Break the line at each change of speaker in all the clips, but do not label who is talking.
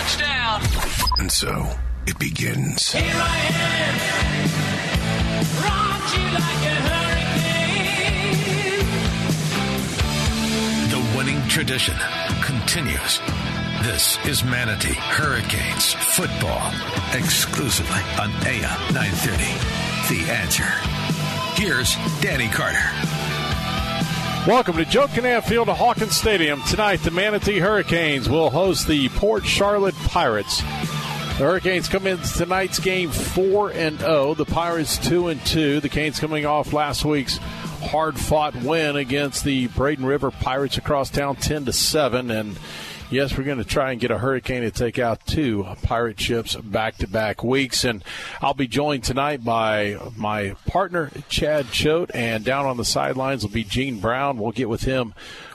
touchdown.
And so it begins.
Here I am, rock you like a hurricane.
The winning tradition continues. This is Manatee Hurricanes football exclusively on AM 930. The answer. Here's Danny Carter.
Welcome to Joe Kinnan Field at Hawkins Stadium. Tonight, the Manatee Hurricanes will host the Port Charlotte Pirates. The Hurricanes come in tonight's game 4 and 0. The Pirates 2 and 2. The Canes coming off last week's hard-fought win against the Braden River Pirates across town 10 to 7 and Yes, we're going to try and get a hurricane to take out two pirate ships back to back weeks. And I'll be joined tonight by my partner, Chad Choate, and down on the sidelines will be Gene Brown. We'll get with him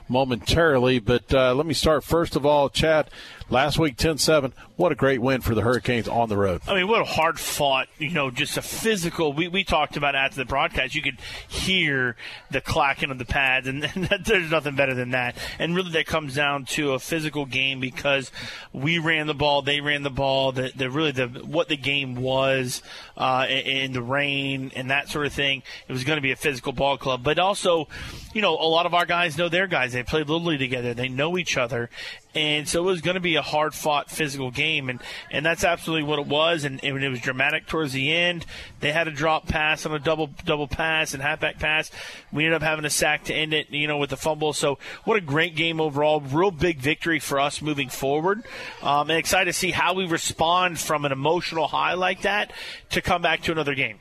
momentarily. But uh, let me start first of all, Chad. Last week, 10 7. What a great win for the Hurricanes on the road.
I mean, what a hard fought, you know, just a physical. We, we talked about after the broadcast, you could hear the clacking of the pads, and, and there's nothing better than that. And really, that comes down to a physical game because we ran the ball, they ran the ball. The, the really the what the game was uh, in, in the rain and that sort of thing. It was going to be a physical ball club, but also, you know, a lot of our guys know their guys. They played little league together. They know each other, and so it was going to be a hard fought physical game and and that's absolutely what it was and, and, it was dramatic towards the end. They had a drop pass on a double double pass and halfback pass. We ended up having a sack to end it you know with the fumble. So what a great game overall. Real big victory for us moving forward. Um, and excited to see how we respond from an emotional high like that to come back to another game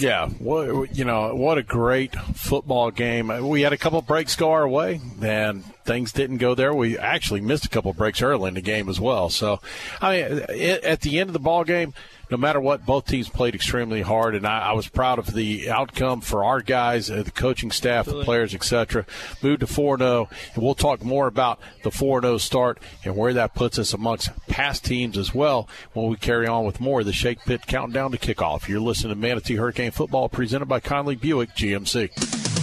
yeah, what you know, what a great football game. We had a couple breaks go our way, and things didn't go there. We actually missed a couple breaks early in the game as well. So, I mean, at the end of the ball game, no matter what, both teams played extremely hard, and I, I was proud of the outcome for our guys, uh, the coaching staff, Absolutely. the players, etc. Moved to 4 0, and we'll talk more about the 4 0 start and where that puts us amongst past teams as well when we carry on with more of the Shake Pit Countdown to Kickoff. You're listening to Manatee Hurricane Football presented by Conley Buick GMC.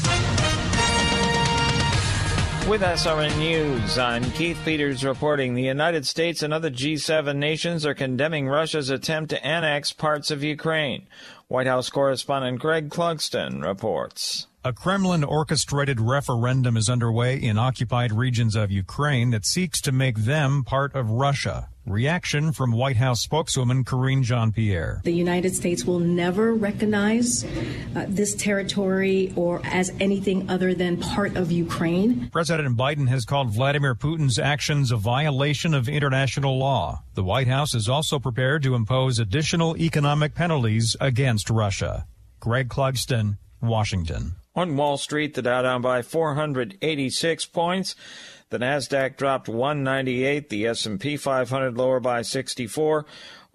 With SRN News, I'm Keith Peters reporting the United States and other G7 nations are condemning Russia's attempt to annex parts of Ukraine. White House correspondent Greg Clugston reports.
A Kremlin orchestrated referendum is underway in occupied regions of Ukraine that seeks to make them part of Russia. Reaction from White House spokeswoman Karine Jean Pierre.
The United States will never recognize uh, this territory or as anything other than part of Ukraine.
President Biden has called Vladimir Putin's actions a violation of international law. The White House is also prepared to impose additional economic penalties against Russia. Greg Clugston, Washington.
On Wall Street, the Dow down by 486 points. The Nasdaq dropped 198, the S&P 500 lower by 64.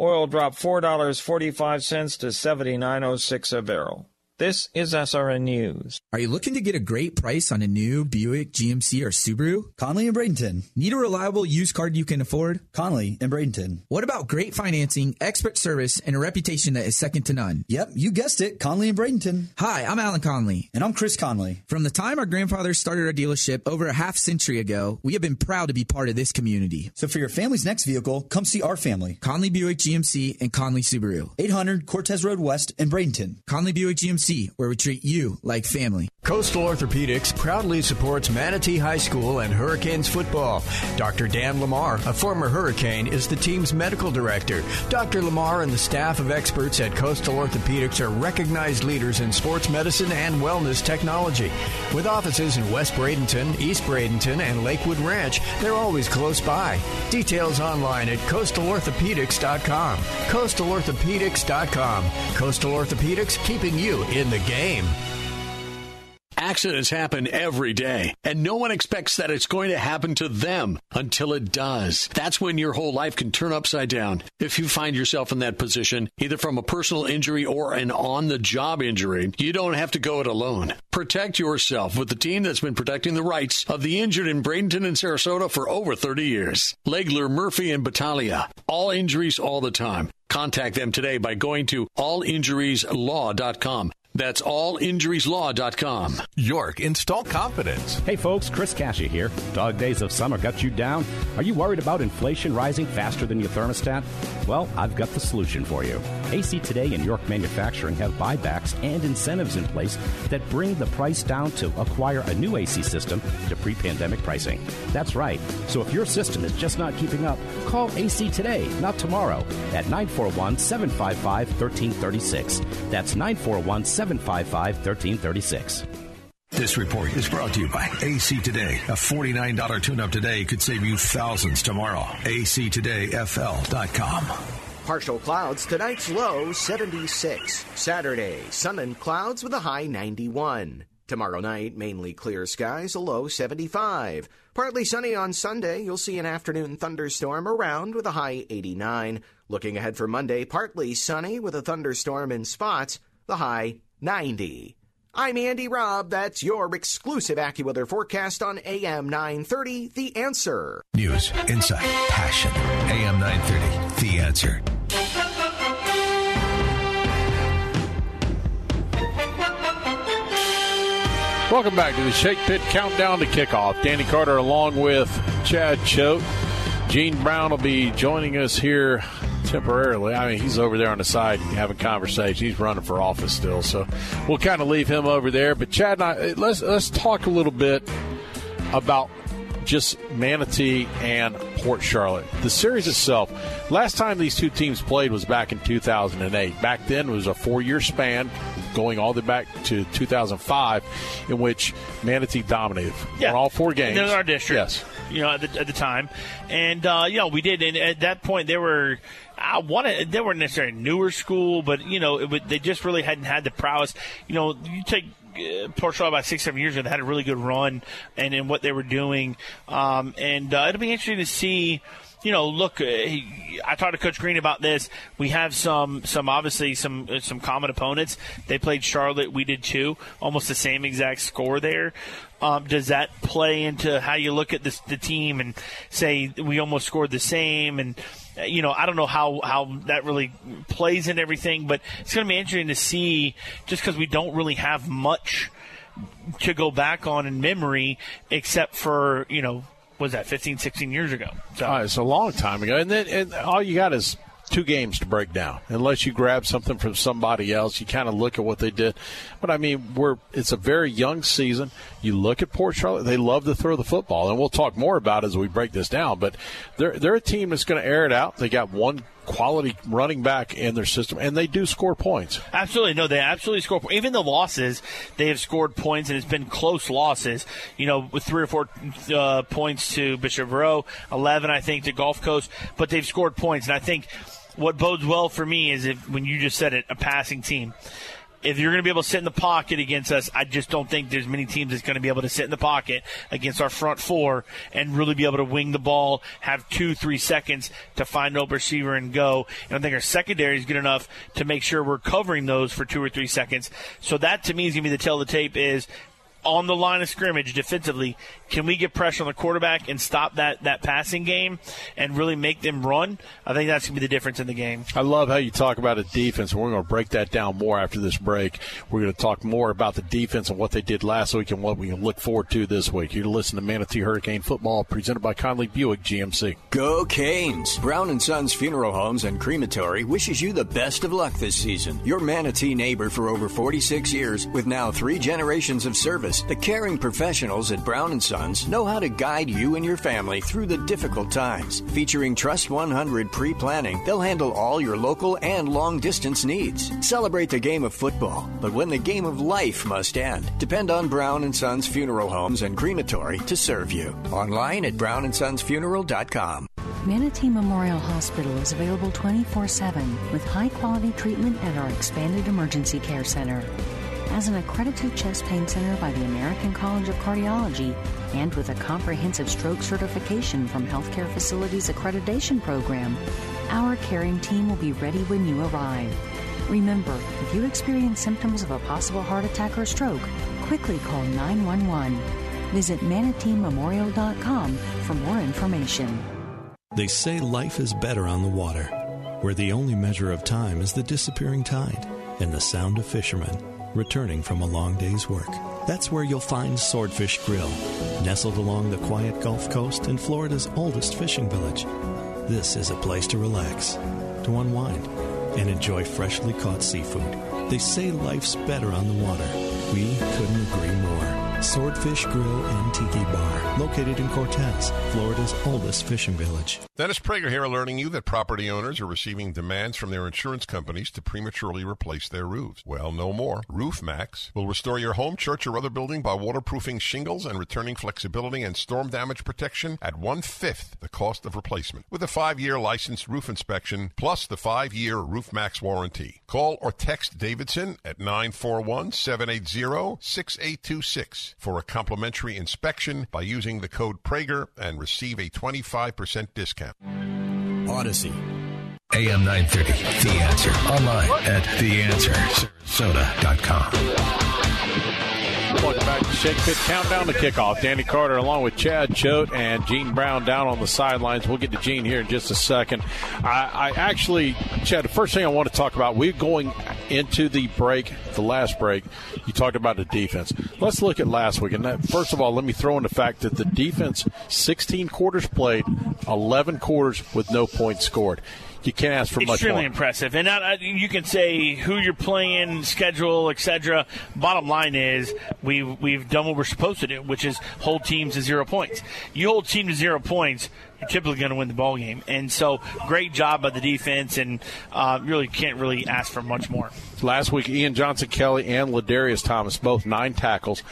Oil dropped $4.45 to 79.06 a barrel. This is SRN News.
Are you looking to get a great price on a new Buick, GMC, or Subaru?
Conley and Bradenton.
Need a reliable used car you can afford?
Conley and Bradenton.
What about great financing, expert service, and a reputation that is second to none?
Yep, you guessed it. Conley and Bradenton.
Hi, I'm Alan Conley.
And I'm Chris Conley.
From the time our grandfathers started our dealership over a half century ago, we have been proud to be part of this community.
So for your family's next vehicle, come see our family.
Conley Buick GMC and Conley Subaru.
800 Cortez Road West in Bradenton.
Conley Buick GMC, where we treat you like family.
Coastal Orthopedics proudly supports Manatee High School and Hurricanes football. Dr. Dan Lamar, a former Hurricane, is the team's medical director. Dr. Lamar and the staff of experts at Coastal Orthopedics are recognized leaders in sports medicine and wellness technology. With offices in West Bradenton, East Bradenton, and Lakewood Ranch, they're always close by. Details online at coastalorthopedics.com. Coastalorthopedics.com. Coastal Orthopedics, keeping you in the game.
Accidents happen every day, and no one expects that it's going to happen to them until it does. That's when your whole life can turn upside down. If you find yourself in that position, either from a personal injury or an on the job injury, you don't have to go it alone. Protect yourself with the team that's been protecting the rights of the injured in Bradenton and Sarasota for over 30 years. Legler, Murphy, and Battaglia. All injuries all the time. Contact them today by going to allinjurieslaw.com. That's allinjurieslaw.com.
York Install Confidence.
Hey folks, Chris Cassia here. Dog days of summer got you down? Are you worried about inflation rising faster than your thermostat? Well, I've got the solution for you. AC Today and York Manufacturing have buybacks and incentives in place that bring the price down to acquire a new AC system to pre pandemic pricing. That's right. So if your system is just not keeping up, call AC Today, not tomorrow, at 941 755 1336. That's 941 755 1336.
This report is brought to you by AC Today. A $49 tune up today could save you thousands tomorrow. ACTodayFL.com.
Partial clouds, tonight's low 76. Saturday, sun and clouds with a high 91. Tomorrow night, mainly clear skies, a low 75. Partly sunny on Sunday, you'll see an afternoon thunderstorm around with a high 89. Looking ahead for Monday, partly sunny with a thunderstorm in spots, the high 90. I'm Andy Robb. That's your exclusive AccuWeather forecast on AM 930, The Answer.
News, insight, passion. AM 930, The Answer.
Welcome back to the Shake Pit Countdown to Kickoff. Danny Carter along with Chad Choate. Gene Brown will be joining us here temporarily. I mean, he's over there on the side having conversations. He's running for office still, so we'll kind of leave him over there. But Chad and I, let's let's talk a little bit about just Manatee and Port Charlotte. The series itself. Last time these two teams played was back in 2008. Back then was a four-year span, going all the way back to 2005, in which Manatee dominated
Yeah.
on all four games.
In our district.
Yes.
You know, at the, at the time. And, uh, you know, we did. And at that point, they were. I wanted. They weren't necessarily newer school, but you know, it, they just really hadn't had the prowess. You know, you take uh, Port Charlotte about six, seven years ago. They had a really good run, and in what they were doing. Um, and uh, it'll be interesting to see. You know, look. Uh, I talked to Coach Green about this. We have some, some obviously some, uh, some common opponents. They played Charlotte. We did too. Almost the same exact score there. Um, does that play into how you look at this, the team and say we almost scored the same? And uh, Uh, you know, I don't know how how that really plays in everything, but it's going to be interesting to see. Just because we don't really have much to go back on in memory, except for you know, was that 15, 16 years ago? So
it's a long time ago, and then and all you got is two games to break down. Unless you grab something from somebody else, you kind of look at what they did. But I mean, we're it's a very young season. You look at Port Charlotte; they love to throw the football, and we'll talk more about it as we break this down. But they're they're a team that's going to air it out. They got one quality running back in their system, and they do score points.
Absolutely, no, they absolutely score. Even the losses, they have scored points, and it's been close losses. You know, with three or four uh, points to Bishop Verot, eleven, I think, to Gulf Coast, but they've scored points, and I think what bodes well for me is if when you just said it, a passing team. If you're going to be able to sit in the pocket against us, I just don't think there's many teams that's going to be able to sit in the pocket against our front four and really be able to wing the ball, have two, three seconds to find open receiver and go. And I think our secondary is good enough to make sure we're covering those for two or three seconds. So that to me is going to be the tell of the tape is on the line of scrimmage defensively, can we get pressure on the quarterback and stop that, that passing game and really make them run? I think that's going to be the difference in the game.
I love how you talk about a defense. We're going to break that down more after this break. We're going to talk more about the defense and what they did last week and what we can look forward to this week. You're listening to Manatee Hurricane Football presented by Conley Buick GMC.
Go Canes! Brown and Sons Funeral Homes and Crematory wishes you the best of luck this season. Your Manatee neighbor for over 46 years with now three generations of service. The caring professionals at Brown Sons know how to guide you and your family through the difficult times. Featuring Trust 100 pre-planning, they'll handle all your local and long distance needs. Celebrate the game of football, but when the game of life must end, depend on Brown Sons Funeral Homes and Crematory to serve you. Online at brownandsonsfuneral.com.
Manatee Memorial Hospital is available 24 7 with high quality treatment at our expanded emergency care center. As an accredited chest pain center by the American College of Cardiology and with a comprehensive stroke certification from Healthcare Facilities Accreditation Program, our caring team will be ready when you arrive. Remember, if you experience symptoms of a possible heart attack or stroke, quickly call 911. Visit manateememorial.com for more information.
They say life is better on the water, where the only measure of time is the disappearing tide and the sound of fishermen returning from a long day's work. That's where you'll find Swordfish Grill, nestled along the quiet Gulf Coast in Florida's oldest fishing village. This is a place to relax, to unwind, and enjoy freshly caught seafood. They say life's better on the water. We couldn't agree more. Swordfish Grill and Tiki Bar, located in Cortez, Florida's oldest fishing village.
Dennis Prager here, alerting you that property owners are receiving demands from their insurance companies to prematurely replace their roofs. Well, no more. Roof Max will restore your home, church, or other building by waterproofing shingles and returning flexibility and storm damage protection at one fifth the cost of replacement. With a five year licensed roof inspection plus the five year Roof Max warranty. Call or text Davidson at 941 780 6826 for a complimentary inspection by using the code Prager and receive a 25% discount.
Odyssey. AM 930, The Answer. Online at theanswersarasota.com.
Welcome back to Shake Pit Countdown to Kickoff. Danny Carter along with Chad Choate and Gene Brown down on the sidelines. We'll get to Gene here in just a second. I, I actually, Chad, the first thing I want to talk about, we're going into the break, the last break. You talked about the defense. Let's look at last week. And that, first of all, let me throw in the fact that the defense, 16 quarters played, 11 quarters with no points scored. You can't ask for much more.
It's Extremely
more.
impressive, and uh, you can say who you're playing, schedule, etc. Bottom line is we've we've done what we're supposed to do, which is hold teams to zero points. You hold team to zero points, you're typically going to win the ball game, and so great job by the defense, and uh, really can't really ask for much more.
Last week, Ian Johnson Kelly and Ladarius Thomas both nine tackles.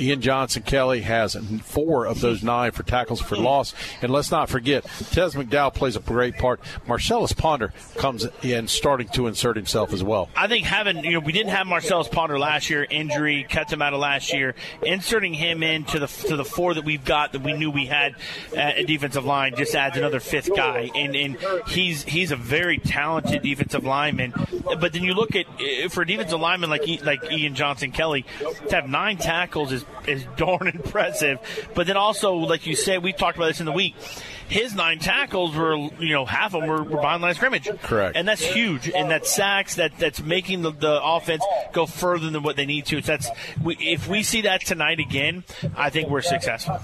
Ian Johnson Kelly has four of those nine for tackles for loss. And let's not forget, Tez McDowell plays a great part. Marcellus Ponder comes in starting to insert himself as well.
I think having, you know, we didn't have Marcellus Ponder last year, injury, cut him out of last year. Inserting him into the to the four that we've got that we knew we had at a defensive line just adds another fifth guy. And, and he's he's a very talented defensive lineman. But then you look at, Uh, for a defensive lineman like, like Ian Johnson Kelly, to have nine tackles is, is darn impressive. But then also, like you said, we talked about this in the week. His nine tackles were, you know, half of them were, were behind line of scrimmage.
Correct.
And that's huge. And that sacks that, that's making the, the offense go further than what they need to. So that's, we, if we see that tonight again, I think we're successful.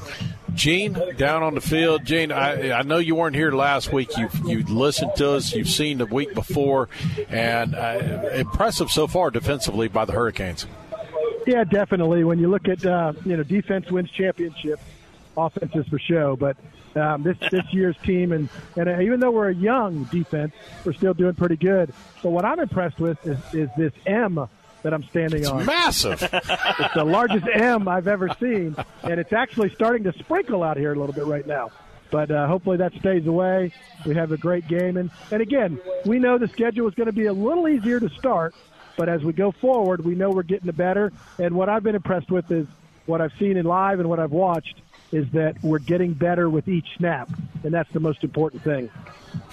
Gene, down on the field. Gene, I, I know you weren't here last week. You you listened to us. You've seen the week before, and uh, impressive so far defensively by the Hurricanes.
Yeah, definitely. When you look at uh, you know defense wins championships, offense is for show. But um, this this year's team, and and uh, even though we're a young defense, we're still doing pretty good. But what I'm impressed with is, is this M that I'm standing
It's
on.
massive.
it's the largest M I've ever seen, and it's actually starting to sprinkle out here a little bit right now. But uh, hopefully that stays away. We have a great game, and and again, we know the schedule is going to be a little easier to start, but as we go forward, we know we're getting better. And what I've been impressed with is what I've seen in live and what I've watched is that we're getting better with each snap, and that's the most important thing.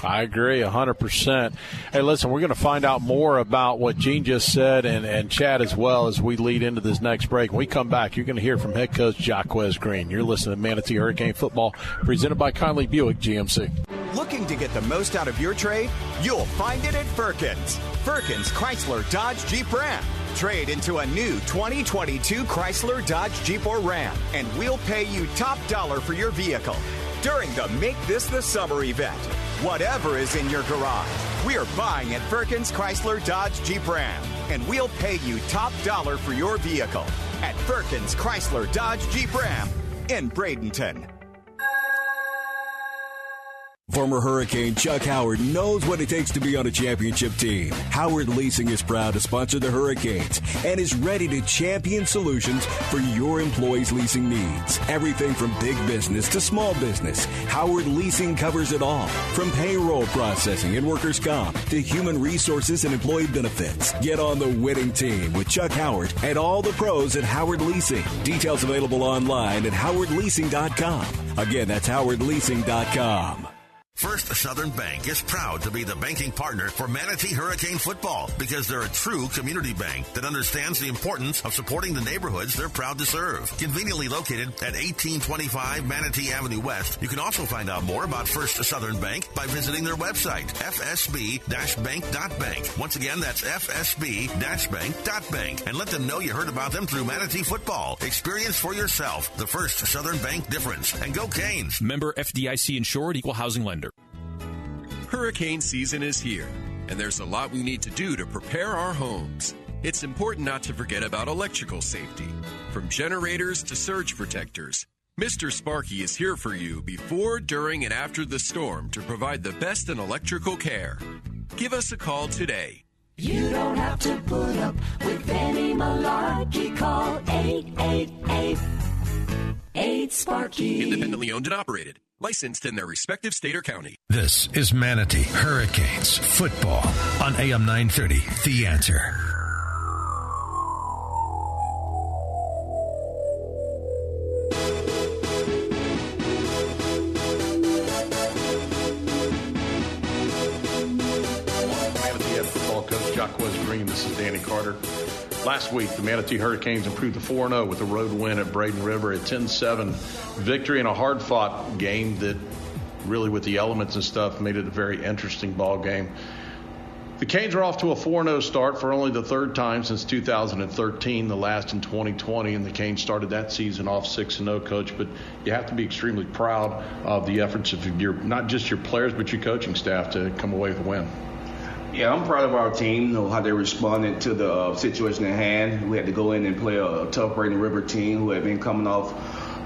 I agree 100%. Hey, listen, we're going to find out more about what Gene just said and, and Chad as well as we lead into this next break. When we come back, you're going to hear from head coach Jaquez Green. You're listening to Manatee Hurricane Football, presented by Conley Buick GMC.
Looking to get the most out of your trade? You'll find it at Firkins. Firkins Chrysler Dodge Jeep Ram. Trade into a new 2022 Chrysler Dodge Jeep or Ram, and we'll pay you top dollar for your vehicle during the Make This the Summer event. Whatever is in your garage, we are buying at Firkins Chrysler Dodge Jeep Ram, and we'll pay you top dollar for your vehicle at Firkins Chrysler Dodge Jeep Ram in Bradenton.
Former Hurricane Chuck Howard knows what it takes to be on a championship team. Howard Leasing is proud to sponsor the Hurricanes and is ready to champion solutions for your employees' leasing needs. Everything from big business to small business, Howard Leasing covers it all. From payroll processing and workers' comp to human resources and employee benefits. Get on the winning team with Chuck Howard and all the pros at Howard Leasing. Details available online at howardleasing.com. Again, that's howardleasing.com.
First Southern Bank is proud to be the banking partner for Manatee Hurricane football because they're a true community bank that understands the importance of supporting the neighborhoods they're proud to serve. Conveniently located at 1825 Manatee Avenue West, you can also find out more about First Southern Bank by visiting their website, fsb-bank.bank. Once again, that's fsb-bank.bank. And let them know you heard about them through Manatee football. Experience for yourself the First Southern Bank difference. And go Canes.
Member FDIC insured equal housing lender.
Hurricane season is here, and there's a lot we need to do to prepare our homes. It's important not to forget about electrical safety, from generators to surge protectors. Mr. Sparky is here for you before, during, and after the storm to provide the best in electrical care. Give us a call today.
You don't have to put up with any malarkey. Call 888 8 Sparky.
Independently owned and operated. Licensed in their respective state or county.
This is Manatee Hurricanes football on AM 930. The answer.
Manatee football coach Jaquez Green. This is Danny Carter. Last week, the Manatee Hurricanes improved to 4 0 with a road win at Braden River, a 10 7 victory in a hard fought game that really, with the elements and stuff, made it a very interesting ball game. The Canes are off to a 4 0 start for only the third time since 2013, the last in 2020, and the Canes started that season off 6 0, coach. But you have to be extremely proud of the efforts of your, not just your players, but your coaching staff to come away with a win.
Yeah, I'm proud of our team, you know, how they responded to the uh, situation at hand. We had to go in and play a, a tough Braden River team who had been coming off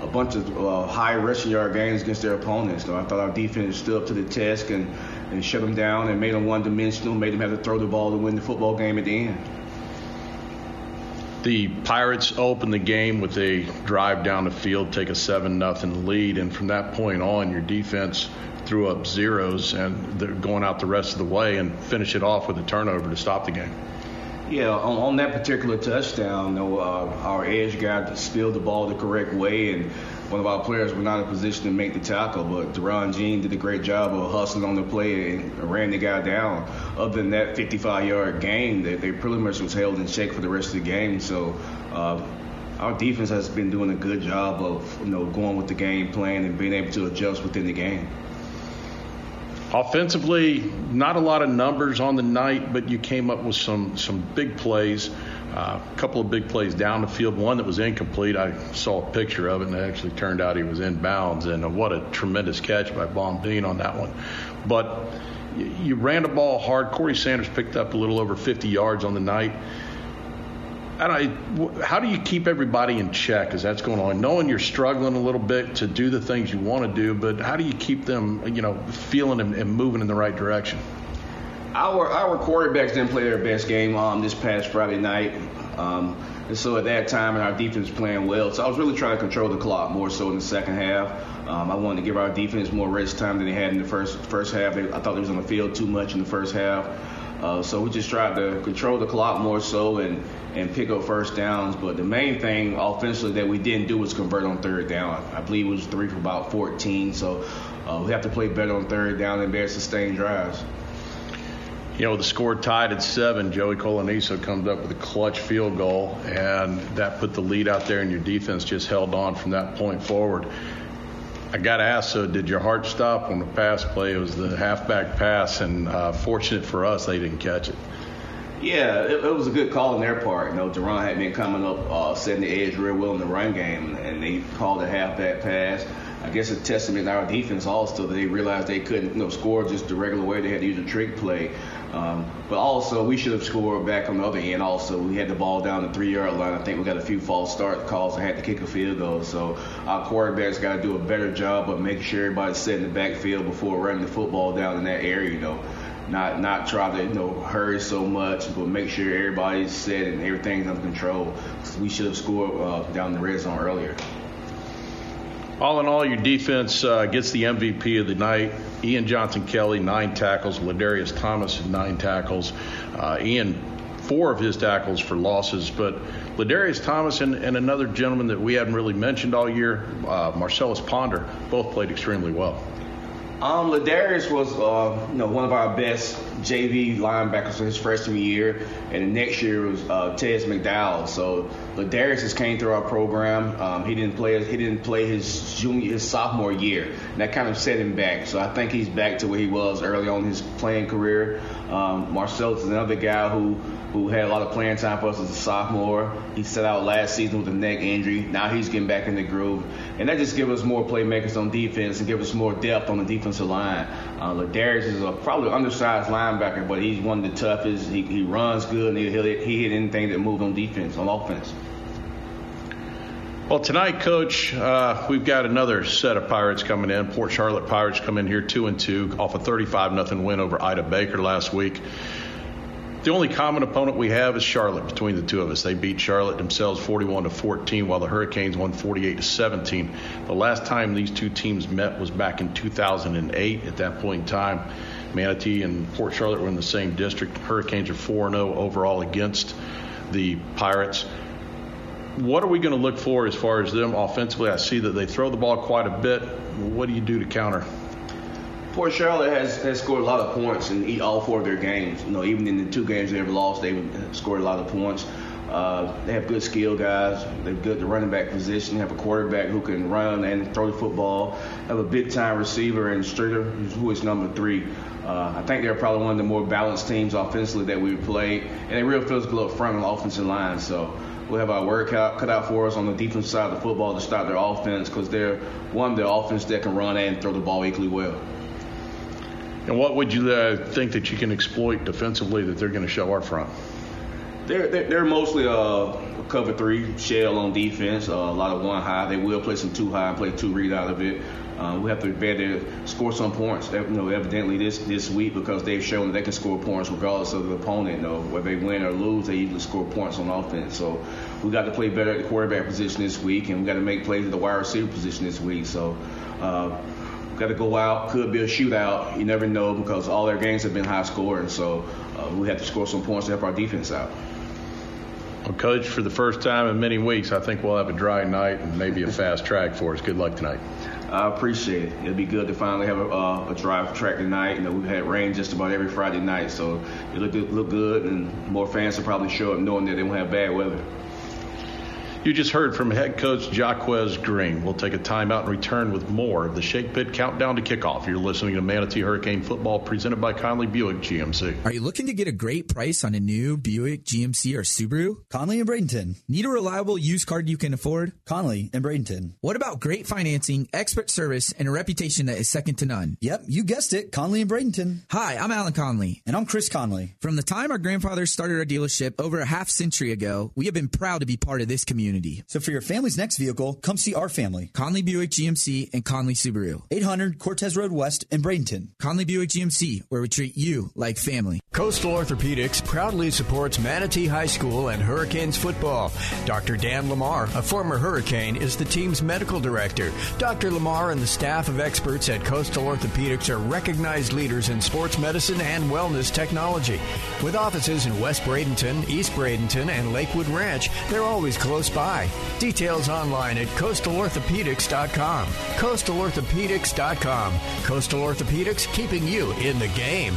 a bunch of uh, high rushing yard games against their opponents. So I thought our defense stood up to the test and, and shut them down and made them one dimensional, made them have to throw the ball to win the football game at the end.
The Pirates opened the game with a drive down the field, take a 7 nothing lead, and from that point on, your defense threw up zeros and they're going out the rest of the way and finish it off with a turnover to stop the game.
Yeah, on, on that particular touchdown, you know, uh, our edge guy spilled the ball the correct way, and one of our players was not in a position to make the tackle. But Deron Jean did a great job of hustling on the play and ran the guy down. Other than that 55-yard gain, they, they pretty much was held in check for the rest of the game. So. Uh, our defense has been doing a good job of you know going with the game plan and being able to adjust within the game.
Offensively, not a lot of numbers on the night, but you came up with some some big plays. Uh, a couple of big plays down the field. One that was incomplete. I saw a picture of it, and it actually turned out he was in bounds. And uh, what a tremendous catch by Bombine on that one. But you, you ran the ball hard. Corey Sanders picked up a little over 50 yards on the night. I how do you keep everybody in check as that's going on? Knowing you're struggling a little bit to do the things you want to do, but how do you keep them, you know, feeling and, and moving in the right direction?
Our our quarterbacks didn't play their best game um, this past Friday night. Um, and so at that time, and our defense was playing well. So I was really trying to control the clock more so in the second half. Um, I wanted to give our defense more rest time than they had in the first first half. They, I thought they was on the field too much in the first half. Uh, so we just tried to control the clock more so and, and pick up first downs. But the main thing offensively that we didn't do was convert on third down. I believe it was three for about 14. So uh, we have to play better on third down and better sustain drives.
You know, the score tied at seven. Joey Coloniso comes up with a clutch field goal, and that put the lead out there, and your defense just held on from that point forward. I got to ask, so did your heart stop on the pass play? It was the halfback pass, and uh, fortunate for us, they didn't catch it.
Yeah, it, it, was a good call on their part. You know, Duron had been coming up, uh, setting the edge real well in the run game, and they called a halfback pass. Guess a testament to our defense also that they realized they couldn't, you know, score just the regular way. They had to use a trick play. Um, but also, we should have scored back on the other end. Also, we had the ball down the three-yard line. I think we got a few false start calls and had to kick a field goal. So our quarterbacks got to do a better job of making sure everybody's set in the backfield before running the football down in that area. You know, not not try to you know hurry so much, but make sure everybody's set and everything's under control. We should have scored uh, down the red zone earlier.
All in all, your defense uh, gets the MVP of the night. Ian Johnson Kelly, nine tackles. Ladarius Thomas, nine tackles. Uh, Ian, four of his tackles for losses. But Ladarius Thomas and, and another gentleman that we hadn't really mentioned all year, uh, Marcellus Ponder, both played extremely well.
Um, Ladarius was, uh, you know, one of our best JV linebackers for his freshman year, and the next year was uh, Tez McDowell. So Ladarius just came through our program. Um, he didn't play. He didn't play his junior, his sophomore year, and that kind of set him back. So I think he's back to where he was early on in his playing career. Um, Marcellus is another guy who who had a lot of playing time for us as a sophomore. He set out last season with a neck injury. Now he's getting back in the groove, and that just gives us more playmakers on defense and gives us more depth on the defensive line. Uh, Ladarius is a probably undersized linebacker, but he's one of the toughest. He, he runs good, and he he hit anything that moved on defense, on offense.
Well, tonight, Coach, uh, we've got another set of Pirates coming in. Port Charlotte Pirates come in here two and two off a 35 nothing win over Ida Baker last week. The only common opponent we have is Charlotte between the two of us. They beat Charlotte themselves 41 to 14, while the Hurricanes won 48 to 17. The last time these two teams met was back in 2008. At that point in time, Manatee and Port Charlotte were in the same district. Hurricanes are 4 0 overall against the Pirates. What are we going to look for as far as them offensively? I see that they throw the ball quite a bit. What do you do to counter?
Port Charlotte has, has scored a lot of points in all four of their games. You know, even in the two games they've lost, they've scored a lot of points. Uh, they have good skill guys. They're good the running back position. They have a quarterback who can run and throw the football. Have a big time receiver and Streeter, who is number three. Uh, I think they're probably one of the more balanced teams offensively that we've played, and they real physical up front on the offensive line. So we'll have our work out, cut out for us on the defensive side of the football to stop their offense because they're one of the offense that can run and throw the ball equally well.
And what would you uh, think that you can exploit defensively that they're going to show our front?
They're, they're, they're mostly uh, cover three shell on defense, uh, a lot of one high. They will play some two high and play two read out of it. Uh, we have to be able to score some points. You know, evidently this this week because they've shown they can score points regardless of the opponent. You know, whether they win or lose, they usually score points on offense. So we got to play better at the quarterback position this week, and we got to make plays at the wide receiver position this week. So. Uh, got to go out. Could be a shootout. You never know because all their games have been high scoring. So uh, we have to score some points to help our defense out.
Well, Coach, for the first time in many weeks, I think we'll have a dry night and maybe a fast track for us. Good luck tonight.
I appreciate it. It'll be good to finally have a, uh, a drive track tonight. You know, we've had rain just about every Friday night, so it look good, look good, and more fans will probably show up knowing that they won't have bad weather.
You just heard from head coach Jaquez Green. We'll take a timeout and return with more of the Shake Pit Countdown to Kickoff. You're listening to Manatee Hurricane Football presented by Conley Buick GMC.
Are you looking to get a great price on a new Buick, GMC, or Subaru?
Conley and Bradenton.
Need a reliable used car you can afford?
Conley and Bradenton.
What about great financing, expert service, and a reputation that is second to none?
Yep, you guessed it. Conley and Bradenton.
Hi, I'm Alan Conley.
And I'm Chris Conley.
From the time our grandfathers started our dealership over a half century ago, we have been proud to be part of this community community.
So for your family's next vehicle, come see our family.
Conley Buick GMC and Conley Subaru.
800 Cortez Road West in Bradenton.
Conley Buick GMC, where we treat you like family.
Coastal Orthopedics proudly supports Manatee High School and Hurricanes football. Dr. Dan Lamar, a former Hurricane, is the team's medical director. Dr. Lamar and the staff of experts at Coastal Orthopedics are recognized leaders in sports medicine and wellness technology. With offices in West Bradenton, East Bradenton, and Lakewood Ranch, they're always close by. Details online at coastalorthopedics.com. Coastalorthopedics.com. Coastal Orthopedics keeping you in the game.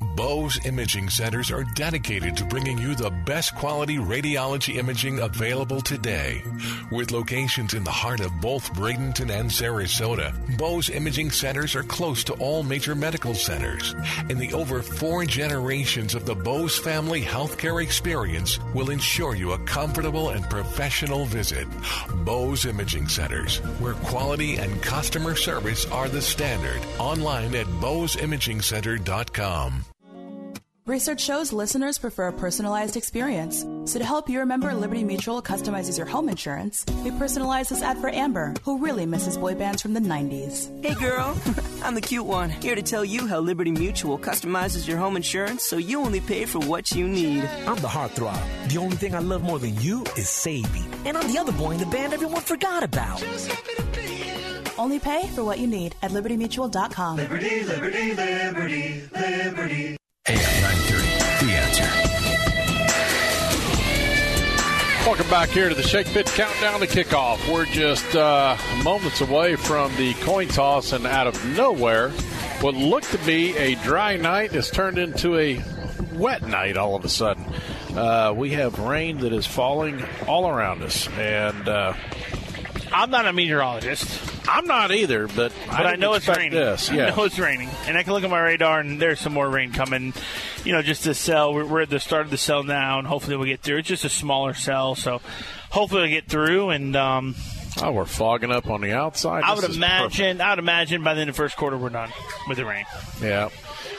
Bowes Imaging Centers are dedicated to bringing you the best quality radiology imaging available today. With locations in the heart of both Bradenton and Sarasota, Bowes Imaging Centers are close to all major medical centers. And the over four generations of the Bowes family healthcare experience will ensure you a comfortable and professional visit. Bowes Imaging Centers, where quality and customer service are the standard. Online at bowesimagingcenter.com.
Research shows listeners prefer a personalized experience. So to help you remember Liberty Mutual customizes your home insurance, we personalize this ad for Amber, who really misses boy bands from the 90s.
Hey girl, I'm the cute one, here to tell you how Liberty Mutual customizes your home insurance so you only pay for what you need.
I'm the heartthrob. The only thing I love more than you is saving. And I'm the other boy in the band everyone forgot about.
Only pay for what you need at libertymutual.com.
Liberty, liberty, liberty, liberty.
AM 930, The Answer.
Welcome back here to the Shake Pit Countdown to Kickoff. We're just uh, moments away from the coin toss, and out of nowhere, what looked to be a dry night has turned into a wet night all of a sudden. Uh, we have rain that is falling all around us, and uh,
I'm not a meteorologist.
I'm not either, but
but I, know it's raining.
This, yeah.
I know it's raining, and I can look at my radar, and there's some more rain coming. You know, just the cell. We're, we're at the start of the cell now, and hopefully we'll get through. It's just a smaller cell, so hopefully we'll get through. And um,
oh, we're fogging up on the outside.
I
This
would imagine.
perfect.
I would imagine by the end of the first quarter we're done with the rain.
Yeah.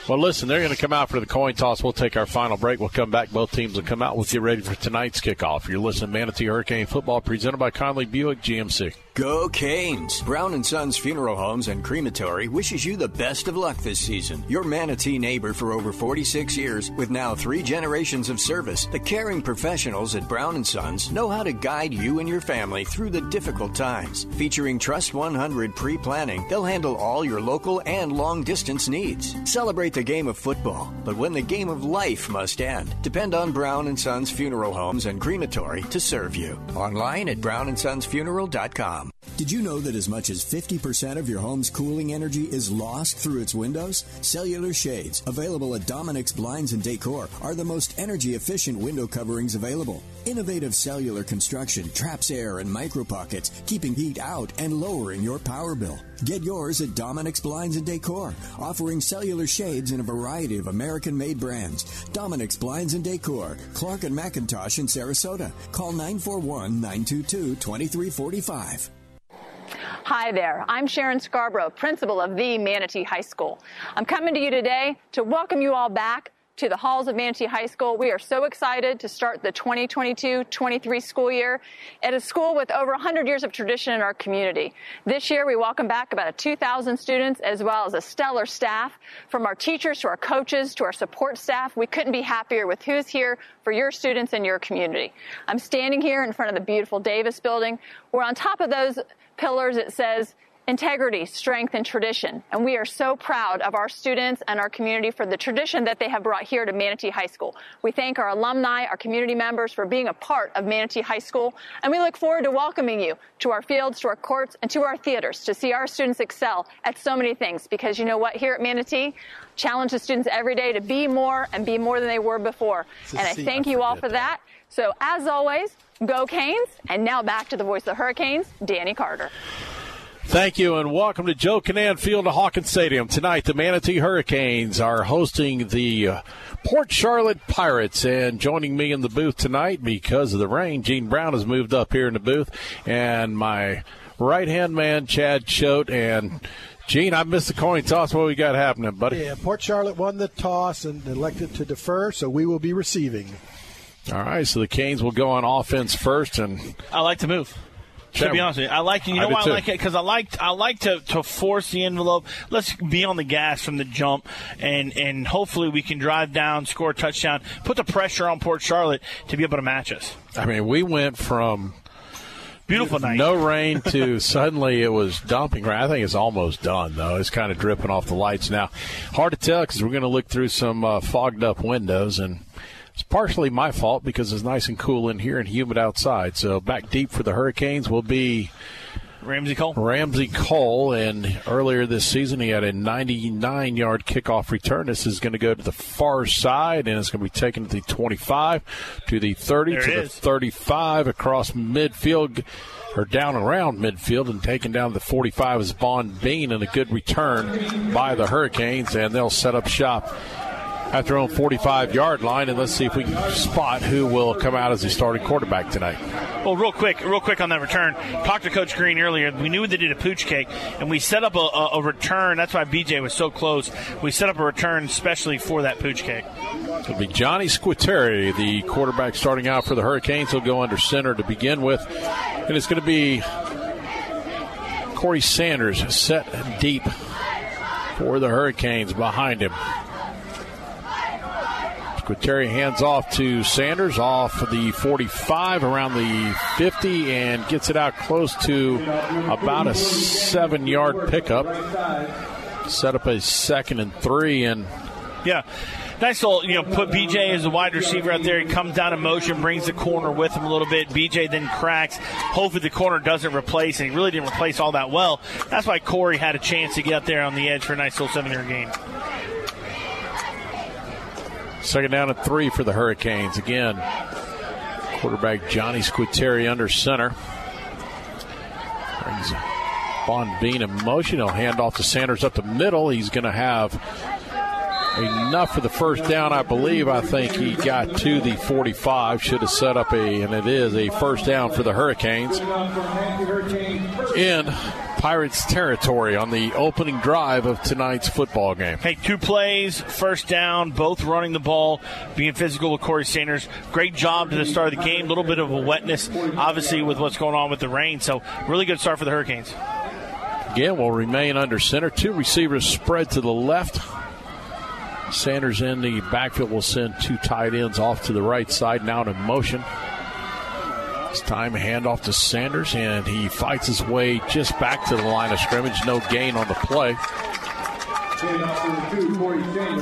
Well, listen, they're going to come out for the coin toss. We'll take our final break. We'll come back. Both teams will come out. with you ready for tonight's kickoff. You're listening to Manatee Hurricane Football presented by Conley Buick GMC.
Go Canes! Brown and Sons Funeral Homes and Crematory wishes you the best of luck this season. Your Manatee neighbor for over 46 years, with now three generations of service, the caring professionals at Brown and Sons know how to guide you and your family through the difficult times. Featuring Trust 100 pre-planning, they'll handle all your local and long-distance needs. Celebrate the game of football, but when the game of life must end, depend on Brown and Sons Funeral Homes and Crematory to serve you. Online at brownandsonsfuneral.com.
Did you know that as much as 50% of your home's cooling energy is lost through its windows? Cellular shades, available at Dominic's Blinds and Decor, are the most energy efficient window coverings available. Innovative cellular construction traps air and micro pockets, keeping heat out and lowering your power bill. Get yours at Dominic's Blinds and Decor, offering cellular shades in a variety of American made brands. Dominic's Blinds and Decor, Clark and McIntosh in Sarasota. Call 941 922 2345.
Hi there. I'm Sharon Scarborough, principal of the Manatee High School. I'm coming to you today to welcome you all back to the halls of Manatee High School. We are so excited to start the 2022-23 school year at a school with over 100 years of tradition in our community. This year, we welcome back about 2,000 students as well as a stellar staff from our teachers to our coaches to our support staff. We couldn't be happier with who's here for your students and your community. I'm standing here in front of the beautiful Davis building We're on top of those pillars it says integrity, strength, and tradition. And we are so proud of our students and our community for the tradition that they have brought here to Manatee High School. We thank our alumni, our community members for being a part of Manatee High School, and we look forward to welcoming you to our fields, to our courts, and to our theaters to see our students excel at so many things. Because you know what? Here at Manatee, challenge the students every day to be more and be more than they were before. And I thank you all for that. So as always, go Canes. And now back to the voice of the Hurricanes, Danny Carter.
Thank you, and welcome to Joe Kinnan Field at Hawkins Stadium. Tonight, the Manatee Hurricanes are hosting the uh, Port Charlotte Pirates, and joining me in the booth tonight because of the rain, Gene Brown has moved up here in the booth, and my right-hand man, Chad Choate, and Gene, I missed the coin toss. What we got happening, buddy?
Yeah, Port Charlotte won the toss and elected to defer, so we will be receiving.
All right, so the Canes will go on offense first, and
I like to move. To be honest with you, I like you know why I like it because I like I like to, to force the envelope. Let's be on the gas from the jump, and and hopefully we can drive down, score a touchdown, put the pressure on Port Charlotte to be able to match us.
I mean, we went from
Beautiful night.
no rain to suddenly it was dumping rain. I think it's almost done though. It's kind of dripping off the lights now. Hard to tell because we're going to look through some uh, fogged up windows and. It's partially my fault because it's nice and cool in here and humid outside. So back deep for the Hurricanes will be
Ramsey Cole.
Ramsey Cole, and earlier this season he had a 99 yard kickoff return. This is going to go to the far side, and it's going to be taken to the 25, to the 30,
There
to the
is.
35, across midfield, or down around midfield, and taken down to the 45 is Bond Bean, and a good return by the Hurricanes, and they'll set up shop at their own 45 yard line, and let's see if we can spot who will come out as the starting quarterback tonight.
Well, real quick, real quick on that return. Talked to Coach Green earlier. We knew they did a pooch kick, and we set up a, a, a return. That's why BJ was so close. We set up a return especially for that pooch kick.
It'll be Johnny Squitieri, the quarterback starting out for the Hurricanes. He'll go under center to begin with. And it's going to be Corey Sanders set deep for the Hurricanes behind him. Squitieri hands off to Sanders off the 45 around the 50 and gets it out close to about a seven yard pickup. Set up a second and three and
Yeah. Nice little, you know, put BJ as a wide receiver out there. He comes down in motion, brings the corner with him a little bit. BJ then cracks. Hopefully the corner doesn't replace, and he really didn't replace all that well. That's why Corey had a chance to get up there on the edge for a nice little seven yard gain.
Second down and three for the Hurricanes. Again, quarterback Johnny Squitieri under center. Brings Bond Bean in motion. He'll hand off to Sanders up the middle. He's going to have enough for the first down, I believe. I think he got to the 45. Should have set up a, and it is a first down for the Hurricanes in Pirates territory on the opening drive of tonight's football game.
Hey, two plays, first down, both running the ball, being physical with Corey Sanders. Great job to the start of the game. A little bit of a wetness, obviously, with what's going on with the rain. So, really good start for the Hurricanes.
Again, will remain under center. Two receivers spread to the left. Sanders in the backfield will send two tight ends off to the right side, now in motion. It's time handoff to Sanders, and he fights his way just back to the line of scrimmage. No gain on the play.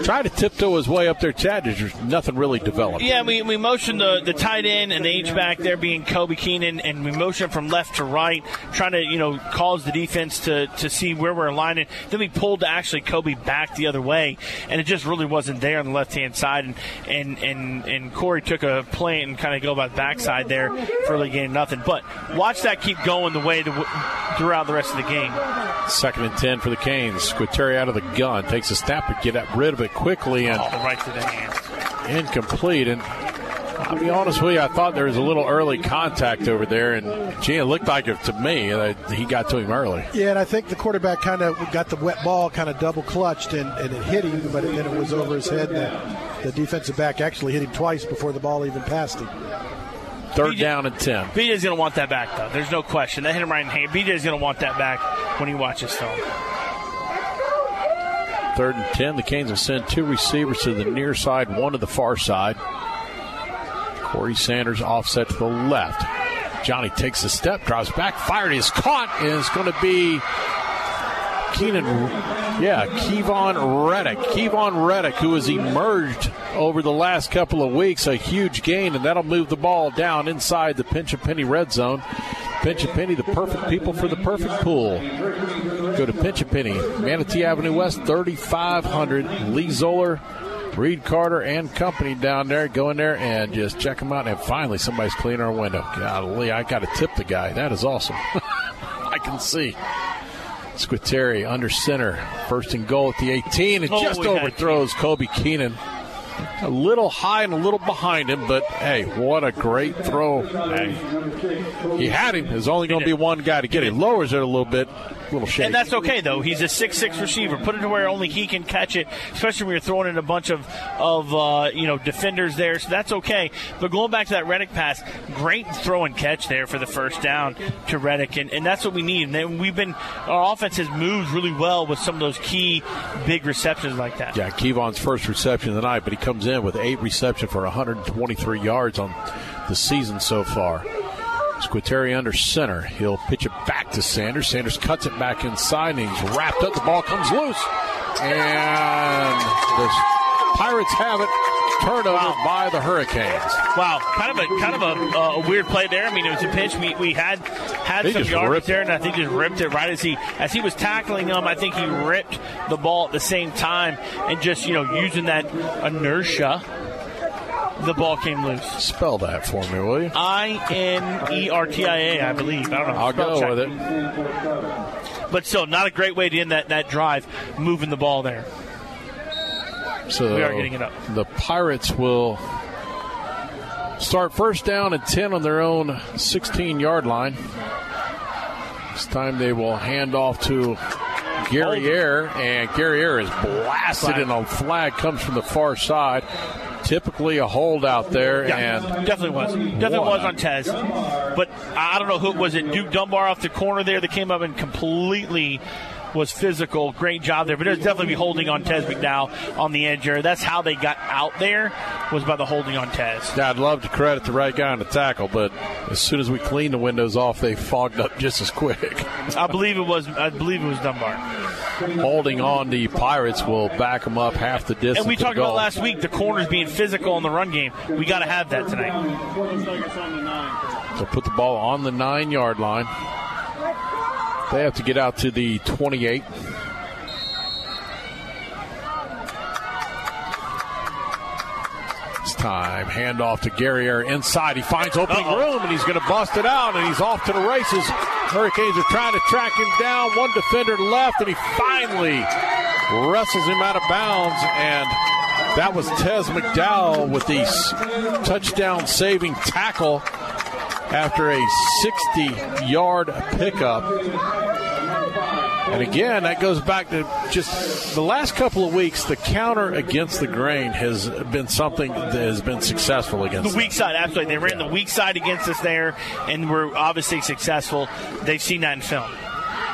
Try to tiptoe his way up there, Chad. There's nothing really developed.
Yeah, we, we motioned the, the tight end and the H back there being Kobe Keenan, and we motioned from left to right, trying to you know cause the defense to, to see where we're aligning. Then we pulled actually Kobe back the other way, and it just really wasn't there on the left hand side. And and and and Corey took a play and kind of go by the backside there for really gaining nothing. But watch that keep going the way to, throughout the rest of the game.
Second and 10 for the Canes. Squitieri out of the gun. Takes a snap, but get rid of it quickly and
Oh, right to the hands.
incomplete. And I'll be honest with you, I thought there was a little early contact over there, and gee, it looked like it to me that he got to him early.
Yeah, and I think the quarterback kind of got the wet ball, kind of double clutched, and, and it hit him, but then it was over his head. The, the defensive back actually hit him twice before the ball even passed him.
Third down and 10.
BJ's going to want that back, though. There's no question. That hit him right in the hand. BJ's going to want that back when he watches film.
Third and 10. The Canes will send two receivers to the near side, one to the far side. Corey Sanders offset to the left. Johnny takes a step, drives back, fired, is caught, and it's going to be Keenan, yeah, Kevon Reddick. Kevon Reddick, who has emerged over the last couple of weeks, a huge gain, and that'll move the ball down inside the pinch a penny red zone. Pinch a penny, the perfect people for the perfect pool. Go to Pinch a Penny, Manatee Avenue West, 3500. Lee Zoller, Reed Carter, and company down there. Go in there and just check them out. And finally, somebody's cleaning our window. Golly, I got to tip the guy. That is awesome. I can see. Squitieri under center. First and goal at the 18. It
Oh,
just overthrows Kobe Keenan. A little high and a little behind him, but hey, what a great throw. Hey, he had him. There's only going to be one guy to get it. Lowers it a little bit. Little.
And that's okay though. He's a six-six receiver. Put it to where only he can catch it, especially when you're throwing in a bunch of of uh, you know defenders there. So that's okay. But going back to that Reddick pass, great throw and catch there for the first down to Reddick, and, and that's what we need. And then we've been our offense has moved really well with some of those key big receptions like that.
Yeah, Kevon's first reception of the night, but he comes in with eight reception for 123 yards on the season so far. Squitieri under center. He'll pitch it back to Sanders. Sanders cuts it back inside, and he's wrapped up. The ball comes loose, and the Pirates have it. Turnover wow. by the Hurricanes.
Wow, kind of a kind of a, uh, a weird play there. I mean, it was a pitch we, we had had he some yards there, and I think just ripped it right as he as he was tackling him. I think he ripped the ball at the same time, and just you know using that inertia the ball came loose.
Spell that for me, will you?
I N E R T I A, I believe. I don't know.
I'll go check. with it.
But still, not a great way to end that, that drive, moving the ball there.
So
we are getting it up.
The Pirates will start first down at 10 on their own 16 yard line. This time they will hand off to Guerriere, and Guerriere is blasted, and a flag comes from the far side typically a holdout there,
yeah,
and
definitely was, definitely was on Tez. But I don't know who was it. Duke Dunbar off the corner there that came up and completely was physical. Great job there. But was definitely holding on Tez McDowell on the edge there. That's how they got out there was by the holding on Tez.
I'd love to credit the right guy on the tackle, but as soon as we cleaned the windows off, they fogged up just as quick.
I believe it was. I believe it was Dunbar.
Holding on, the Pirates will back them up half the distance.
And we talked about last week the corners being physical in the run game. We got to have that tonight.
So put the ball on the nine yard line. They have to get out to the 28. It's time. Handoff to Guerriere inside. He finds opening Uh-oh. room and he's going to bust it out and he's off to the races. Hurricanes are trying to track him down. One defender left and he finally wrestles him out of bounds and that was Tez McDowell with the touchdown saving tackle after a 60 yard pickup. And again, that goes back to just the last couple of weeks. The counter against the grain has been something that has been successful against
the weak side. Absolutely, they ran the weak side against us there, and we're obviously successful. They've seen that in film.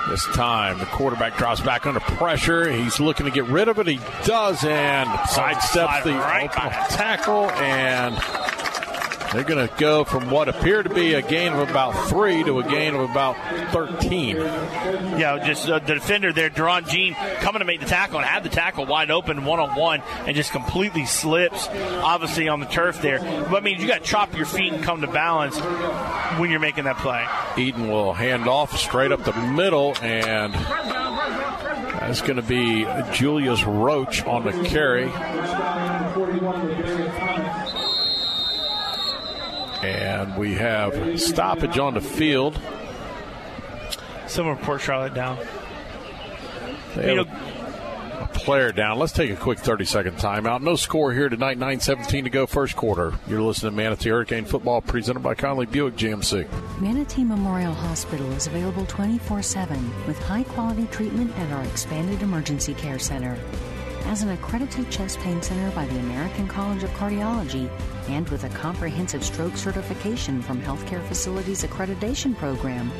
This time, the quarterback drops back under pressure. He's looking to get rid of it. He does, and sidesteps the right tackle, and they're going to go from what appeared to be a gain of about three to a gain of about 13.
Yeah, just uh, the defender there, Deron Jean, coming to make the tackle and had the tackle wide open one on one and just completely slips, obviously, on the turf there. But I mean, you got to chop your feet and come to balance when you're making that play.
Eaton will hand off straight up the middle and. That's going to be Julius Roach on the carry. And we have stoppage on the field.
Some report Charlotte down.
They you know, a player down. Let's take a quick 30 second timeout. No score here tonight, 9 17 to go, first quarter. You're listening to Manatee Hurricane Football presented by Conley Buick GMC.
Manatee Memorial Hospital is available 24 7 with high quality treatment at our expanded emergency care center. As an accredited chest pain center by the American College of Cardiology and with a comprehensive stroke certification from Healthcare Facilities Accreditation Program,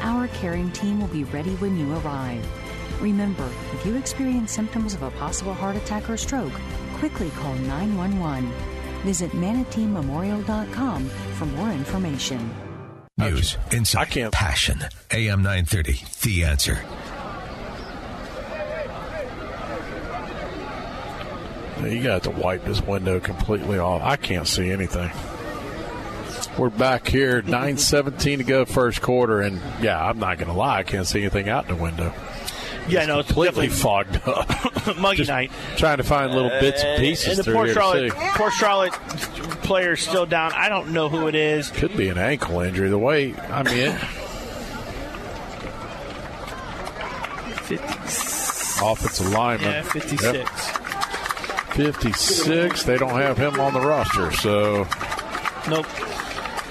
our caring team will be ready when you arrive. Remember, if you experience symptoms of a possible heart attack or stroke, quickly call 911. Visit manateememorial.com for more information.
News, insight, passion. AM 930, The Answer.
You got to wipe this window completely off. I can't see anything. We're back here, 9.17 to go first quarter, and yeah, I'm not going to lie, I can't see anything out the window.
Yeah, it's no, it's
completely fogged up.
Muggy Just night.
Trying to find little bits and uh, pieces.
And the
Port
Charlotte, Port Charlotte player still down. I don't know who it is.
Could be an ankle injury. The way I mean, offensive lineman.
Yeah, fifty-six.
Yep. 56. They don't have him on the roster, so.
Nope.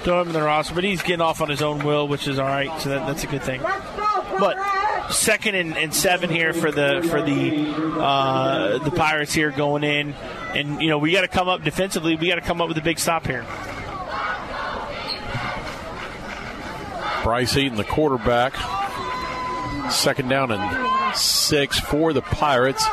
Don't have him on the roster, but he's getting off on his own will, which is all right, so that, that's a good thing. But second and, and seven here for the for the uh, the Pirates here going in, and you know we got to come up defensively. We got to come up with a big stop here.
Bryce Eaton, the quarterback. Second down and six for the Pirates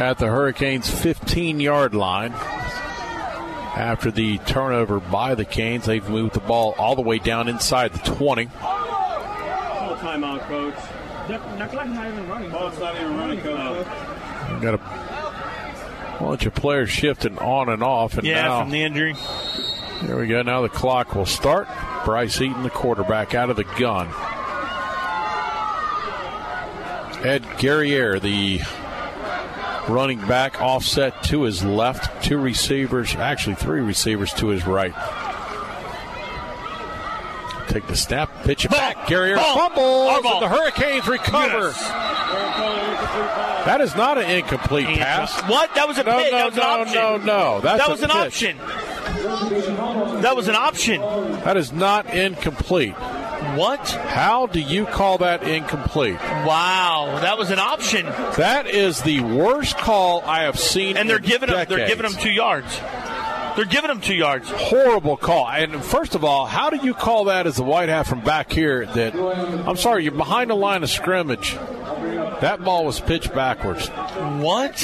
at the Hurricanes' 15 yard line. After the turnover by the Canes, they've moved the ball all the way down inside the 20.
Full timeout, coach. That not even running. Oh, it's not even running, coach.
We've got a bunch of players shifting on and off. And
yeah,
now,
from the injury.
There we go. Now the clock will start. Bryce Eaton, the quarterback, out of the gun. Ed Guerriere, the running back, offset to his left. Two receivers, actually three receivers to his right. Take the snap, pitch it back. Guerriere fumbles, and the Hurricanes recover. That is not an incomplete pass.
What? That was a
no,
pit.
no,
that was an
no, no, no. That's
that was an
pitch.
option. That was an option.
That is not incomplete.
What?
How do you call that incomplete?
Wow, that was an option.
That is the worst call I have seen.
And they're
in
giving them. They're giving them two yards. They're giving them two yards.
Horrible call. And first of all, how do you call that as the white hat from back here? That I'm sorry, you're behind the line of scrimmage. That ball was pitched backwards.
What?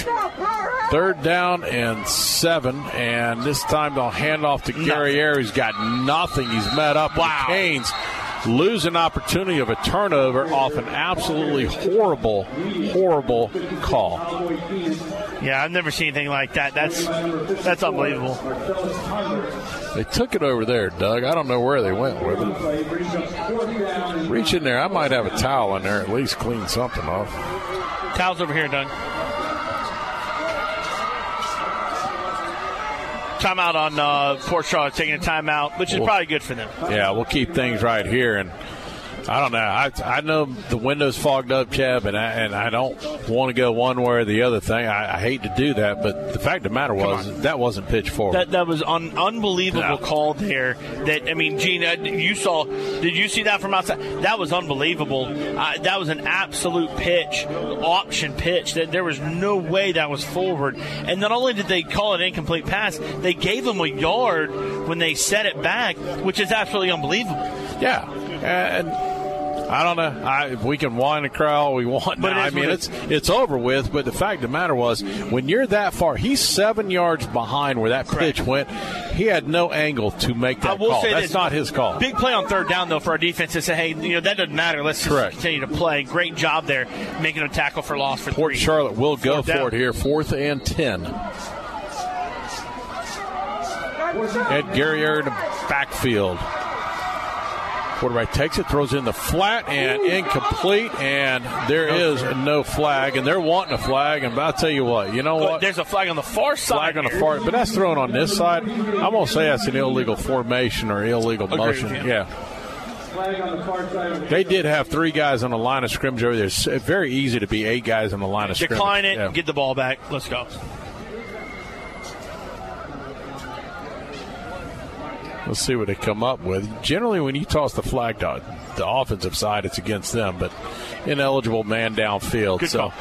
Third down and seven, and this time they'll hand off to Guerriere. He's got nothing. He's met up. Wow. Canes lose an opportunity of a turnover off an absolutely horrible, horrible call.
Yeah, I've never seen anything like that. That's that's unbelievable.
They took it over there, Doug. I don't know where they went with it. Reach in there. I might have a towel in there. At least clean something off.
Towels over here, Doug. Timeout on uh, Port Charlotte, taking a timeout, which is
Well-
probably good for them.
Yeah, we'll keep things right here. And I don't know. I, I know the window's fogged up, Cheb, and I, and I don't want to go one way or the other thing. I, I hate to do that, but the fact of the matter was that wasn't pitch forward.
That that was an unbelievable
No.
call there. That I mean, Gene, uh, you saw? Did you see that from outside? That was unbelievable. Uh, that was an absolute pitch, option pitch. That there was no way that was forward. And not only did they call it incomplete pass, they gave them a yard when they set it back, which is absolutely unbelievable.
Yeah, and I don't know. I, if we can whine and cry all we want,
But
now, I mean it's it's over with. But the fact of the matter was, when you're that far, he's seven yards behind where that pitch went. He had no angle to make that
I will
call.
say
That's
this.
not his call.
Big play on third down though for our defense to say, hey, you know that doesn't matter. Let's just
Correct.
continue to play. Great job there, making a tackle for loss for
Port
three.
Charlotte will go
Fourth down.
for it here, fourth and ten. Ed Guerriere in the backfield. Quarterback takes it, throws in the flat and incomplete, and there is no flag, and they're wanting a flag. And I'll tell you what, you know what?
There's a flag on the far side.
Flag on the far, but that's thrown on this side. I'm gonna say that's an illegal formation or illegal
Agree
motion. Yeah.
Flag on the far
They did have three guys on the line of scrimmage over there. It's very easy to be eight guys on the line of scrimmage.
Decline it.
Yeah.
Get the ball back. Let's go.
Let's see what they come up with. Generally, when you toss the flag to the offensive side, it's against them, but ineligible man downfield.
Good
so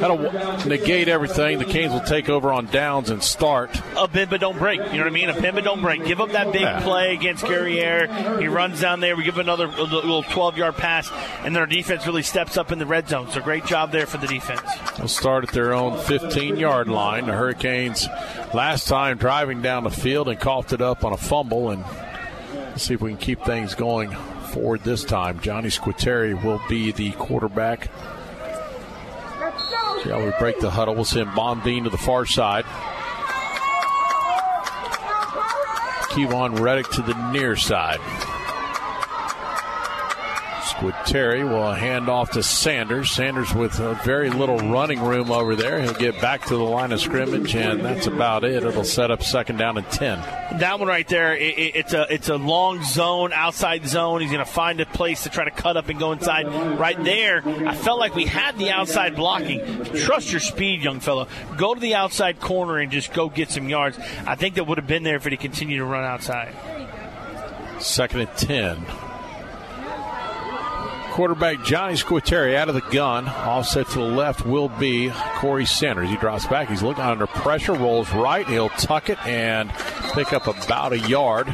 that'll negate everything. The Canes will take over on downs and start.
A bend but don't break. You know what I mean? A bend but don't break. Give up that big
Yeah.
play against Guerriere. He runs down there. We give another little 12 yard pass, and then our defense really steps up in the red zone. So great job there for the defense.
They'll start at their own 15 yard line. The Hurricanes last time driving down the field and coughed it up on a fumble. And see if we can keep things going forward this time. Johnny Squitieri will be the quarterback. See how we break the huddle. We'll send Bond Bean to the far side. Kevon Reddick to the near side. Squitieri will hand off to Sanders. Sanders with uh, very little running room over there. He'll get back to the line of scrimmage, and that's about it. It'll set up second down and 10.
That one right there, it, it- it's a it's a long zone, outside zone. He's going to find a place to try to cut up and go inside. Right there, I felt like we had the outside blocking. Trust your speed, young fellow. Go to the outside corner and just go get some yards. I think that would have been there if he continued to run outside.
Second and 10. Quarterback Johnny Squitieri out of the gun. Offset to the left will be Corey Sanders. He drops back. He's looking under pressure, rolls right. He'll tuck it and pick up about a yard.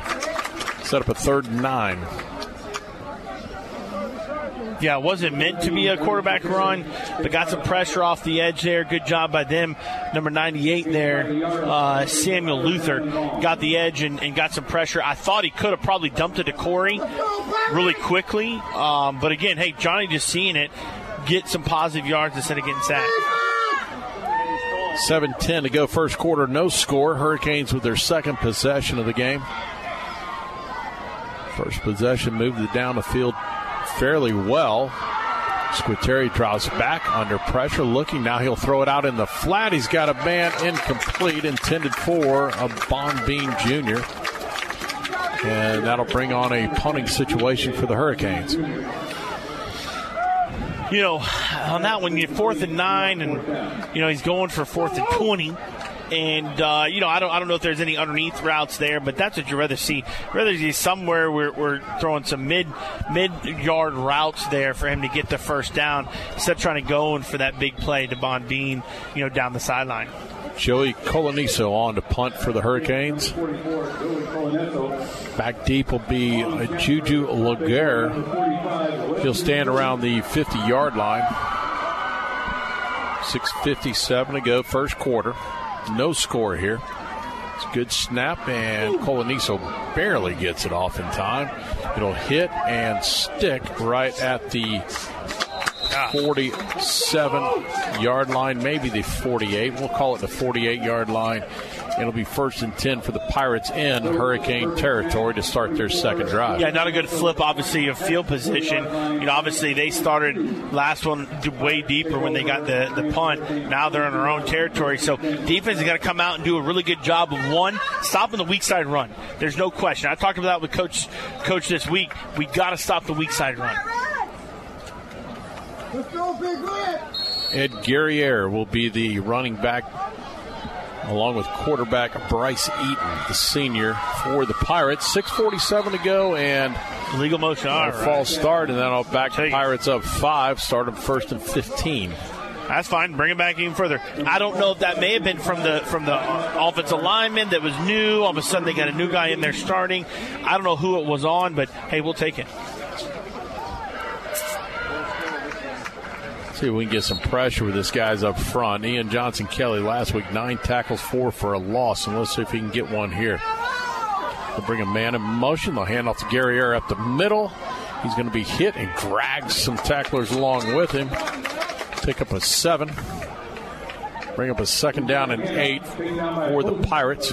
Set up a third and nine.
Yeah, it wasn't meant to be a quarterback run, but got some pressure off the edge there. Good job by them. Number 98 there, uh, Samuel Luther, got the edge and, and, got some pressure. I thought he could have probably dumped it to Corey really quickly. Um, but again, hey, Johnny just seeing it, get some positive yards instead of getting sacked.
7 10 to go, first quarter, no score. Hurricanes with their second possession of the game. First possession moved it down the field fairly well. Squitieri drops back under pressure, looking now. He'll throw it out in the flat. He's got a man incomplete, intended for a Bond Bean Jr. And that'll bring on a punting situation for the Hurricanes.
You know, on that one, you're fourth and nine, and you know he's going for fourth and twenty. And uh, you know, I don't, I don't know if there's any underneath routes there, but that's what you'd rather see. Rather see somewhere we're, we're throwing some mid mid yard routes there for him to get the first down instead of trying to go in for that big play to Bond Bean, you know, down the sideline.
Joey Coloniso on to punt for the Hurricanes. Back deep will be Juju Laguerre. He'll stand around the 50 yard line. 6.57 to go, first quarter. No score here. It's a good snap, and Coloniso barely gets it off in time. It'll hit and stick right at the ah. 47 yard line, maybe the 48. We'll call it the 48 yard line. It'll be first and 10 for the Pirates in Hurricane territory to start their second drive.
Yeah, not a good flip, obviously, of field position. You know, obviously, they started last one way deeper when they got the, the punt. Now they're in their own territory. So defense is going to come out and do a really good job of one, stopping the weak side run. There's no question. I talked about that with Coach, Coach this week. We got to stop the weak side run.
Ed Guerriere will be the running back along with quarterback Bryce Eaton, the senior for the Pirates. 6:47 to go, and
legal motion.
A
right.
false start, and then I'll back the Pirates up five. Start them first and 15.
That's fine. Bring it back even further. I don't know if that may have been from the from the offensive lineman that was new. All of a sudden, they got a new guy in there starting. I don't know who it was on, but hey, we'll take it.
See if we can get some pressure with this guys up front. Ian Johnson Kelly last week, nine tackles, four for a loss. And let's see if he can get one here. They'll bring a man in motion. They'll hand off to Guerriere up the middle. He's going to be hit and drags some tacklers along with him. Take up a seven. Bring up a second down and eight for the Pirates.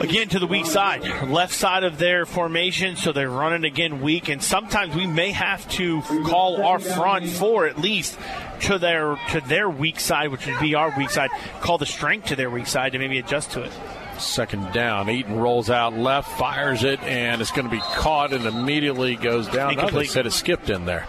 Again to the weak side, left side of their formation, so they're running again weak. And sometimes we may have to call our front four at least to their to their weak side, which would be our weak side. Call the strength to their weak side to maybe adjust to it.
Second down. Eaton rolls out left, fires it, and it's going to be caught and immediately goes down.
Incomplete.
No, they said it skipped in there.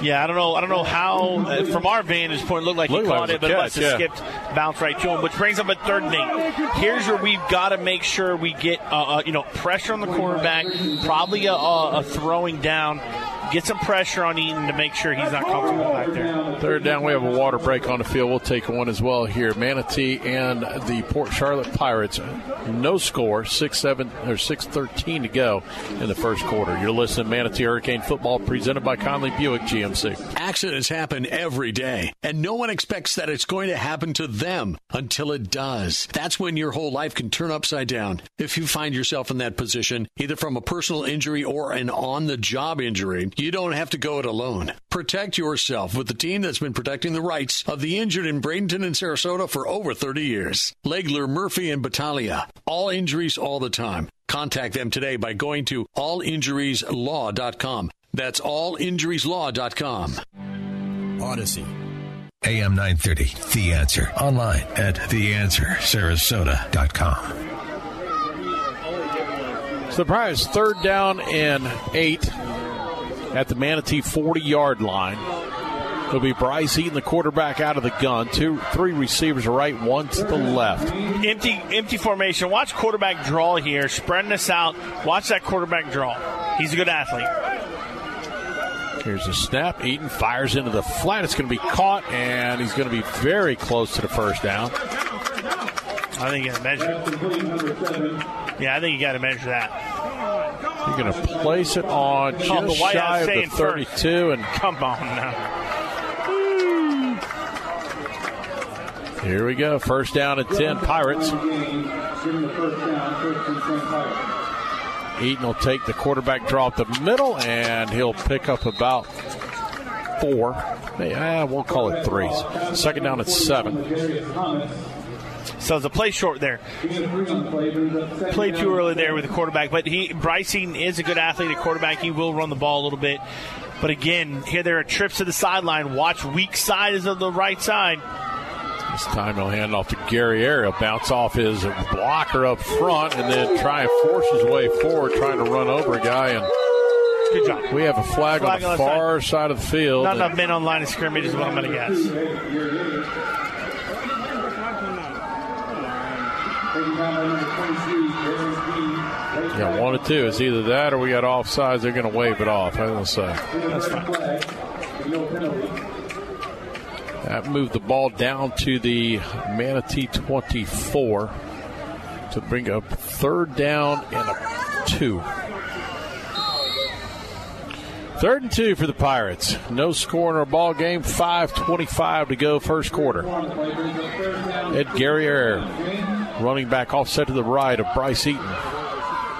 Yeah, I don't know. I don't know how. Uh, from our vantage point, it looked like
Looked
he
like
caught
it
it, but
a
must
catch,
have
yeah.
skipped, bounced right to him, which brings up a third and eight. Here's where we've got to make sure we get, uh, uh, you know, pressure on the quarterback, probably a, a, a throwing down. Get some pressure on Eaton to make sure he's not comfortable back there.
Third down, we have a water break on the field. We'll take one as well here. Manatee and the Port Charlotte Pirates. No score, six seven or six thirteen to go in the first quarter. You're listening to Manatee Hurricane Football presented by Conley Buick GMC.
Accidents happen every day, and no one expects that it's going to happen to them until it does. That's when your whole life can turn upside down. If you find yourself in that position, either from a personal injury or an on the job injury, you don't have to go it alone. Protect yourself with the team that's been protecting the rights of the injured in Bradenton and Sarasota for over 30 years. Legler, Murphy, and Battaglia. All injuries all the time. Contact them today by going to allinjurieslaw.com. That's allinjurieslaw.com.
Odyssey.
AM 930, The Answer. Online at theanswersarasota.com.
So the Pirates third down and eight at the Manatee 40 yard line. It'll be Bryce Eaton, the quarterback, out of the gun. Two, three receivers right, one to the left.
Empty, empty formation. Watch quarterback draw here, spreading us out. Watch that quarterback draw. He's a good athlete.
Here's a snap. Eaton fires into the flat. It's going to be caught, and he's going to be very close to the first down.
I think you got to measure it. Yeah, I think you got to measure that.
You're going to place it on
oh, just Oh,
shy of the
saying
32, and
Come on now.
here we go. First down at 10, Pirates. Eaton will take the quarterback draw up the middle, and he'll pick up about four. Yeah, we'll call it threes. Second down at seven.
So it's a play short there. Played too early there with the quarterback, but he Brycing is a good athlete at quarterback. He will run the ball a little bit. But again, here there are trips to the sideline. Watch weak side is of the right side.
This time he'll hand off to Gary He'll bounce off his blocker up front and then try and force his way forward, trying to run over a guy. And
Good job.
we have a flag,
Flag
on the far side of the field.
Not enough men on line of scrimmage is what I'm going to guess.
Got one or two. It's either that or we got offsides. They're going to wave it off. I to say.
That's fine.
That moved the ball down to the Manatee 24 to bring up third down and a two. Third and two for the Pirates. No score in our ball game. 5.25 to go, first quarter. Ed Guerriere running back offset to the right of Bryce Eaton.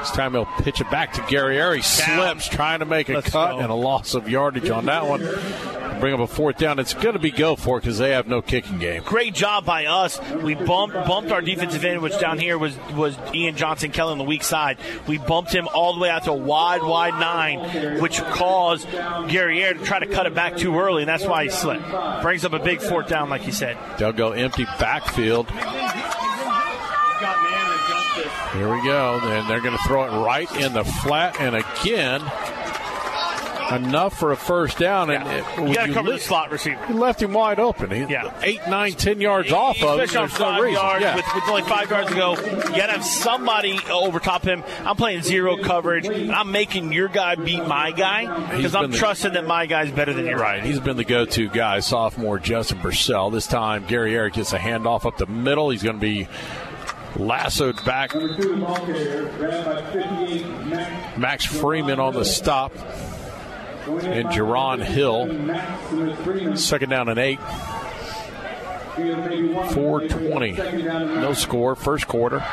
This time he'll pitch it back to Guerriere. He slips trying to make a
Let's
cut
go.
and a loss of yardage on that one. Bring up a fourth down. It's going to be go for it because they have no kicking game.
Great job by us. We bumped bumped our defensive end, which down here was was Ian Johnson Kelly on the weak side. We bumped him all the way out to a wide, wide nine, which caused Gary to try to cut it back too early, and that's why he slipped. Brings up a big fourth down, like you said.
They'll go empty backfield. Here we go. And they're going to throw it right in the flat. And again, enough for a first down. And it,
You got to cover
li-
the slot receiver.
you left him wide open. He,
Yeah.
Eight, nine, ten yards off of him.
Especially on
There's no
five
reason.
yards
Yeah.
with, with only five yards to go. You got to have somebody over top him. I'm playing zero coverage, and I'm making your guy beat my guy because I'm
the-
trusting that my guy's better than yours.
Right. He's been the go to guy, sophomore Justin Purcell. This time, Gary Eric gets a handoff up the middle. He's going to be lassoed back. Max Freeman on the stop. And Jerron Hill. Second down and eight. 420. No score. First quarter.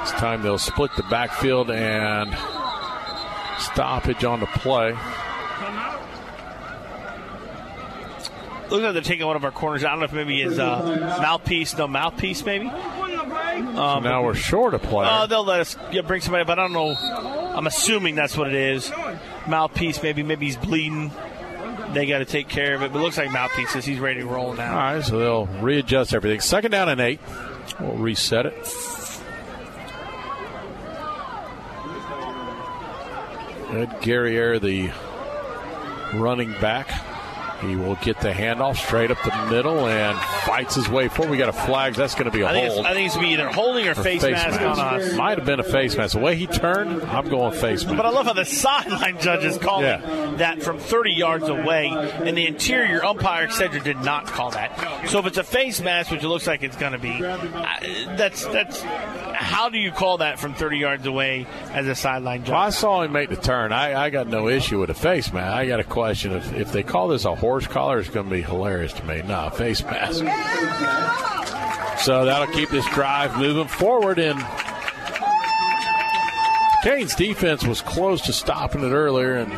This time they'll split the backfield and stoppage on the play.
Looks like they're taking one of our corners. I don't know if maybe his uh, mouthpiece, no mouthpiece, maybe.
So now we're short a player.
Uh, they'll let us yeah, bring somebody, but I don't know. I'm assuming that's what it is. Mouthpiece, maybe. Maybe he's bleeding. They got to take care of it. But it looks like mouthpiece says he's ready to roll
All
now.
right, so they'll readjust everything. Second down and eight. We'll reset it. Ed Guerriere, the running back. He will get the handoff straight up the middle and fights his way forward. We got a flag. That's going to be a
I think,
hold.
I think it's going to be either holding or,
or
face, mask, on us.
Might have been a face mask. The way he turned, I'm going face mask.
But I love how the sideline judges calling
Yeah.
that from 30 yards away, and the interior umpire Cedric did not call that. So if it's a face mask, which it looks like it's going to be, uh, that's that's how do you call that from 30 yards away as a sideline judge?
Well, I saw him make the turn. I, I got no issue with a face mask. I got a question if if they call this a horse collar, it's going to be hilarious to me. No, face mask. So that'll keep this drive moving forward. And Canes' defense was close to stopping it earlier. And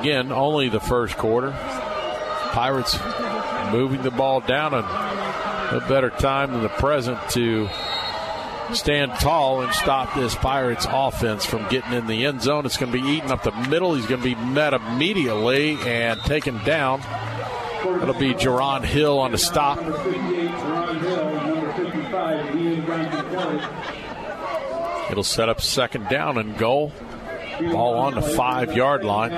again, only the first quarter. Pirates moving the ball down and a better time than the present to stand tall and stop this Pirates offense from getting in the end zone. It's going to be Eaton up the middle. He's going to be met immediately and taken down. It'll be Jerron Hill on the stop. It'll set up second down and goal. Ball on the five yard line.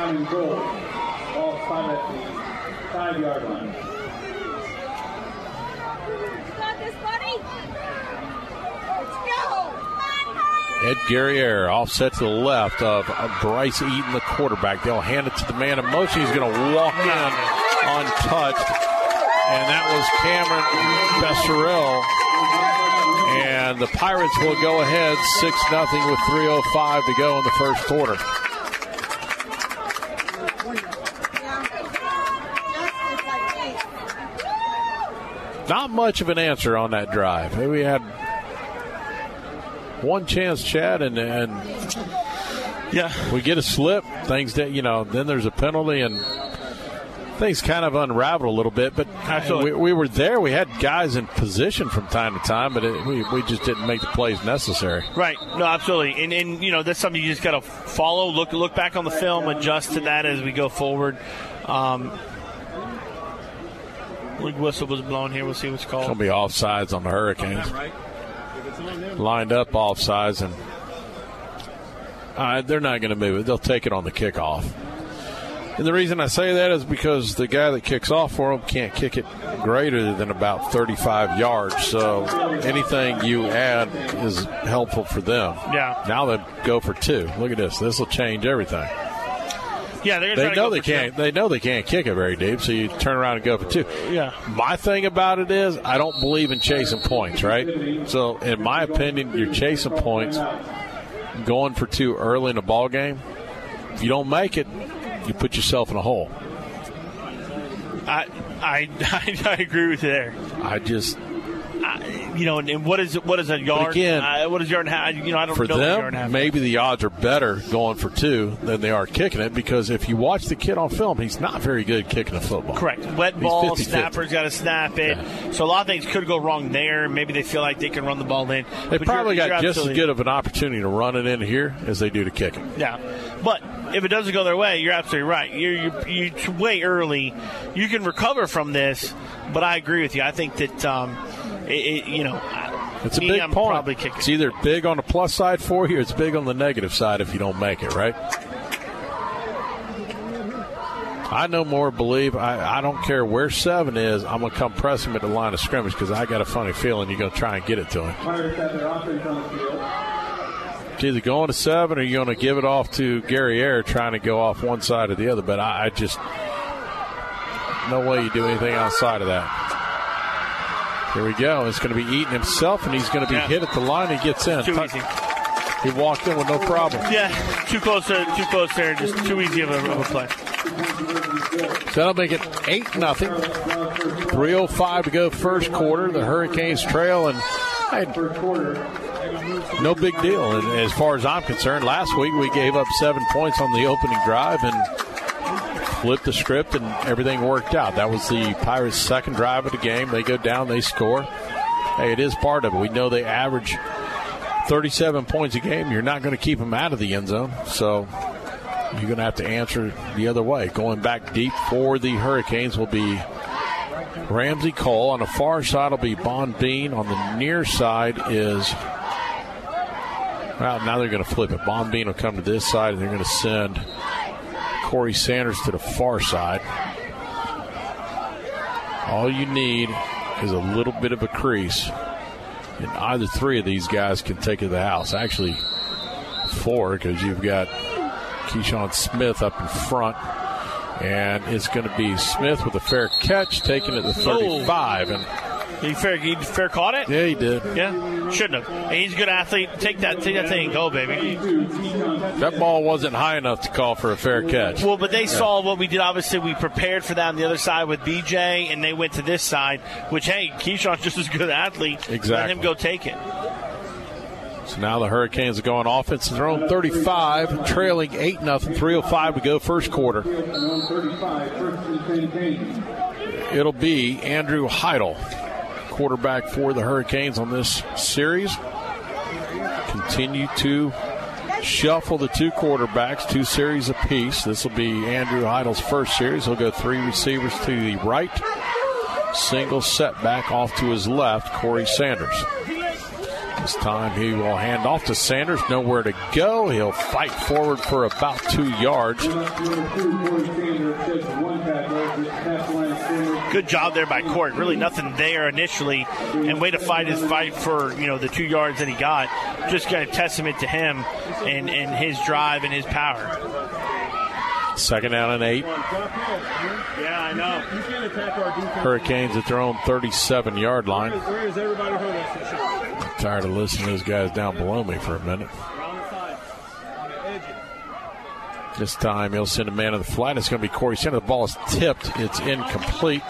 Five yard line.
Ed Guerriere offset to the left of uh, Bryce Eaton, the quarterback. They'll hand it to the man in motion. He's going to walk in untouched. And that was Cameron Besserell. And the Pirates will go ahead 6 0 with 3.05 to go in the first quarter. Not much of an answer on that drive. We had one chance, Chad, and, and
yeah,
we get a slip. Things that you know, then there's a penalty, and things kind of unraveled a little bit. But we, we, were there. We had guys in position from time to time, but it, we we just didn't make the plays necessary.
Right. No, absolutely. And and you know that's something you just got to follow. Look look back on the film, adjust to that as we go forward. Um, whistle was blown here. We'll see what's called.
It's going to be offsides on the Hurricanes lined up off sides, and uh, they're not going to move it. They'll take it on the kickoff. And the reason I say that is because the guy that kicks off for them can't kick it greater than about 35 yards. So anything you add is helpful for them.
Yeah.
Now they go for two. Look at this. This will change everything.
Yeah, they
know they can't. They know they can't kick it very deep, so you turn around and go for two.
Yeah.
My thing about it is, I don't believe in chasing points. Right. So, in my opinion, you're chasing points, going for two early in a ball game. If you don't make it, you put yourself in a hole.
I I I, I agree with you there.
I just
you know, and, and, what is what is a yard?
But again,
uh, what is yard? You know, I don't know.
for
know
them. maybe the odds are better going for two than they are kicking it because if you watch the kid on film, he's not very good kicking the football.
Correct. Wet
he's
ball,
50,
snapper's got to snap it. Yeah. So a lot of things could go wrong there. Maybe they feel like they can run the ball in.
They
but
probably
you're,
got
you're
just as good of an opportunity to run it in here as they do to kick it.
Yeah, but if it doesn't go their way, you're absolutely right. You're, you're, you're way early. You can recover from this, but I agree with you. I think that. Um, it, it, you know,
it's a big
I'm
point.
Kicking.
It's either big on the plus side for you, or it's big on the negative side if you don't make it, right? I no more believe. I, I don't care where seven is. I'm gonna come press him at the line of scrimmage because I got a funny feeling you're gonna try and get it to him. It's either going to seven or you're going to give it off to Guerriere trying to go off one side or the other. But I, I just no way you do anything outside of that. Here we go. It's going to be Eaton himself, and he's going to be
Yeah.
hit at the line. He gets in.
Too
Tuck-
easy.
He walked in with no problem.
Yeah, too close. To, too close there. Just too easy of a, of a play.
So that'll make it eight nothing. Three oh five to go first quarter. The Hurricanes trail and no big deal And as far as I'm concerned. Last week we gave up seven points on the opening drive and flipped the script and everything worked out. That was the Pirates' second drive of the game. They go down, they score. Hey, it is part of it. We know they average 37 points a game. You're not going to keep them out of the end zone, so you're going to have to answer the other way. Going back deep for the Hurricanes will be Ramsey Cole. On the far side will be Bean. On the near side is. Well, now they're going to flip it. Bean will come to this side, and they're going to send Corey Sanders to the far side. All you need is a little bit of a crease, and either three of these guys can take it to the house. Actually, four, because you've got Keyshawn Smith up in front. And it's going to be Smith with a fair catch, taking it to 35. And
He fair, he fair caught it.
yeah, he did.
Yeah, shouldn't have. And he's a good athlete. Take that, take that thing, and go, baby.
That ball wasn't high enough to call for a fair catch.
Well, but they saw what we did. Obviously, we prepared for that on the other side with BJ, and they went to this side. Which, hey, Keyshawn's just as good an athlete. Let him go take it.
So now the Hurricanes are going offense of their own 35, trailing 8 0, 305 to go first quarter. It'll be Andrew Heidel, quarterback for the Hurricanes on this series. Continue to shuffle the two quarterbacks, two series apiece. This will be Andrew Heidel's first series. He'll go three receivers to the right, single setback off to his left, Corey Sanders. This time he will hand off to Sanders. Nowhere to go. He'll fight forward for about two yards.
Good job there by Court. Really nothing there initially, and way to fight his fight for you know the two yards that he got. Just got a testament to him and, and his drive and his power.
Second down and eight.
Yeah, I know. You can't attack our defense.
Hurricanes at their own 37 yard line.
Where is everybody hurt us?
Tired of listening to those guys down below me for a minute. This time he'll send a man to the flat. It's going to be Corey Center. The ball is tipped. It's incomplete.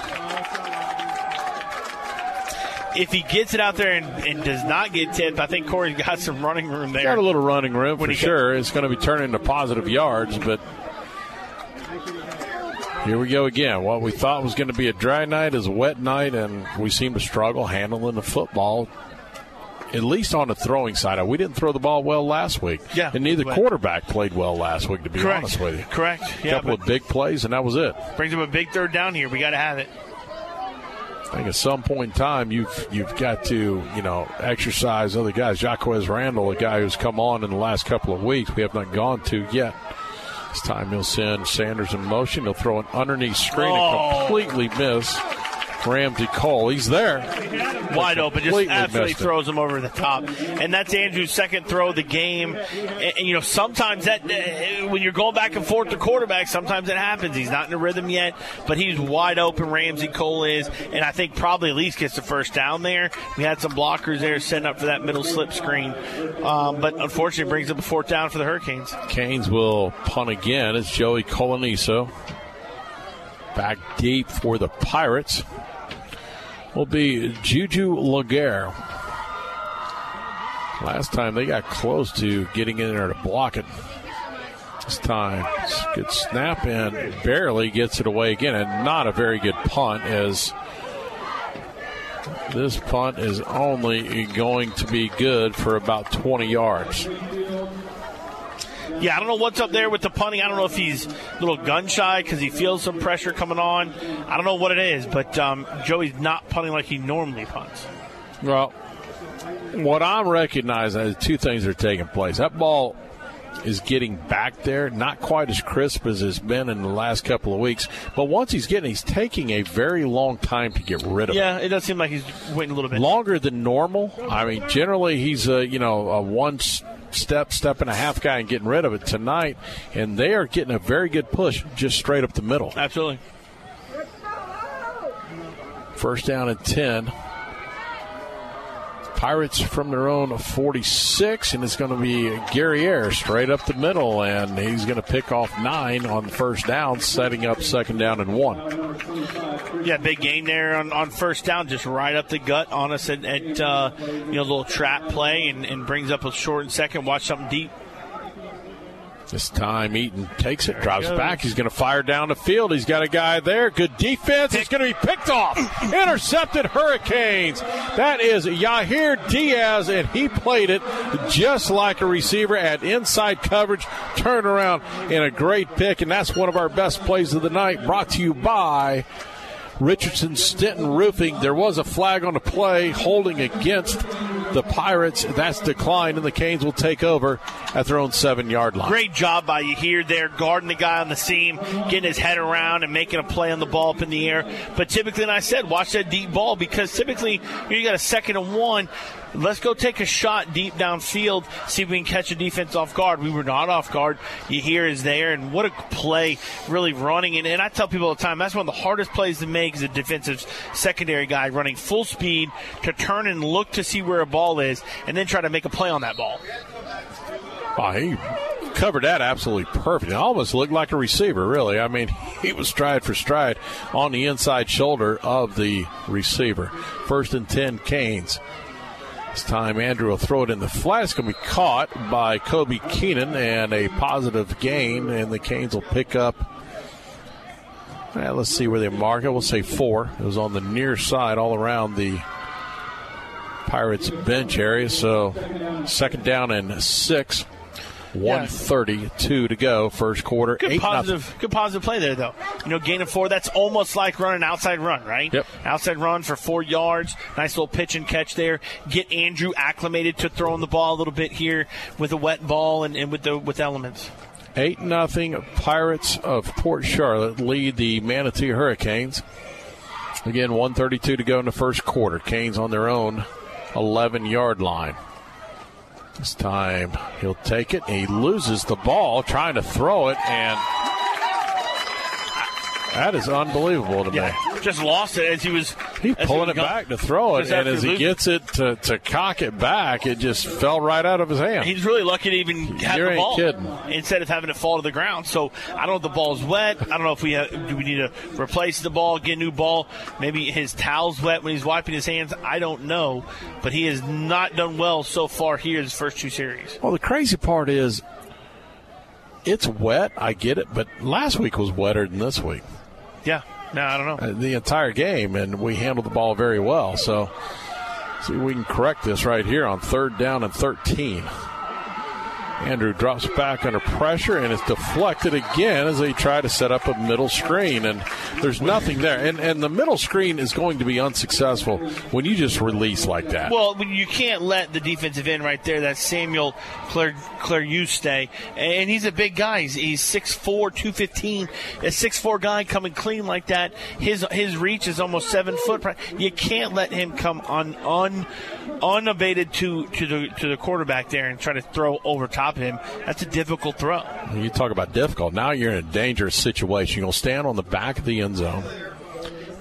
If he gets it out there and, and does not get tipped, I think Corey's got some running room there.
Got a little running room
When
for sure. It's going to be turning into positive yards, but here we go again. What we thought was going to be a dry night is a wet night, and we seem to struggle handling the football. At least on the throwing side, we didn't throw the ball well last week.
Yeah,
and neither
but-
quarterback played well last week. To be
Correct.
honest with you,
Correct.
a
Yeah,
couple of big plays, and that was it.
brings up a big third down here. We got to have it.
I think at some point in time you've you've got to you know exercise other guys. Jaquez Randall, a guy who's come on in the last couple of weeks, we have not gone to yet. This time he'll send Sanders in motion. He'll throw an underneath screen
Oh.
and completely miss Ramsey Cole. He's there,
wide open, just absolutely throws him over the top. And that's Andrew's second throw of the game. And, and, you know, sometimes that uh, when you're going back and forth to quarterback, sometimes it happens. He's not in a rhythm yet, but he's wide open. Ramsey Cole is, and I think probably at least gets the first down there. We had some blockers there setting up for that middle slip screen, um, but unfortunately brings up a fourth down for the Hurricanes.
Canes will punt again. It's Joey Coloniso. Back deep for the Pirates will be Juju Laguerre. Last time they got close to getting in there to block it. This time, good snap and barely gets it away again, and not a very good punt as this punt is only going to be good for about 20 yards.
Yeah, I don't know what's up there with the punting. I don't know if he's a little gun shy because he feels some pressure coming on. I don't know what it is, but um, Joey's not punting like he normally punts.
Well, what I'm recognizing is two things are taking place. That ball is getting back there, not quite as crisp as it's been in the last couple of weeks. But once he's getting, he's taking a very long time to get rid of it.
Yeah, it does seem like he's waiting a little bit.
Longer than normal. I mean, generally he's a you know a one s- step, step and a half guy and getting rid of it tonight, and they are getting a very good push just straight up the middle.
Absolutely.
First down and 10. Pirates from their own 46, and it's going to be Gary Ayers straight up the middle, and he's going to pick off nine on the first down, setting up second down and one.
Yeah, big game there on, on first down, just right up the gut on us at, at uh, you know, little trap play and, and brings up a short and second. Watch something deep.
This time Eaton takes it, drops
goes.
back. He's going to fire down the field. He's got a guy there. Good defense. It's going to be picked off. Intercepted Hurricanes. That is Yahir Diaz, and he played it just like a receiver at inside coverage. Turn around in a great pick, and that's one of our best plays of the night. Brought to you by Richardson Stinton Roofing. There was a flag on the play holding against the Pirates. That's declined, and the Canes will take over at their own seven yard line.
Great job by Yahir, there, guarding the guy on the seam, getting his head around and making a play on the ball up in the air. But typically, and I said, watch that deep ball because typically you got a second and one. Let's go take a shot deep downfield, see if we can catch a defense off guard. We were not off guard. Yahir is there, and what a play, really running. And, and I tell people all the time, that's one of the hardest plays to make as a defensive secondary guy, running full speed to turn and look to see where a ball is, and then try to make a play on that ball.
Oh, he covered that absolutely perfect. It almost looked like a receiver, really. I mean, he was stride for stride on the inside shoulder of the receiver. First and 10, Canes. This time, Andrew will throw it in the flat. It's going to be caught by Kobe Keenan and a positive gain, and the Canes will pick up. Well, let's see where they mark it. We'll say four. It was on the near side, all around the Pirates bench area. So, second down and six. 132 to go, first quarter.
Good positive,
nothing.
good positive play there, though. You know, gain of four. That's almost like running outside run, right?
Yep.
Outside run for four yards. Nice little pitch and catch there. Get Andrew acclimated to throwing the ball a little bit here with a wet ball and, and with the with elements.
Eight nothing. Pirates of Port Charlotte lead the Manatee Hurricanes. Again, 132 to go in the first quarter. Canes on their own 11 yard line. This time he'll take it. He loses the ball trying to throw it, and that is unbelievable to me.
Just lost it as he was.
He pulling
was
it back to throw it, and as he gets it to, to cock it back, it just fell right out of his hand.
He's really lucky to even have
You
the
ain't
ball
kidding.
instead of having it fall to the ground. So I don't know if the ball's wet. I don't know if we have, do we need to replace the ball, get a new ball. Maybe his towel's wet when he's wiping his hands. I don't know, but he has not done well so far here in his first two series.
Well, the crazy part is it's wet. I get it, but last week was wetter than this week.
Yeah, no, I don't know.
Uh, the entire game, and we handled the ball very well. So, see if we can correct this right here on third down and 13. Andrew drops back under pressure, and it's deflected again as they try to set up a middle screen. And there's nothing there. And, and the middle screen is going to be unsuccessful when you just release like that.
Well, you can't let the defensive end right there, that Samuel Claire Claire stay, and he's a big guy. He's, he's 6'4", 215. A 6'4", guy coming clean like that. His his reach is almost seven foot. You can't let him come on un, unabated to to the to the quarterback there and try to throw over top of him. That's a difficult throw.
You talk about difficult. Now you're in a dangerous situation. You'll stand on the back of the end zone,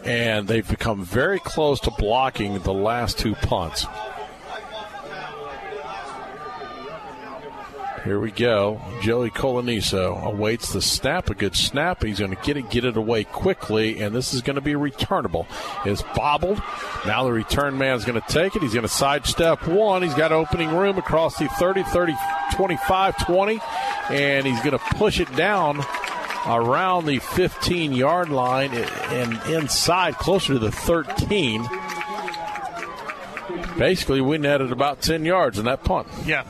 and they've become very close to blocking the last two punts. Here we go. Joey Coloniso awaits the snap. A good snap. He's going to get it, get it away quickly, and this is going to be returnable. It's bobbled. Now the return man is going to take it. He's going to sidestep one. He's got opening room across the 30, 30, 25, 20, and he's going to push it down around the 15 yard line and inside closer to the 13. Basically, we netted about 10 yards in that punt.
Yeah.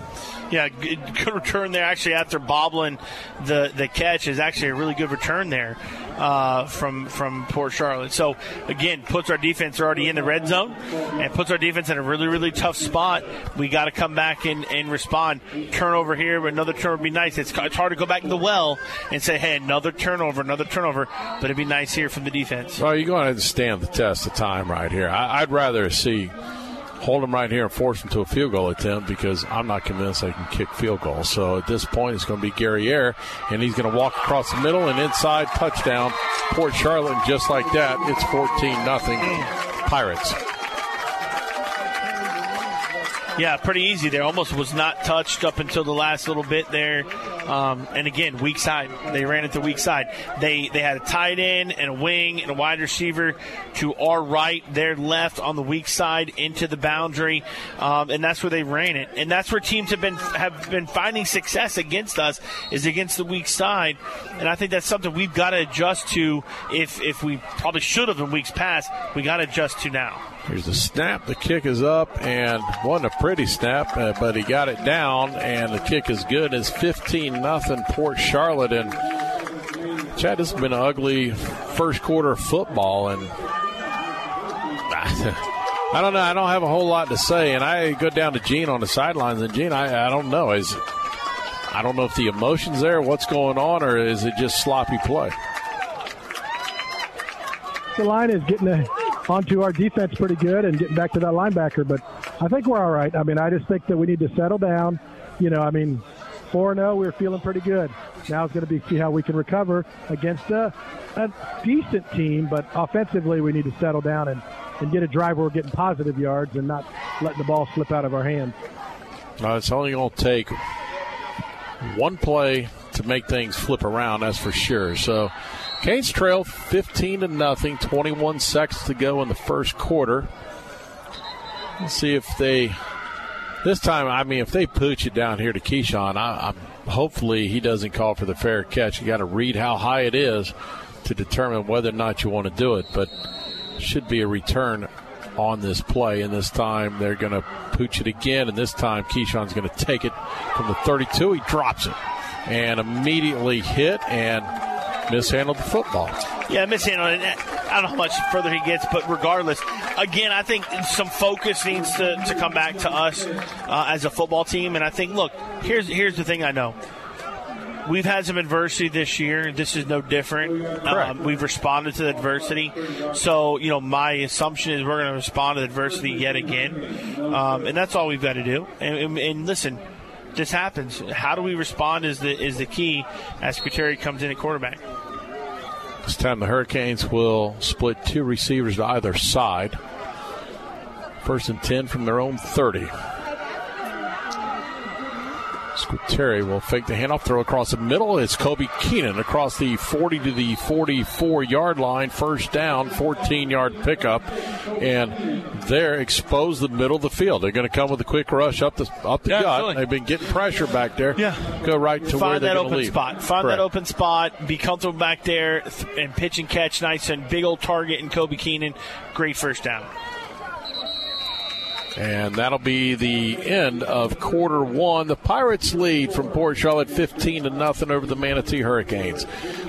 Yeah, good, good return there. Actually, after bobbling the, the catch is actually a really good return there uh, from from Port Charlotte. So again, puts our defense already in the red zone and puts our defense in a really really tough spot. We got to come back and, and respond. Turnover here, but another turnover would be nice. It's, it's hard to go back to the well and say, hey, another turnover, another turnover, but it'd be nice here from the defense.
Well, you're going to stand the test of time right here. I, I'd rather see hold them right here and force them to a field goal attempt because I'm not convinced they can kick field goals. So at this point, it's going to be Air, and he's going to walk across the middle and inside touchdown. Port Charlotte, just like that, it's 14 nothing Pirates.
Yeah, pretty easy there. Almost was not touched up until the last little bit there. Um, and again, weak side. They ran it to weak side. They they had a tight end and a wing and a wide receiver to our right, their left on the weak side into the boundary, um, and that's where they ran it. And that's where teams have been have been finding success against us is against the weak side. And I think that's something we've got to adjust to. If if we probably should have in weeks past, we got to adjust to now.
Here's the snap. The kick is up, and wasn't a pretty snap, uh, but he got it down, and the kick is good. It's 15 nothing Port Charlotte, and Chad, this has been an ugly first quarter football, and I don't know. I don't have a whole lot to say, and I go down to Gene on the sidelines, and Gene, I, I don't know. Is I don't know if the emotions there, what's going on, or is it just sloppy play?
The line is getting a, onto our defense pretty good and getting back to that linebacker, but I think we're all right. I mean, I just think that we need to settle down. You know, I mean, 4 0, we we're feeling pretty good. Now it's going to be see how we can recover against a, a decent team, but offensively, we need to settle down and, and get a drive where we're getting positive yards and not letting the ball slip out of our hands.
Uh, it's only going to take one play to make things flip around, that's for sure. So, Canes trail 15 to nothing, 21 seconds to go in the first quarter. Let's see if they this time. I mean, if they pooch it down here to Keyshawn, I, I'm hopefully he doesn't call for the fair catch. You got to read how high it is to determine whether or not you want to do it. But should be a return on this play, and this time they're going to pooch it again, and this time Keyshawn's going to take it from the 32. He drops it and immediately hit and mishandled the football.
Yeah, mishandled it. I don't know how much further he gets, but regardless, again, I think some focus needs to, to come back to us uh, as a football team. And I think, look, here's here's the thing I know. We've had some adversity this year. This is no different. Um, we've responded to the adversity. So, you know, my assumption is we're going to respond to the adversity yet again. Um, and that's all we've got to do. And, and, and, listen, this happens. How do we respond is the, is the key as Secretary comes in at quarterback.
This time the Hurricanes will split two receivers to either side. First and 10 from their own 30. Squitieri will fake the handoff, throw across the middle. It's Kobe Keenan across the 40 to the 44 yard line. First down, 14 yard pickup. And there expose the middle of the field. They're going to come with a quick rush up the up the
Yeah,
gut.
absolutely.
They've been getting pressure back there.
Yeah.
Go right to where
Find
they're
that
going to
open
leave.
spot. Find
Correct.
that open spot. Be comfortable back there and pitch and catch nice and big old target in Kobe Keenan. Great first down.
And that'll be the end of quarter one. The Pirates lead from Port Charlotte 15 to nothing over the Manatee Hurricanes.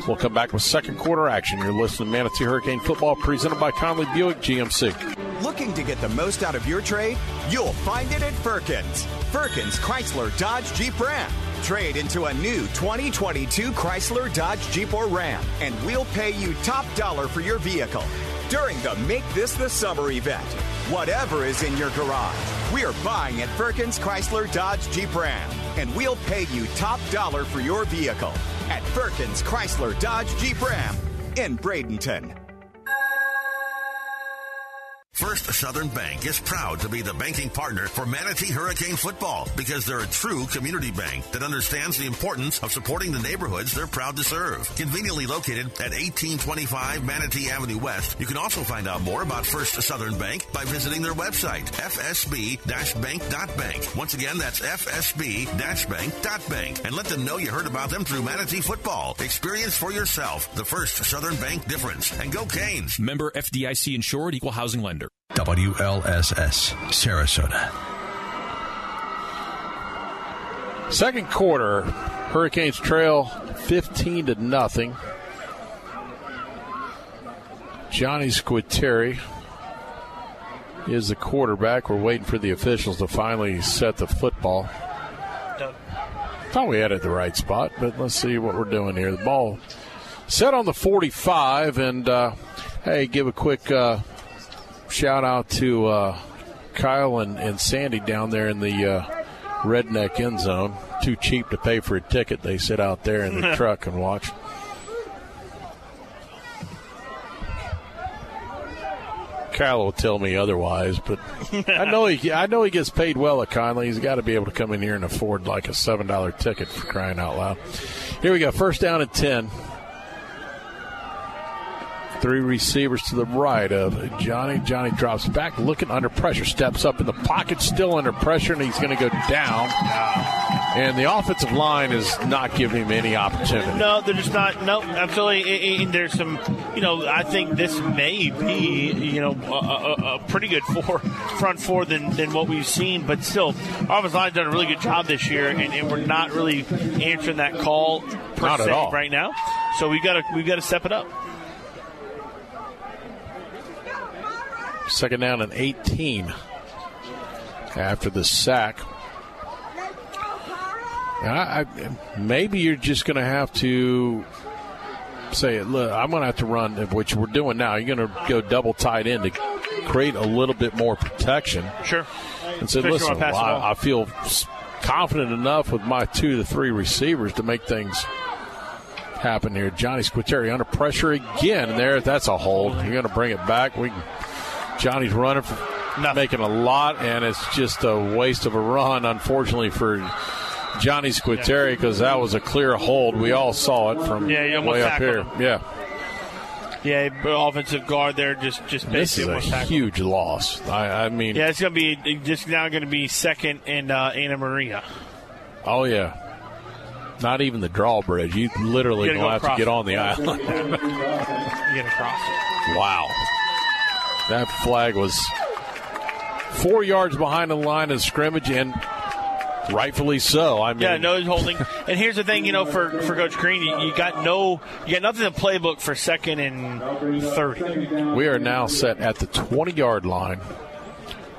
We'll come back with second quarter action. You're listening to Manatee Hurricane Football presented by Conley Buick GMC.
Looking to get the most out of your trade? You'll find it at Firkins. Firkins Chrysler Dodge Jeep Ram. Trade into a new 2022 Chrysler Dodge Jeep or Ram, and we'll pay you top dollar for your vehicle during the Make This the Summer event. Whatever is in your garage, we're buying at Firkins Chrysler Dodge Jeep Ram, and we'll pay you top dollar for your vehicle at Firkins Chrysler Dodge Jeep Ram in Bradenton.
First Southern Bank is proud to be the banking partner for Manatee Hurricane football because they're a true community bank that understands the importance of supporting the neighborhoods they're proud to serve. Conveniently located at 1825 Manatee Avenue West, you can also find out more about First Southern Bank by visiting their website, fsb-bank.bank. Once again, that's fsb-bank.bank. And let them know you heard about them through Manatee football. Experience for yourself the First Southern Bank difference. And go Canes!
Member FDIC insured equal housing lender.
WLSS, Sarasota.
Second quarter, Hurricanes trail 15 to nothing. Johnny Squitieri is the quarterback. We're waiting for the officials to finally set the football. Thought we had it the right spot, but let's see what we're doing here. The ball set on the 45, and uh, hey, give a quick uh, shout out to uh, Kyle and, and Sandy down there in the uh, redneck end zone. Too cheap to pay for a ticket. They sit out there in the truck and watch. Kyle will tell me otherwise, but I know he I know he gets paid well at Conley. He's got to be able to come in here and afford like a seven dollar ticket for crying out loud. Here we go, first down at ten. Three receivers to the right of Johnny. Johnny drops back, looking under pressure, steps up in the pocket, still under pressure, and he's going to go down. And the offensive line is not giving him any opportunity.
No, they're just not. No, absolutely. I- I- there's some, you know, I think this may be, you know, a, a, a pretty good four, front four than, than what we've seen, but still, our offensive line's done a really good job this year, and, and we're not really answering that call per
Not
se right now. So we've got to we've got to step it up.
Second down and 18 after the sack. I, I, maybe you're just going to have to say, look, I'm going to have to run, which we're doing now. You're going to go double tight end to create a little bit more protection.
Sure.
And say, listen,
the
I. I feel confident enough with my two to three receivers to make things happen here. Johnny Squitieri under pressure again. There, that's a hold. You're going to bring it back. We can, Johnny's running for making a lot, and it's just a waste of a run, unfortunately, for Johnny Squitieri because that was a clear hold. We all saw it from
Yeah,
way up here.
tackled
Yeah.
Yeah, offensive guard there just just
This is a huge loss. I, I mean,
Yeah, it's going to be just now going to be second and uh, Anna Maria.
oh, yeah. Not even the drawbridge. You literally
You gotta go
have to get on the island.
You get across.
Wow. That flag was four yards behind the line of scrimmage, and rightfully so. I mean,
yeah, nose holding. and here's the thing, you know, for, for Coach Green, you, you got no, you got nothing in the playbook for second and thirty.
We are now set at the 20 yard line.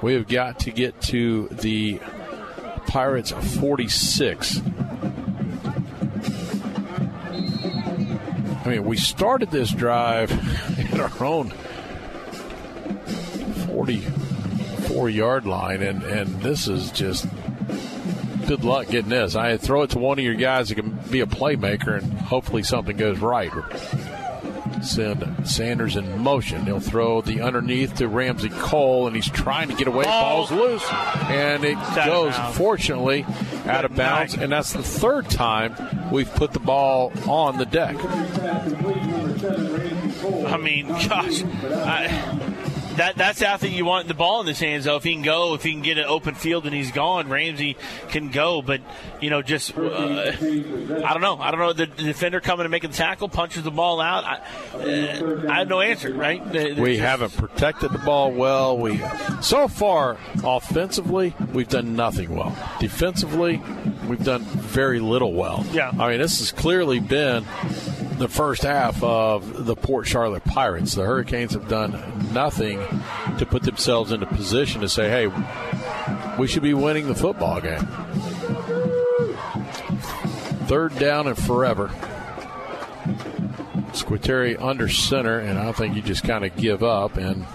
We have got to get to the Pirates 46. I mean, we started this drive at our own 44 yard line, and, and this is just good luck getting this. I throw it to one of your guys that can be a playmaker, and hopefully something goes right. Send Sanders in motion. He'll throw the underneath to Ramsey Cole, and he's trying to get away. Oh. Ball's loose, and it goes, fortunately, out of bounds. And that's the third time we've put the ball on the deck.
I mean, gosh, I, that that's the athlete you want the ball in his hands. Though, if he can go, if he can get an open field and he's gone, Ramsey can go. But you know, just uh, I don't know. I don't know. The, the defender coming and making the tackle, punches the ball out. I, uh, I have no answer. Right? The, the,
we haven't protected the ball well. We so far offensively we've done nothing well. Defensively, we've done very little well.
Yeah.
I mean, this has clearly been the first half of the Port Charlotte Pirates. The Hurricanes have done nothing to put themselves into position to say, hey, we should be winning the football game. Third down and forever. Squitieri under center, and I think you just kind of give up, and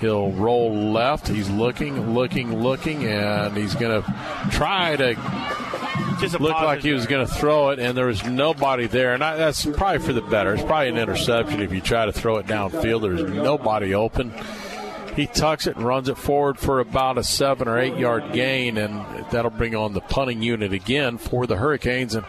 he'll roll left. He's looking, looking, looking, and he's going to try to
just
look like he was going to throw it, and there was nobody there. And I, that's probably for the better. It's probably an interception if you try to throw it downfield. There's nobody open. He tucks it and runs it forward for about a seven or eight yard gain, and that'll bring on the punting unit again for the Hurricanes. And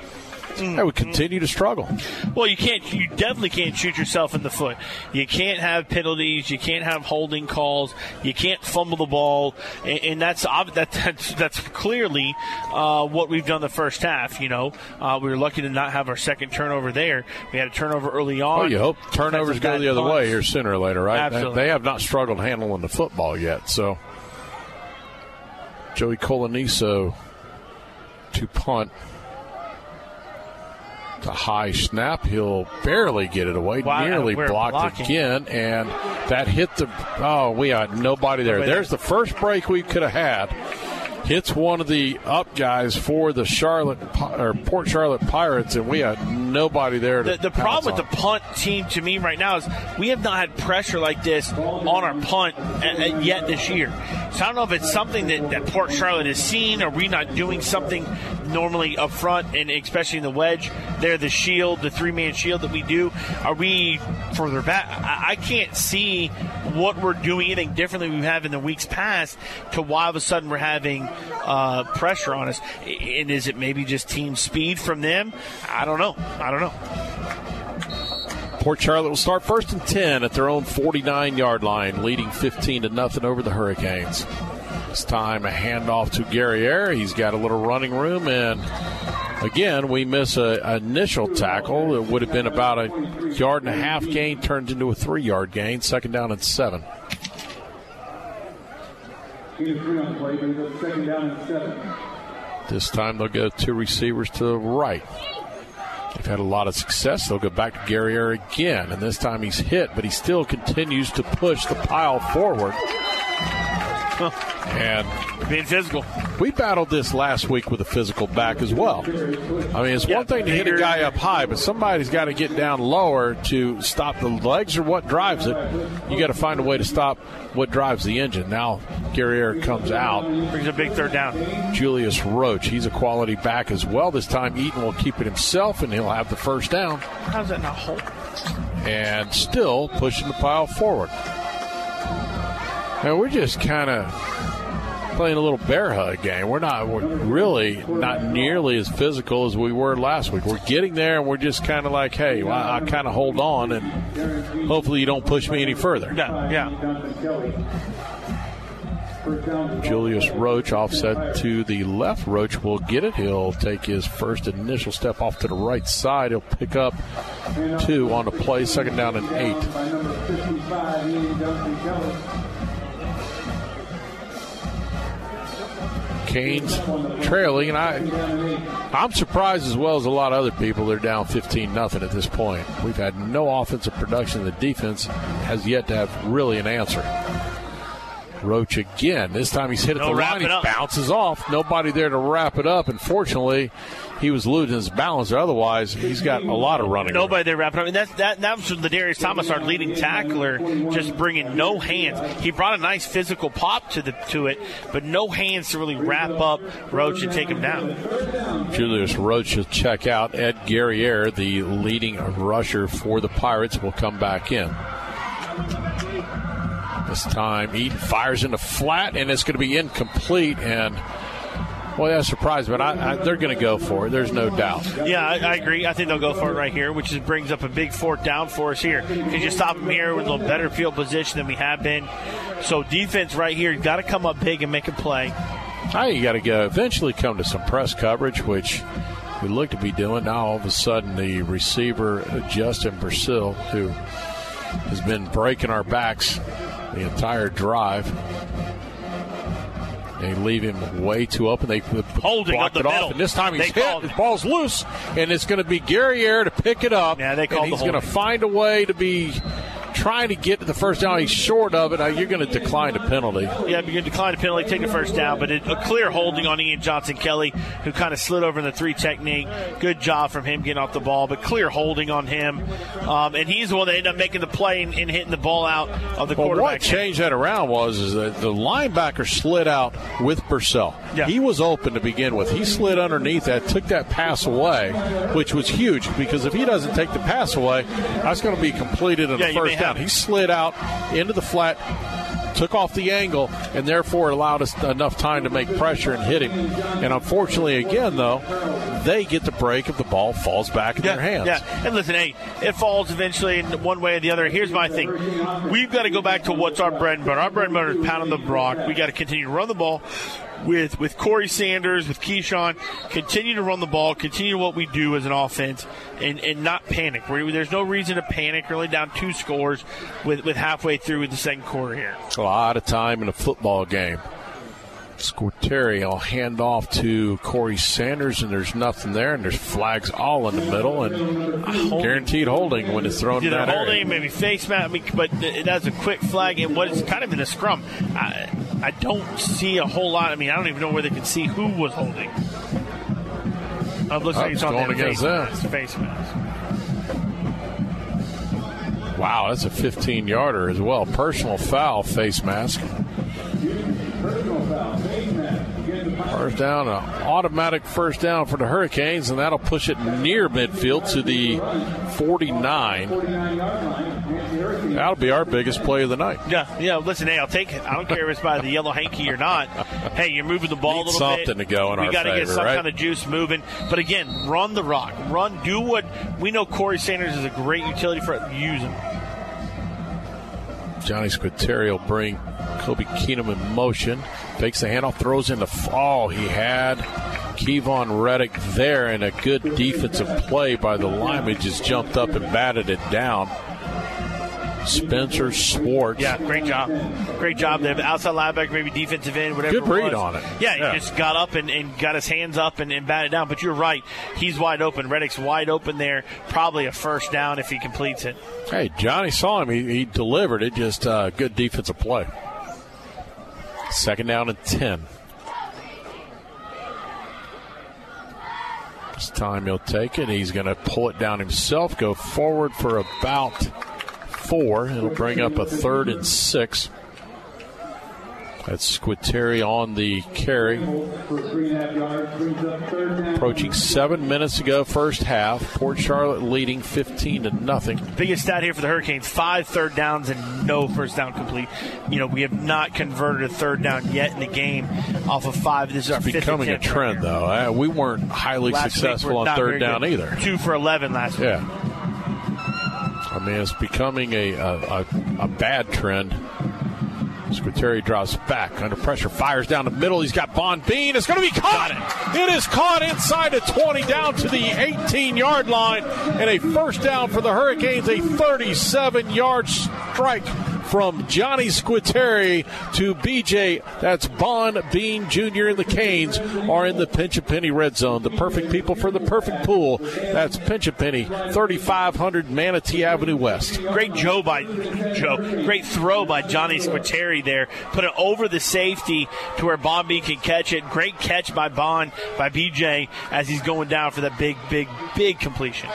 they would continue to struggle.
Well, you can't. You definitely can't shoot yourself in the foot. You can't have penalties. You can't have holding calls. You can't fumble the ball, and, and that's that, that's that's clearly uh, what we've done the first half. You know, uh, we were lucky to not have our second turnover there. We had a turnover early on.
Oh, you hope turnovers go the other
punts.
way here sooner or later, right?
Absolutely.
They have not struggled handling the football yet. So, Joey Coloniso to punt. The high snap, he'll barely get it away.
Wow,
Nearly blocked
blocking.
again, and that hit the. Oh, we had nobody there.
Nobody
There's the first break we could have had. Hits one of the up guys for the Charlotte or Port Charlotte Pirates, and we had nobody there. To
The, the problem with
on.
the punt team to me right now is we have not had pressure like this on our punt yet this year. So I don't know if it's something that, that Port Charlotte has seen. or we not doing something normally up front, and especially in the wedge? There, the shield, the three man shield that we do. Are we further back? I, I can't see what we're doing anything differently we have in the weeks past to why all of a sudden we're having uh, pressure on us. And is it maybe just team speed from them? I don't know. I don't know.
Port Charlotte will start first and 10 at their own 49 yard line, leading 15 to nothing over the Hurricanes. This time a handoff to Guerriere. He's got a little running room, and again, we miss an initial tackle. It would have been about a yard and a half gain, turned into a three yard gain, second down and seven.
Second down and seven.
This time they'll go two receivers to the right. They've had a lot of success. They'll go back to Guerriere again, and this time he's hit, but he still continues to push the pile forward. And
being physical.
We battled this last week with a physical back as well. I mean, it's one thing to hit a guy up high, but somebody's got to get down lower to stop the legs or what drives it. You got to find a way to stop what drives the engine. Now, Guerriere comes out.
Brings a big third down.
Julius Roach, he's a quality back as well. This time, Eaton will keep it himself, and he'll have the first down.
How's that not hold?
And still pushing the pile forward. And we're just kind of playing a little bear hug game. We're not we're really not nearly as physical as we were last week. We're getting there, and we're just kind of like, hey, well, I, I kind of hold on, and hopefully you don't push me any further.
Yeah, yeah.
Julius Roach offset to the left. Roach will get it. He'll take his first initial step off to the right side. He'll pick up two on the play, second down and eight. Hurricanes trailing, and I, I'm surprised as well as a lot of other people. They're down 15 nothing at this point. We've had no offensive production. The defense has yet to have really an answer. Roach again. This time he's hit at
No
the line. He
up.
bounces off. Nobody there to wrap it up. Unfortunately, he was losing his balance. Otherwise, he's got a lot of running.
Nobody there wrapping up. And that's, that, that was from the Darius Thomas, our leading tackler, just bringing no hands. He brought a nice physical pop to the to it, but no hands to really wrap up Roach and take him down.
Julius Roach will check out. Ed Guerriere, the leading rusher for the Pirates, will come back in. This time, Eaton fires in the flat, and it's going to be incomplete. And well, that's surprised, but I, I, they're going to go for it. There's no doubt.
Yeah, I, I agree. I think they'll go for it right here, which is, brings up a big fourth down for us here. Because you stop them here with a little better field position than we have been. So defense right here, got to come up big and make a play.
Now you got to go eventually come to some press coverage, which we look to be doing. Now all of a sudden, the receiver uh, Justin Brazil, who has been breaking our backs the entire drive. They leave him way too open. They
Holding up
it
the
off, and this time he's
They
hit. His ball's loose, and it's going to be Guerriere to pick it up.
Yeah, they called the
he's going to find a way to be trying to get to the first down. He's short of it. You're going to decline the penalty.
Yeah, you're going to decline a penalty, take the first down, but it, a clear holding on Ian Johnson Kelly, who kind of slid over in the three technique. Good job from him getting off the ball, but clear holding on him. Um, and he's the one that ended up making the play and, and hitting the ball out of the
Well,
quarterback.
what changed that around was is that the linebacker slid out with Purcell.
Yeah.
He was open to begin with. He slid underneath that, took that pass away, which was huge because if he doesn't take the pass away, that's going to be completed in
Yeah,
the first down. He slid out into the flat. Took off the angle and therefore allowed us enough time to make pressure and hit him. And unfortunately, again though, they get the break if the ball falls back in their hands.
Yeah, and listen, hey, it falls eventually in one way or the other. Here's my thing: we've got to go back to what's our bread and butter. Our bread and butter is pounding the rock. We got to continue to run the ball with with Corey Sanders, with Keyshawn. Continue to run the ball. Continue what we do as an offense, and, and not panic. we there's no reason to panic. We're only down two scores with with halfway through the second quarter here.
a lot of time in a football game. Squitieri will hand off to Corey Sanders, and there's nothing there, and there's flags all in the middle, and guaranteed holding when it's thrown
Either
that area.
holding, maybe face mask, I mean, but it has a quick flag and what is kind of in a scrum. I, I don't see a whole lot. I mean, I don't even know where they can see who was holding. It looks
Oh,
like it's
it's
on
going
that
against
face mask. Face mask.
Wow, that's a 15 yarder as well. Personal foul, face mask. First down, an automatic first down for the Hurricanes, and that'll push it near midfield to the 49. That'll be our biggest play of the night.
Yeah, yeah. Listen, hey, I'll take it. I don't care if it's by the yellow hanky or not. Hey, you're moving the ball
Need
a little
something
bit.
to go in
we
our
gotta get some
right?
kind of juice moving. But again, run the rock. Run. Do what we know. Corey Sanders is a great utility for it. Use him.
Johnny Squitieri will bring Kobe Keenum in motion. Fakes the handoff, throws in the fall. He had Kevon Reddick there, and a good defensive play by the lineman just jumped up and batted it down. Spencer Swartz.
Yeah, great job. Great job there. Outside linebacker, maybe defensive end, whatever.
Good read on it.
Yeah,
Yeah.
he just got up and, and got his hands up and, and batted down. But you're right. He's wide open. Reddick's wide open there. Probably a first down if he completes it.
Hey, Johnny saw him. He, he delivered it. Just uh, good defensive play. Second down and 10. This time he'll take it. He's going to pull it down himself, go forward for about four. It'll bring up a third and six. That's Squitieri on the carry. Approaching seven minutes to go, first half. Port Charlotte leading 15 to nothing.
Biggest stat here for the Hurricanes: five third downs and no first down complete. You know, we have not converted a third down yet in the game off of five. This is our
It's becoming a
attempt right
trend, though. Uh, we weren't highly
Last week
successful
we're
on third down
good.
either.
Two for eleven last week.
Yeah. I mean, it's becoming a, a, a, bad trend. Squitieri drops back under pressure, fires down the middle. He's got Bond Bean. It's going to be caught. it is caught inside the 20, down to the 18 yard line, and a first down for the Hurricanes. A 37 yard strike from Johnny Squitieri to BJ. That's Bond Bean Jr. and the Canes are in the Pinch a Penny red zone. The perfect people for the perfect pool. That's Pinch a Penny, 3500 Manatee Avenue West.
Great Joe by Joe. Great throw by Johnny Squitieri there. Put it over the safety to where Bond Bean can catch it. Great catch by Bond by BJ as he's going down for that big, big, big completion.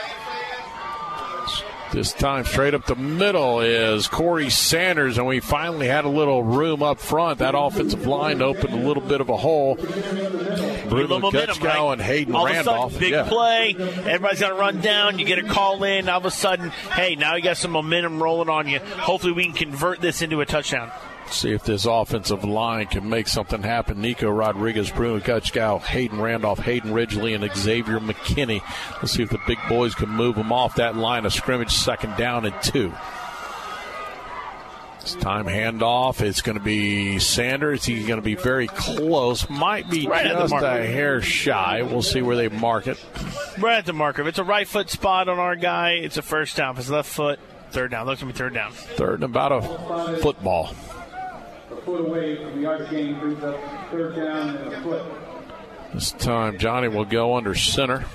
This time, straight up the middle is Corey Sanders, and we finally had a little room up front. That offensive line opened a little bit of a hole. Bruno right? and Hayden
all
Randolph.
Of a sudden, big
yeah.
play. Everybody's got to run down. You get a call in. All of a sudden, hey, now you got some momentum rolling on you. Hopefully, we can convert this into a touchdown
see if this offensive line can make something happen. Nico Rodriguez, Bruno Gutschkow, Hayden Randolph, Hayden Ridgely, and Xavier McKinney. Let's see if the big boys can move them off that line of scrimmage, second down and two. It's time handoff. It's going to be Sanders. He's going to be very close. Might be
right
just a hair shy. We'll see where they mark it.
Right at the marker. If it's a right foot spot on our guy, it's a first down. If it's left foot, third down. Looks to be third down.
Third and about a football
foot away from the yard gain brings up third down and a foot.
This time, Johnny will go under center.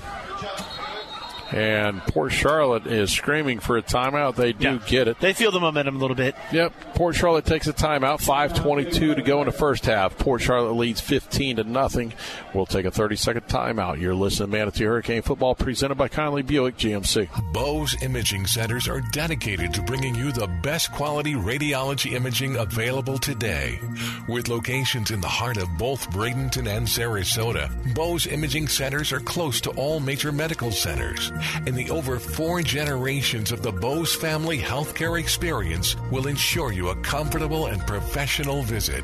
And poor Charlotte is screaming for a timeout. They do
yeah.
get it.
They feel the momentum a little bit.
Yep. Port Charlotte takes a timeout. 5:22 to go in the first half. Port Charlotte leads 15 to nothing. We'll take a 30-second timeout. You're listening to Manatee Hurricane Football, presented by Conley Buick GMC.
Bowes Imaging Centers are dedicated to bringing you the best quality radiology imaging available today. With locations in the heart of both Bradenton and Sarasota, Bowes Imaging Centers are close to all major medical centers and the over four generations of the Bowes family healthcare experience will ensure you a comfortable and professional visit.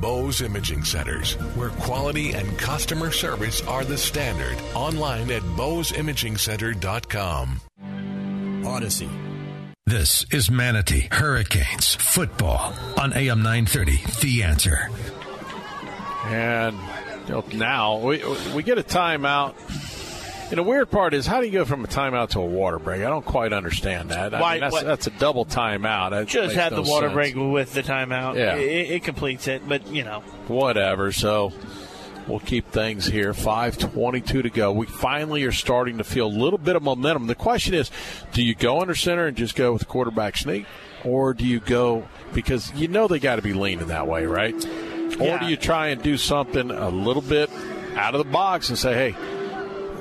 Bowes Imaging Centers, where quality and customer service are the standard. Online at bowesimagingcenter.com.
Odyssey. This is Manatee Hurricanes football on AM 930. The answer.
And now we, we get a timeout and the weird part is, how do you go from a timeout to a water break? I don't quite understand that. I
Why,
mean, that's, that's, a double timeout. That
just had
no
the water
sense.
break with the timeout.
Yeah.
It, it, completes it, but, you know.
Whatever. So we'll keep things here. 5.22 to go. We finally are starting to feel a little bit of momentum. The question is, do you go under center and just go with the quarterback sneak? Or do you go, because you know they got to be leaning that way, right?
Yeah.
Or do you try and do something a little bit out of the box and say, hey,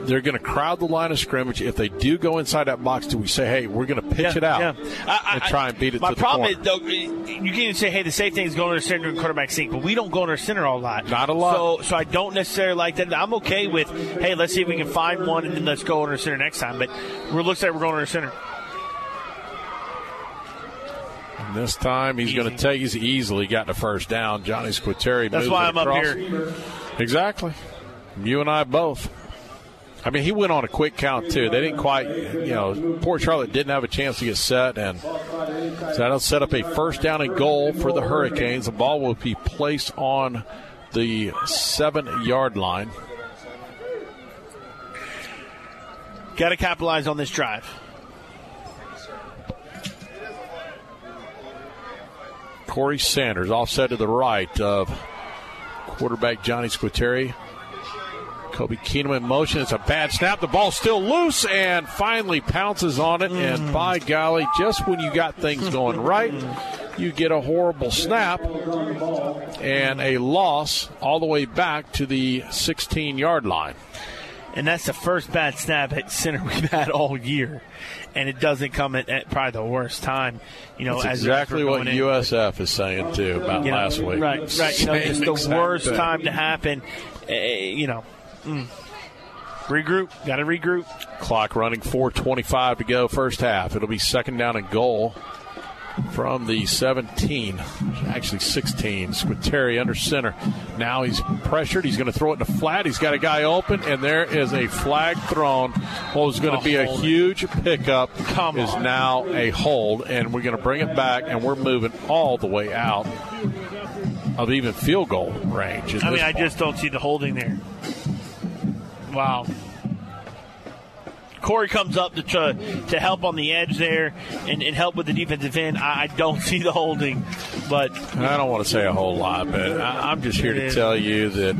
they're going to crowd the line of scrimmage. If they do go inside that box, do we say, "Hey, we're going to pitch
Yeah,
it out
yeah. I-
and
I-
try and beat it"?
My
to the
problem is, though, you can say, hey, the safe thing is going under center and quarterback sneak, but we don't go in our center a lot.
Not a lot.
So, so I don't necessarily like that. I'm okay with, hey, let's see if we can find one and then let's go under center next time. But it looks like we're going under center.
And this time he's going to take. He's easily got the first down. Johnny Squitieri.
That's why I'm up here.
Exactly. You and I both. I mean, he went on a quick count too. They didn't quite, you know, Port Charlotte didn't have a chance to get set, and so that'll set up a first down and goal for the Hurricanes. The ball will be placed on the seven-yard line.
Got to capitalize on this drive.
Corey Sanders offset to the right of quarterback Johnny Squitieri. Kobe Keenum in motion. It's a bad snap. The ball's still loose and finally pounces on it. And by golly, just when you got things going right, you get a horrible snap and a loss all the way back to the 16 yard line.
And that's the first bad snap at center we've had all year. And it doesn't come at, at probably the worst time. You know,
exactly what
in.
USF is saying too about
You know,
last week.
Right, right. You know, it's the worst
thing.
time to happen. Uh, you know, mm. regroup. Got to regroup.
Clock running 4:25 to go, first half. It'll be second down and goal from the 17, actually 16. Squitieri under center. Now he's pressured. He's going to throw it in the flat. He's got a guy open, and there is a flag thrown. What was going to be a huge pickup is now a hold, and we're going to bring it back, and we're moving all the way out of even field goal range.
I mean, I
point.
just don't see the holding there. Wow. Corey comes up to try, to help on the edge there and, and help with the defensive end. I, I, don't see the holding, but
I don't want to say a whole lot, but I, I'm just here to tell you that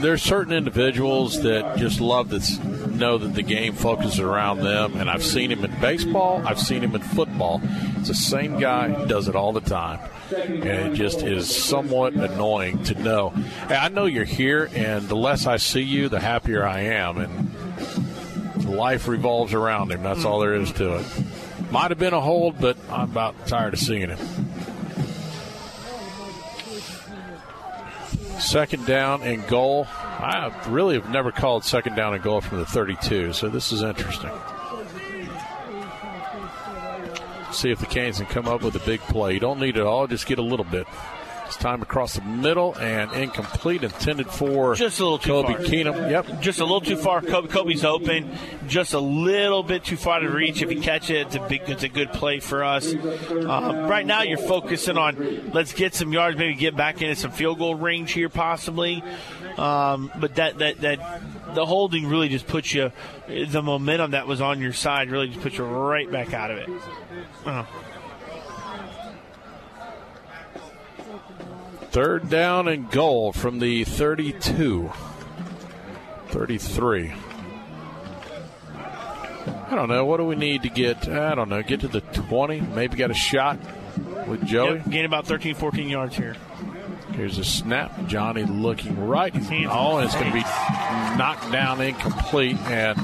there's certain individuals that just love to know that the game focuses around them, and I've seen him in baseball, I've seen him in football. It's the same guy does it all the time, and it just is somewhat annoying to know. Hey, I know you're here, and the less I see you, the happier I am, and life revolves around him. That's all there is to it. Might have been a hold, but I'm about tired of seeing him. Second down and goal. I really have never called second down and goal from the 32, so this is interesting. See if the Canes can come up with a big play. You don't need it all, just get a little bit. It's time across the middle and incomplete, intended for
just a little too
Kobe
far.
Keenum. Yep,
just a little too far. Kobe, Kobe's open, just a little bit too far to reach. If you catch it, it's a big, it's a good play for us. Uh, right now, you're focusing on let's get some yards, maybe get back into some field goal range here, possibly. Um, but that that that the holding really just puts you the momentum that was on your side really just puts you right back out of it. Uh.
Third down and goal from the 32. 33. I don't know. What do we need to get? I don't know. Get to the 20. Maybe got a shot with Joey.
Yep, gain about 13, 14 yards here.
Here's a snap. Johnny looking right. Oh, and it's going to be knocked down incomplete. And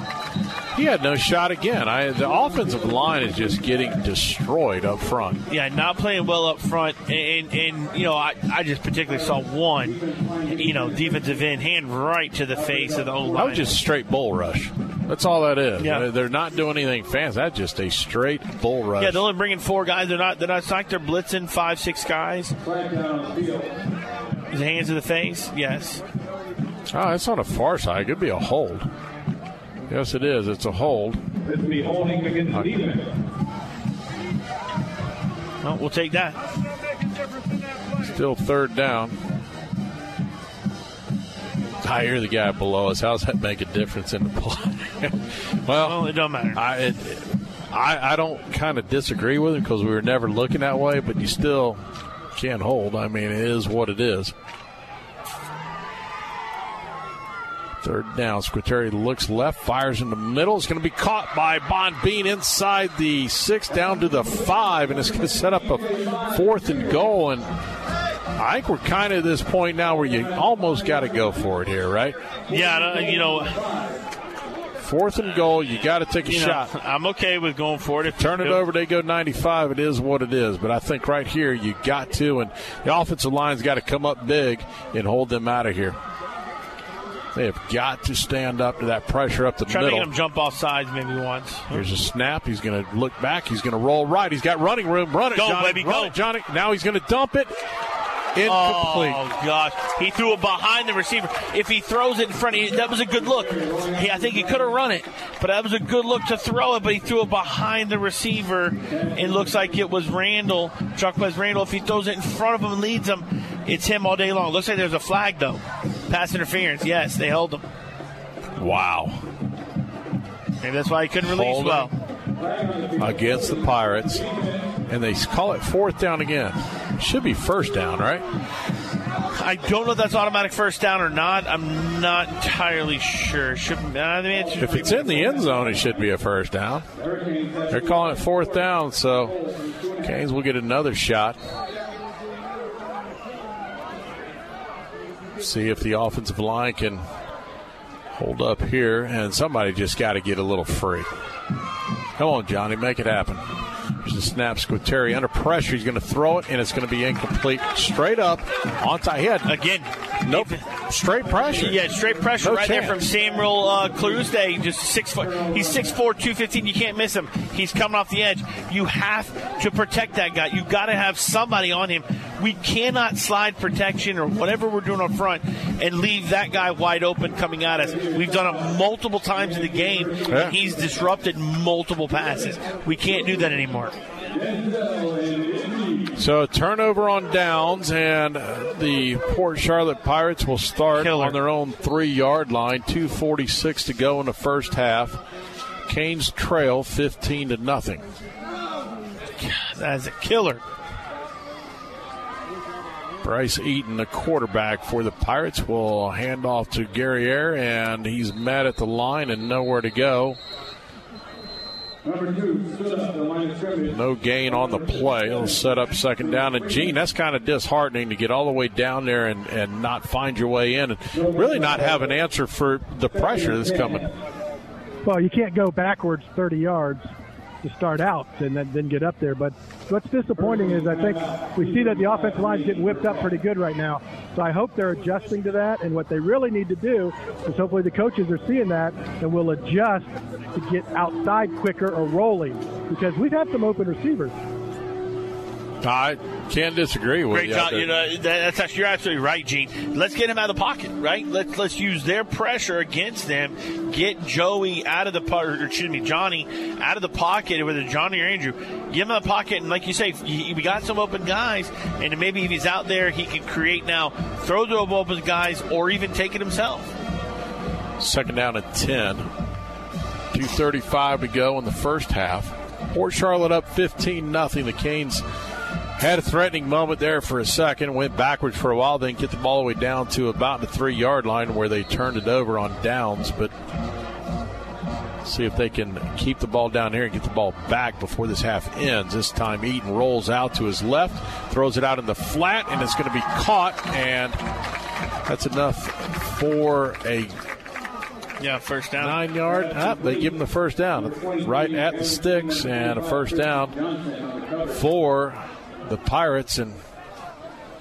he had no shot again. I, the offensive line is just getting destroyed up front.
Yeah, not playing well up front, and, and, and you know I, I just particularly saw one, you know, defensive end hand right to the face of the O line.
That was just straight bull rush. That's all that is.
Yeah.
They're not doing anything fancy. That's just a straight bull rush.
Yeah, they're only bringing four guys. They're not. They're not. It's like they're blitzing five, six guys. His hands to the face. Yes.
Ah, oh, it's on a far side. It could be a hold. Yes, it is. It's a hold.
This will be holding against the defense.
Well, we'll take that.
Still third down. I hear the guy below us. How's that make a difference in the play? well,
well, it don't matter.
I, it, I, I don't kind of disagree with him because we were never looking that way, but you still can't hold. I mean, it is what it is. Third down. Squitieri looks left, fires in the middle. It's going to be caught by Bond Bean inside the six, down to the five, and it's going to set up a fourth and goal. And I think we're kind of at this point now where you almost got to go for it here, right?
Yeah, uh, you know.
Fourth and goal, you got to take a shot.
Know, I'm okay with going for it. If
Turn it over, they go 95. It is what it is. But I think right here, you got to, and the offensive line's got to come up big and hold them out of here. They have got to stand up to that pressure up the
Try
middle.
to get him jump off sides maybe once.
Here's a snap. He's going to look back. He's going to roll right. He's got running room. Run it,
Go,
Johnny.
baby,
Run
go.
it, Johnny. Now he's going to dump it. Incomplete.
Oh gosh, he threw it behind the receiver. If he throws it in front, he, that was a good look. He, I think he could have run it, but that was a good look to throw it. But he threw it behind the receiver. It looks like it was Randall, Chuck Randall. If he throws it in front of him and leads him, it's him all day long. Looks like there's a flag though, pass interference. Yes, they held him.
Wow.
Maybe that's why he couldn't release well.
Against the Pirates. And they call it fourth down again. Should be first down, right?
I don't know if that's automatic first down or not. I'm not entirely sure. Should uh, the answer should
If it's in the end zone, it should be a first down. They're calling it fourth down, so Canes will get another shot. See if the offensive line can hold up here, and somebody just got to get a little free. Come on, Johnny, make it happen. There's the snap. Squitieri under pressure. He's going to throw it, and it's going to be incomplete. Straight up on top. He had
again.
Nope. Straight pressure.
Yeah, straight pressure
No
right there from Samuel uh, Cluesday. Just six foot. He's six four, two fifteen. You can't miss him. He's coming off the edge. You have to protect that guy. You've got to have somebody on him. We cannot slide protection or whatever we're doing up front and leave that guy wide open coming at us. We've done it multiple times in the game.
Yeah.
And he's disrupted multiple passes. We can't do that anymore.
So turnover on downs, and the Port Charlotte Pirates will start
Killer.
on their own three-yard line. Two forty-six to go in the first half. Canes trail fifteen to nothing.
That's a killer.
Bryce Eaton, the quarterback for the Pirates, will hand off to Guerriere, and he's met at the line and nowhere to go.
Number two, stood up, the line of scrimmage.
No gain on the play. He'll set up second down. And, Gene, that's kind of disheartening to get all the way down there and, and not find your way in and really not have an answer for the pressure that's coming.
Well, you can't go backwards 30 yards to start out and then, then get up there. But what's disappointing is I think we see that the offensive line's getting whipped up pretty good right now. So I hope they're adjusting to that. And what they really need to do is hopefully the coaches are seeing that and will adjust to get outside quicker or rolling because we've had some open receivers.
I can't disagree with
Great
you.
job. You know, that- that's actually, you're absolutely right, Gene. Let's get him out of the pocket, right? Let's let's use their pressure against them. Get Joey out of the pocket, or excuse me, Johnny out of the pocket, whether Johnny or Andrew. Get him out of the pocket, and like you say, we got some open guys, and maybe if he's out there, he can create now, throw to open guys, or even take it himself.
Second down at 10. 2.35 to go in the first half. Port Charlotte up 15 nothing. The Canes had a threatening moment there for a second, went backwards for a while, then get the ball all the way down to about the three yard line where they turned it over on downs. But see if they can keep the ball down here and get the ball back before this half ends. This time, Eaton rolls out to his left, throws it out in the flat, and it's going to be caught, and that's enough for a
Yeah, first down.
Nine yard. Ah, they give him the first down. Right at the sticks and a first down for the Pirates. And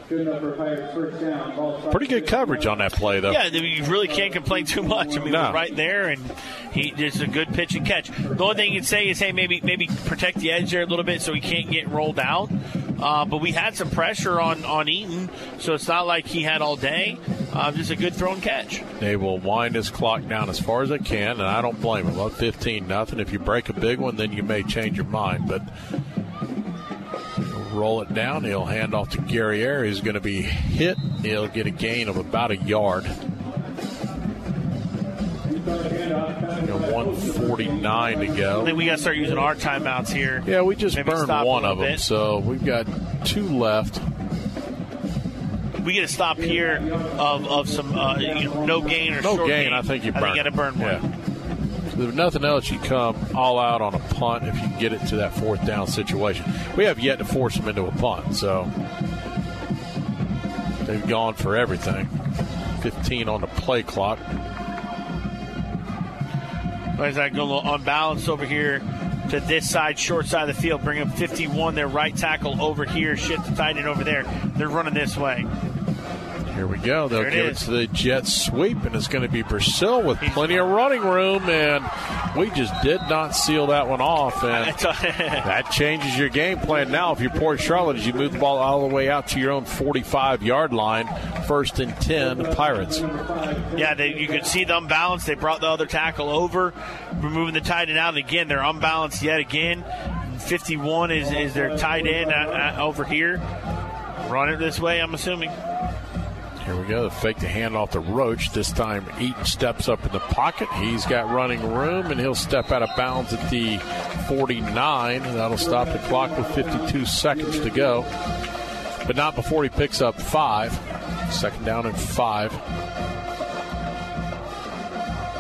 Good number, Pirates, first down. Ball
pretty good coverage on that play, though.
Yeah, you really can't complain too much. I mean,
No.
right there, and he there's a good pitch and catch. The only thing you can say is, hey, maybe maybe protect the edge there a little bit so he can't get rolled out. Uh, but we had some pressure on on Eaton, so it's not like he had all day. Uh, just a good throw and catch.
They will wind this clock down as far as they can, and I don't blame them. Up 15 nothing. If you break a big one, then you may change your mind. But he'll roll it down. He'll hand off to Guerriere. He's going to be hit. He'll get a gain of about a yard. You know, 149 to go.
I think we got to start using our timeouts here.
Yeah, we just
Maybe
burned one of them,
bit.
so we've got two left.
We get a stop here of, of some uh, you know, no gain or
No
short
gain, I think you
I
burn.
think you got to burn one.
Yeah. If nothing else, you come all out on a punt if you can get it to that fourth down situation. We have yet to force them into a punt, so they've gone for everything. 15 on the play clock.
As I go a little unbalanced over here to this side, short side of the field, bring up 51. Their right tackle over here, shift the tight end over there. They're running this way.
Here we go. They'll
it
give
is.
it to the jet sweep, and it's going to be Brazil with plenty of running room, and we just did not seal that one off. And that changes your game plan now. If you're Port Charlotte, as you move the ball all the way out to your own 45 yard line, first and 10, Pirates.
Yeah, they, you could see the unbalance. They brought the other tackle over, removing the tight end out. And again, they're unbalanced yet again. 51 is, is their tight end uh, uh, over here. Run it this way, I'm assuming.
Here we go. The fake the handoff to Roach. This time Eaton steps up in the pocket. He's got running room, and he'll step out of bounds at the 49. And that'll stop the clock with 52 seconds to go. But not before he picks up five. Second down and five.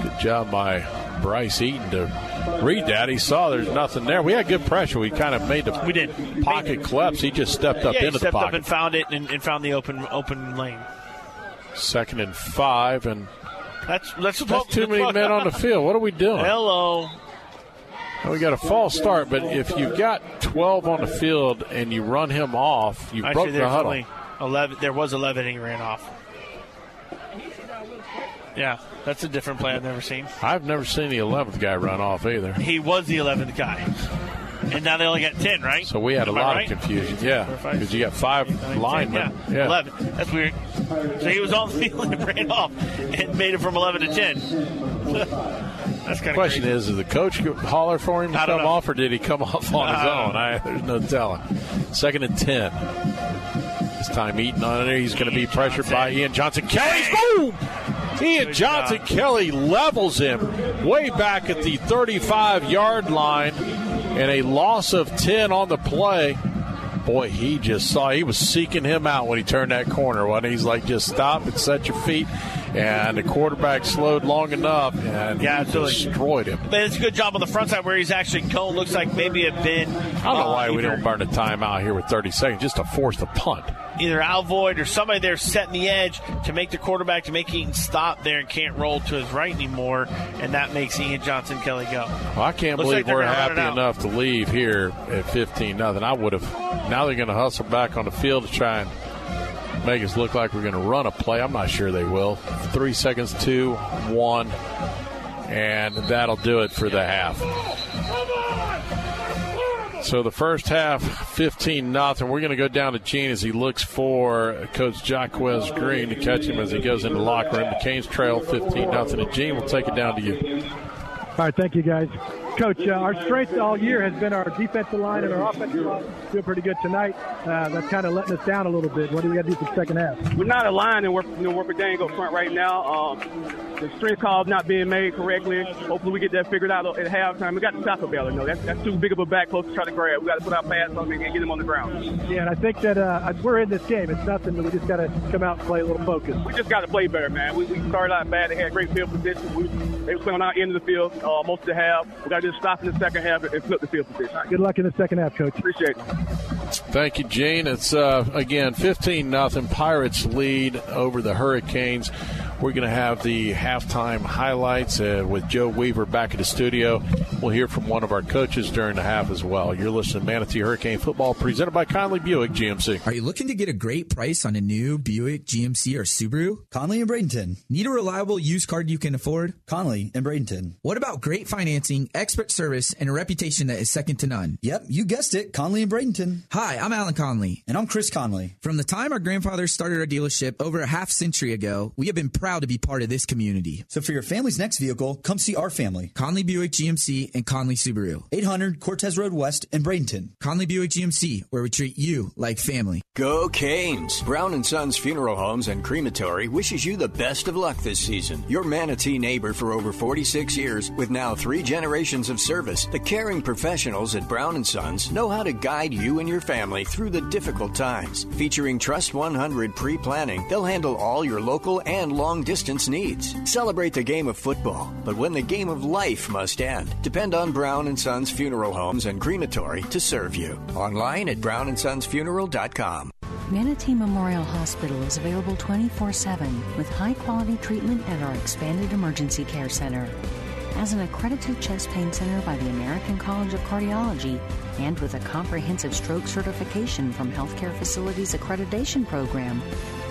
Good job by Bryce Eaton to read that. He saw there's nothing there. We had good pressure. We kind of made the
we did.
pocket collapse. He just stepped up
yeah, he
into the
stepped up
pocket.
and found it and, and found the open open lane.
Second and five, and
That's that's,
That's too many men on the field. What are we doing?
Hello.
We got a false start, but if you've got 12 on the field and you run him off, you
Actually,
broke the huddle.
only 11. There was 11 and he ran off. Yeah, that's a different play I've never seen.
I've never seen the 11th guy run off either.
He was the 11th guy. And now they only got 10, right?
So we had a
Am I
lot
right?
of confusion. Yeah, because you got five linemen.
10, yeah, 11. That's weird. So he was on the field and ran off and made it from 11 to 10. That's
kind of question is, did the coach holler for him to come
know.
off, or did he come off on his
uh,
own? I, there's no telling. Second and ten. This time Eaton on there. He's going to be pressured by Ian Johnson. Kelly, boom! Ian Johnson Kelly levels him way back at the 35 yard line, and a loss of 10 on the play. Boy, he just saw he was seeking him out when he turned that corner. When he's like, just stop and set your feet. And the quarterback slowed long enough and
Yeah,
destroyed him.
But it's a good job on the front side where he's actually going. Looks like maybe a bit.
I don't know uh, why we don't burn a timeout here with 30 seconds just to force the punt.
Either Al Void or somebody there setting the edge to make the quarterback to make Eaton stop there and can't roll to his right anymore, and that makes Ian Johnson Kelly go.
Well, I can't
Looks
believe
like
we're
gonna run it
happy enough to leave here at 15 nothing. I would have. Now they're going to hustle back on the field to try and make us look like we're going to run a play. I'm not sure they will. Three seconds, two, one, and that'll do it for the half. So the first half, 15 nothing. We're going to go down to Gene as he looks for Coach Jaquez Green to catch him as he goes into the locker room. The Canes trail 15 nothing. And Gene, we'll take it down to you.
All right, thank you, guys. Coach, uh, our strength all year has been our defensive line and our offensive line. Doing pretty good tonight. Uh, that's kind of letting us down a little bit. What do we got to do for the second half?
We're not aligned and we're, you know, we're dang up front right now. Um, the strength call not being made correctly. Hopefully we get that figured out at halftime. We got to stop a Baylor. No, that's, that's too big of a back post to try to grab. We got to put our pads on him and get him on the ground.
Yeah, and I think that uh, we're in this game. It's nothing, but we just got to come out and play a little focus.
We just got to play better, man. We, we started out bad. They had great field position. We, they were playing on our end of the field uh, most of the half. We got to just stop in the second half and flip the field position.
Good luck in the second half, Coach.
Appreciate it.
Thank you, Gene. It's uh, again 15 nothing. Pirates lead over the Hurricanes. We're going to have the halftime highlights uh, with Joe Weaver back in the studio. We'll hear from one of our coaches during the half as well. You're listening to Manatee Hurricane Football presented by Conley Buick GMC.
Are you looking to get a great price on a new Buick, GMC, or Subaru? Conley and Bradenton. Need a reliable used car you can afford? Conley and Bradenton. What about great financing, expert service, and a reputation that is second to none? Yep, you guessed it. Conley and Bradenton. Hi, I'm Alan Conley. And I'm Chris Conley. From the time our grandfathers started our dealership over a half century ago, we have been proud to be part of this community. So for your family's next vehicle, come see our family. Conley Buick GMC and Conley Subaru. 800 Cortez Road West in Bradenton. Conley Buick GMC, where we treat you like family.
Go Canes! Brown and Sons Funeral Homes and Crematory wishes you the best of luck this season. Your Manatee neighbor for over 46 years, with now three generations of service, the caring professionals at Brown and Sons know how to guide you and your family through the difficult times. Featuring Trust 100 pre-planning, they'll handle all your local and long distance needs. Celebrate the game of football, but when the game of life must end, depend on Brown and Sons Funeral Homes and Crematory to serve you. Online at brownandsonsfuneral.com.
Manatee Memorial Hospital is available 24 7 with high quality treatment at our expanded emergency care center. As an accredited chest pain center by the American College of Cardiology and with a comprehensive stroke certification from Healthcare Facilities Accreditation Program,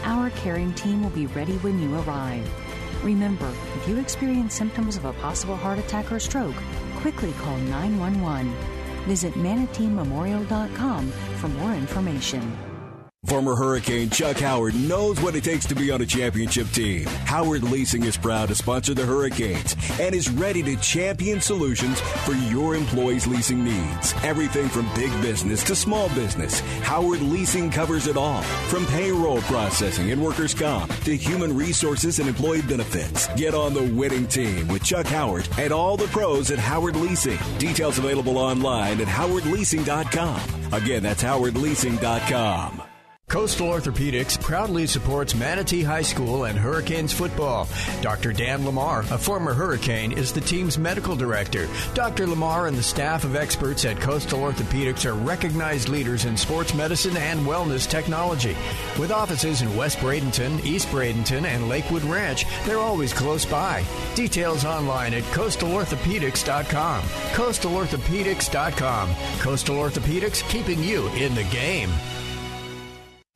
our caring team will be ready when you arrive. Remember, if you experience symptoms of a possible heart attack or stroke, quickly call 911. Visit manateememorial.com for more information.
Former Hurricane Chuck Howard knows what it takes to be on a championship team. Howard Leasing is proud to sponsor the Hurricanes and is ready to champion solutions for your employees' leasing needs. Everything from big business to small business, Howard Leasing covers it all. From payroll processing and workers' comp to human resources and employee benefits. Get on the winning team with Chuck Howard and all the pros at Howard Leasing. Details available online at howardleasing.com. Again, that's howardleasing.com.
Coastal Orthopedics proudly supports Manatee High School and Hurricanes football. Dr. Dan Lamar, a former Hurricane, is the team's medical director. Dr. Lamar and the staff of experts at Coastal Orthopedics are recognized leaders in sports medicine and wellness technology. With offices in West Bradenton, East Bradenton, and Lakewood Ranch, they're always close by. Details online at coastalorthopedics.com. Coastalorthopedics.com. Coastal Orthopedics, keeping you in the game.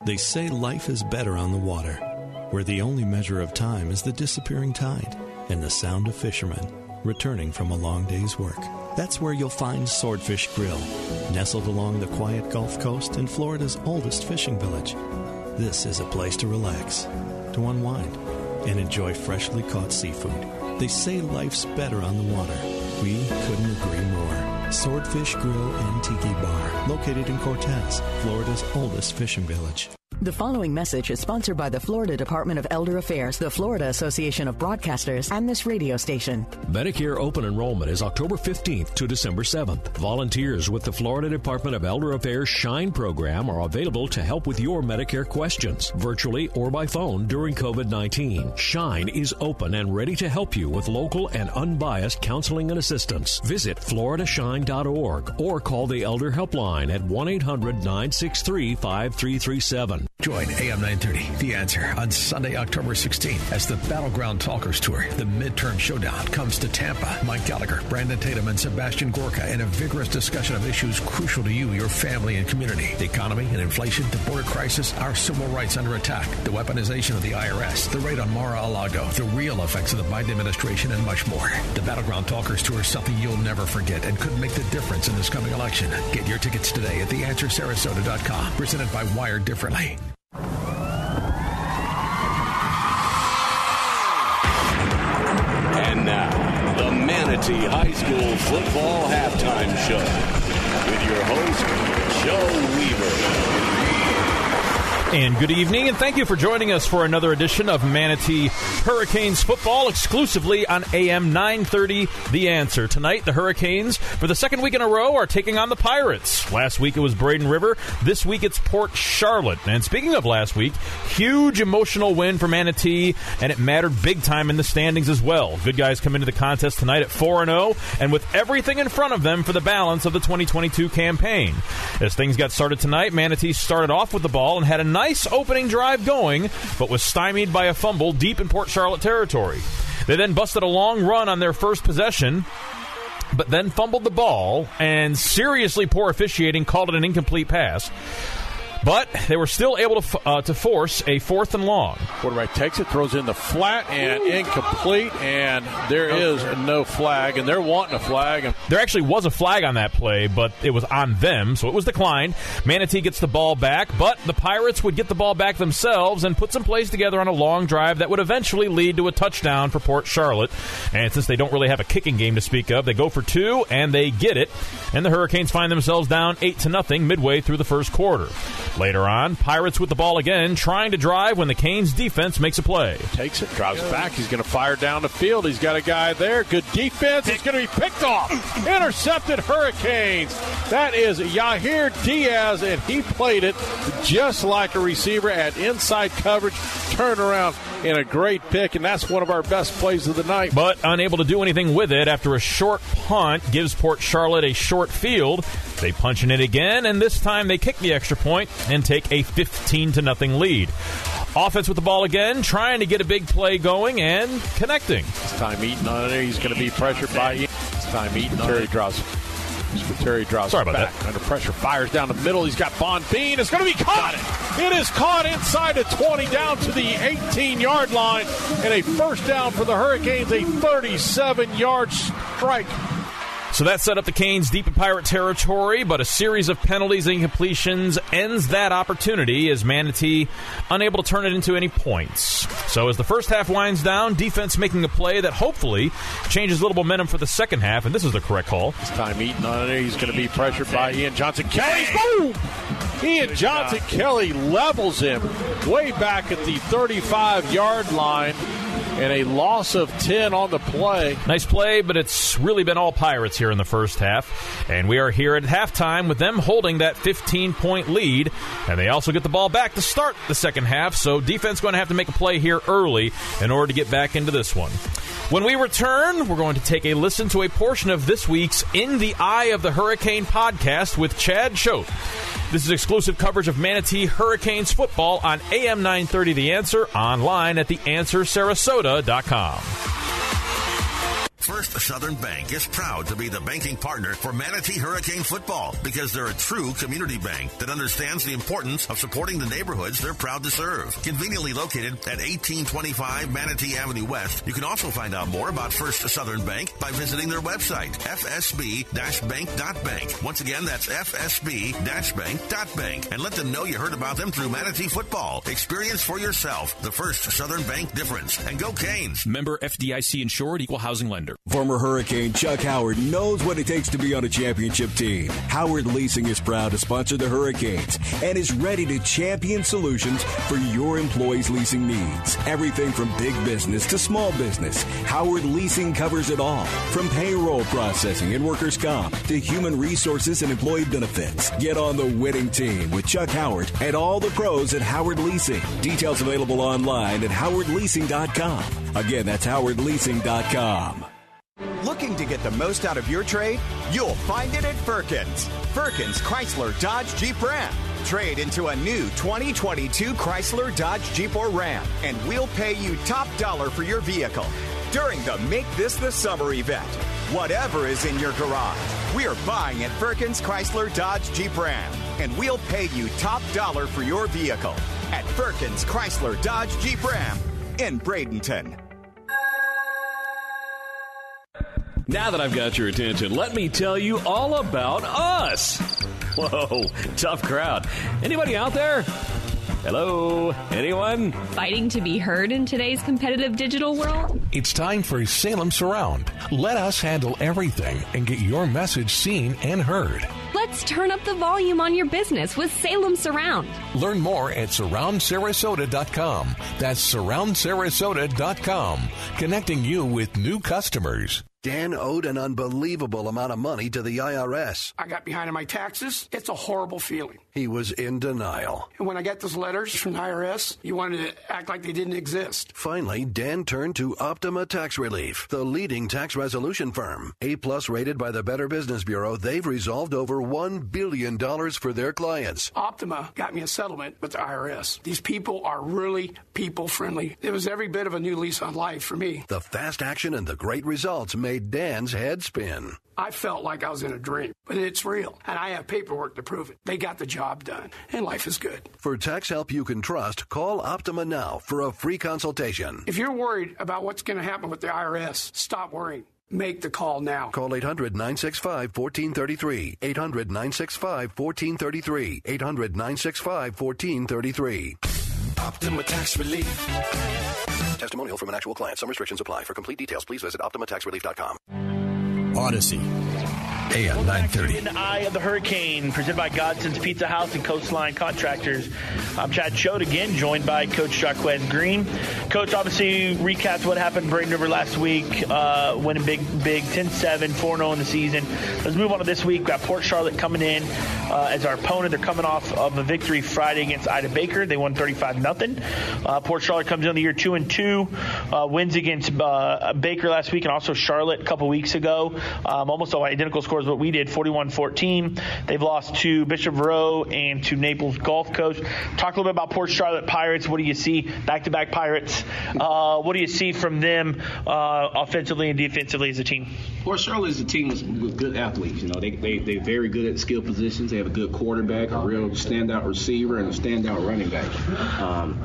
They say life is better on the water, where the only measure of time is the disappearing tide and the sound of fishermen returning from a long day's work. That's where you'll find Swordfish Grill, nestled along the quiet Gulf Coast in Florida's oldest fishing village. This is a place to relax, to unwind, and enjoy freshly caught seafood. They say life's better on the water. We couldn't agree more. Swordfish Grill and Tiki Bar, located in Cortez, Florida's oldest fishing village.
The following message is sponsored by the Florida Department of Elder Affairs, the Florida Association of Broadcasters, and this radio station.
Medicare open enrollment is October 15th to December 7th. Volunteers with the Florida Department of Elder Affairs Shine program are available to help with your Medicare questions, virtually or by phone during COVID 19. Shine is open and ready to help you with local and unbiased counseling and assistance. Visit floridashine.org or call the Elder Helpline at 1 800 963 5337.
Join AM 930, The Answer, on Sunday, October 16th as the Battleground Talkers Tour, the midterm showdown, comes to Tampa. Mike Gallagher, Brandon Tatum, and Sebastian Gorka in a vigorous discussion of issues crucial to you, your family, and community. The economy and inflation, the border crisis, our civil rights under attack, the weaponization of the IRS, the raid on Mar-a-Lago, the real effects of the Biden administration, and much more. The Battleground Talkers Tour is something you'll never forget and could make the difference in this coming election. Get your tickets today at theanswersarasota.com. Presented by Wired Differently.
And now, the Manatee High School Football Halftime Show with your host, Joe Weaver.
And good evening, and thank you for joining us for another edition of Manatee Hurricanes football exclusively on AM 930 The Answer. Tonight, the Hurricanes, for the second week in a row, are taking on the Pirates. Last week it was Braden River. This week it's Port Charlotte. And speaking of last week, huge emotional win for Manatee, and it mattered big time in the standings as well. Good guys come into the contest tonight at 4 0, and with everything in front of them for the balance of the 2022 campaign. As things got started tonight, Manatee started off with the ball and had a nice opening drive going, but was stymied by a fumble deep in Port Charlotte territory. They then busted a long run on their first possession, but then fumbled the ball and seriously poor officiating called it an incomplete pass. But they were still able to, uh, to force a fourth and long.
Quarterback takes it, throws in the flat and incomplete, and there is no flag, and they're wanting a flag.
There actually was a flag on that play, but it was on them, so it was declined. Manatee gets the ball back, but the Pirates would get the ball back themselves and put some plays together on a long drive that would eventually lead to a touchdown for Port Charlotte. And since they don't really have a kicking game to speak of, they go for two and they get it. And the Hurricanes find themselves down eight to nothing midway through the first quarter. Later on, Pirates with the ball again, trying to drive when the Canes defense makes a play.
Takes it, drives back. He's going to fire down the field. He's got a guy there. Good defense. It's going to be picked off. Intercepted Hurricanes. That is Yahir Diaz, and he played it just like a receiver at inside coverage. Turn around in a great pick, and that's one of our best plays of the night.
But unable to do anything with it after a short punt gives Port Charlotte a short field. They punch in it again, and this time they kick the extra point and take a 15 to nothing lead. Offense with the ball again, trying to get a big play going and connecting.
This time Eaton on it. He's going to be pressured by Eaton. This time Eaton Terry draws. Terry draws
Sorry about
back
that.
under pressure, fires down the middle. He's got Bond Bean. It's going to be caught. It is caught inside the 20 down to the 18 yard line, and a first down for the Hurricanes. A 37 yard strike.
So that set up the Canes deep in Pirate territory, but a series of penalties and completions ends that opportunity as Manatee unable to turn it into any points. So as the first half winds down, defense making a play that hopefully changes a little momentum for the second half, and this is the correct call.
This time Eaton on it. He's going to be pressured by Ian Johnson Kelly. Boom! Ian Johnson Kelly levels him way back at the 35 yard line. And a loss of 10 on the play.
Nice play, but it's really been all Pirates here in the first half. And we are here at halftime with them holding that 15 point lead. And they also get the ball back to start the second half. So defense going to have to make a play here early in order to get back into this one. When we return, we're going to take a listen to a portion of this week's In the Eye of the Hurricane podcast with Chad Choate. This is exclusive coverage of Manatee Hurricanes football on AM 930 The Answer, online at theanswersarasota.com.
First Southern Bank is proud to be the banking partner for Manatee Hurricane football because they're a true community bank that understands the importance of supporting the neighborhoods they're proud to serve. Conveniently located at 1825 Manatee Avenue West, you can also find out more about First Southern Bank by visiting their website, fsb-bank.bank. Once again, that's fsb-bank.bank. And let them know you heard about them through Manatee football. Experience for yourself the First Southern Bank difference. And go Canes.
Member FDIC insured equal housing lender.
Former Hurricane Chuck Howard knows what it takes to be on a championship team. Howard Leasing is proud to sponsor the Hurricanes and is ready to champion solutions for your employees' leasing needs. Everything from big business to small business, Howard Leasing covers it all. From payroll processing and workers' comp to human resources and employee benefits. Get on the winning team with Chuck Howard and all the pros at Howard Leasing. Details available online at howardleasing.com. Again, that's howardleasing.com.
Looking to get the most out of your trade? You'll find it at Firkins. Firkins Chrysler Dodge Jeep Ram. Trade into a new 2022 Chrysler Dodge Jeep or Ram, and we'll pay you top dollar for your vehicle during the Make This the Summer event. Whatever is in your garage, we are buying at Firkins Chrysler Dodge Jeep Ram, and we'll pay you top dollar for your vehicle at Firkins Chrysler Dodge Jeep Ram in Bradenton.
Now that I've got your attention, let me tell you all about us. Whoa, tough crowd. Anybody out there? Hello? Anyone?
Fighting to be heard in today's competitive digital world?
It's time for Salem Surround. Let us handle everything and get your message seen and heard.
Let's turn up the volume on your business with Salem Surround.
Learn more at surroundsarasota.com. That's surroundsarasota.com, connecting you with new customers.
Dan owed an unbelievable amount of money to the IRS.
I got behind on my taxes. It's a horrible feeling.
He was in denial.
When I got those letters from the IRS, you wanted to act like they didn't exist.
Finally, Dan turned to Optima Tax Relief, the leading tax resolution firm. A plus rated by the Better Business Bureau, they've resolved over $1 billion for their clients.
Optima got me a settlement with the IRS. These people are really people friendly. It was every bit of a new lease on life for me.
The fast action and the great results made Dan's head spin.
I felt like I was in a dream, but it's real, and I have paperwork to prove it. They got the job done, and life is good.
For tax help you can trust, call Optima now for a free consultation.
If you're worried about what's going to happen with the IRS, stop worrying. Make the call now.
Call 800 965 1433. 800 965 1433. 800 965 1433.
Optima Tax Relief.
Testimonial from an actual client. Some restrictions apply. For complete details, please visit OptimaTaxRelief.com.
Odyssey.
AM 930.
In the eye of the hurricane, presented by Godson's Pizza House and Coastline Contractors. I'm Chad Choate again, joined by Coach Jaquez Green. Coach, obviously, recapped what happened in Braden River last week, uh, winning big, big 10-7, 4-0 in the season. Let's move on to this week. We've got Port Charlotte coming in uh, as our opponent. They're coming off of a victory Friday against Ida Baker. They won 35-0. Uh, Port Charlotte comes in the year 2 and 2, uh, wins against uh, Baker last week and also Charlotte a couple weeks ago. Um, almost all identical scores what we did, 41-14. They've lost to Bishop Verot and to Naples Gulf Coast. Talk a little bit about Port Charlotte Pirates. What do you see? Back-to-back Pirates. Uh, what do you see from them uh, offensively and defensively as a team?
Port Charlotte is a team with good athletes. You know, they, they, they're very good at skill positions. They have a good quarterback, a real standout receiver, and a standout running back. Um,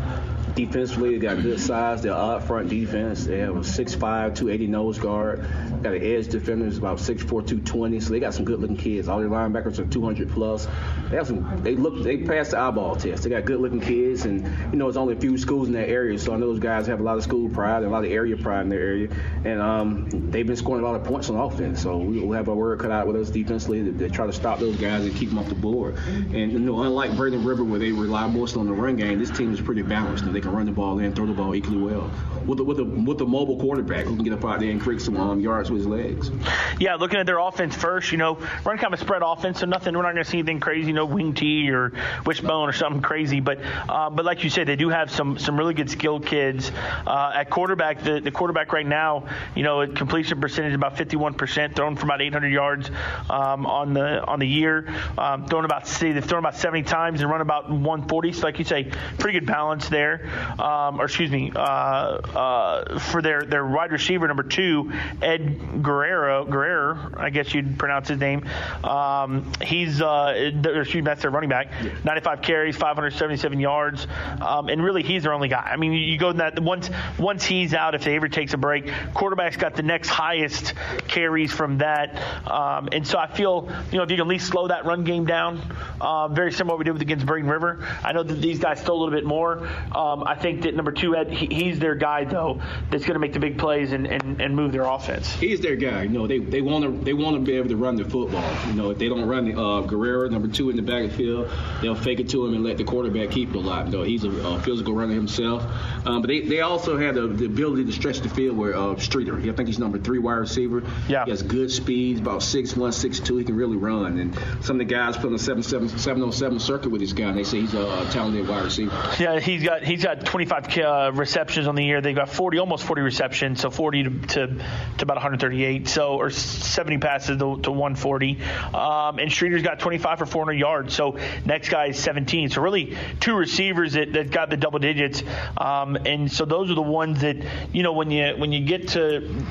Defensively, they got good size. They're up front defense. They have a 6'5", 280 nose guard. Got an edge defender who's about 6'4", 220. So they got some good looking kids. All their linebackers are 200 plus. They have some. They look. They passed the eyeball test. They got good looking kids, and you know, it's only a few schools in that area. So I know those guys have a lot of school pride and a lot of area pride in their area, and um, they've been scoring a lot of points on offense. So we'll have our work cut out with us defensively to, to try to stop those guys and keep them off the board. And you know, unlike Braden River, where they rely mostly on the run game, this team is pretty balanced they can run the ball and throw the ball equally well with a, with a with a mobile quarterback who can get up out there and create some um, yards with his legs.
Yeah, looking at their offense first, you know, run kind of spread offense, so nothing. We're not going to see anything crazy. No wing tee or wishbone or something crazy. But uh, but like you said, they do have some some really good skilled kids uh, at quarterback. The, the quarterback right now, you know, completion percentage about 51%, thrown for about 800 yards um, on the on the year, um, thrown about they've thrown about 70 times and run about 140. So like you say, pretty good balance there. Um, or excuse me, uh, uh, for their their wide receiver number two, Ed Guerrero, Guerrero, I guess you'd pronounce his name. Um, he's uh, excuse me, that's their running back. 95 carries, 577 yards, um, and really he's their only guy. I mean, you go in that once once he's out, if they ever takes a break, quarterback's got the next highest carries from that, um, and so I feel you know if you can at least slow that run game down, uh, very similar to what we did with against Braden River. I know that these guys stole a little bit more. Um, I think that number two, Ed, he, he's their guy though, that's going to make the big plays and, and, and move their offense.
He's their guy. You know, they they want to they want to be able to run the football. You know, if they don't run uh, Guerrero, number two in the backfield, they'll fake it to him and let the quarterback keep it a lot. You know, he's a, a physical runner himself. Um, but they, they also have the, the, ability to stretch the field where uh, Streeter. I think he's number three wide receiver.
Yeah.
He has good speed, about six one, six two. He can really run. And some of the guys put on the seven seven seven on seven circuit with this guy, and they say he's a, a talented wide receiver.
Yeah, he's got he's got 25 uh, receptions on the year. They've got 40, almost 40 receptions, so 40 to, to, to about 138, so or 70 passes to, to 140. Um, and Streeter's got 25 for 400 yards. So next guy is 17. So really two receivers that, that got the double digits. Um, and so those are the ones that you know when you when you get to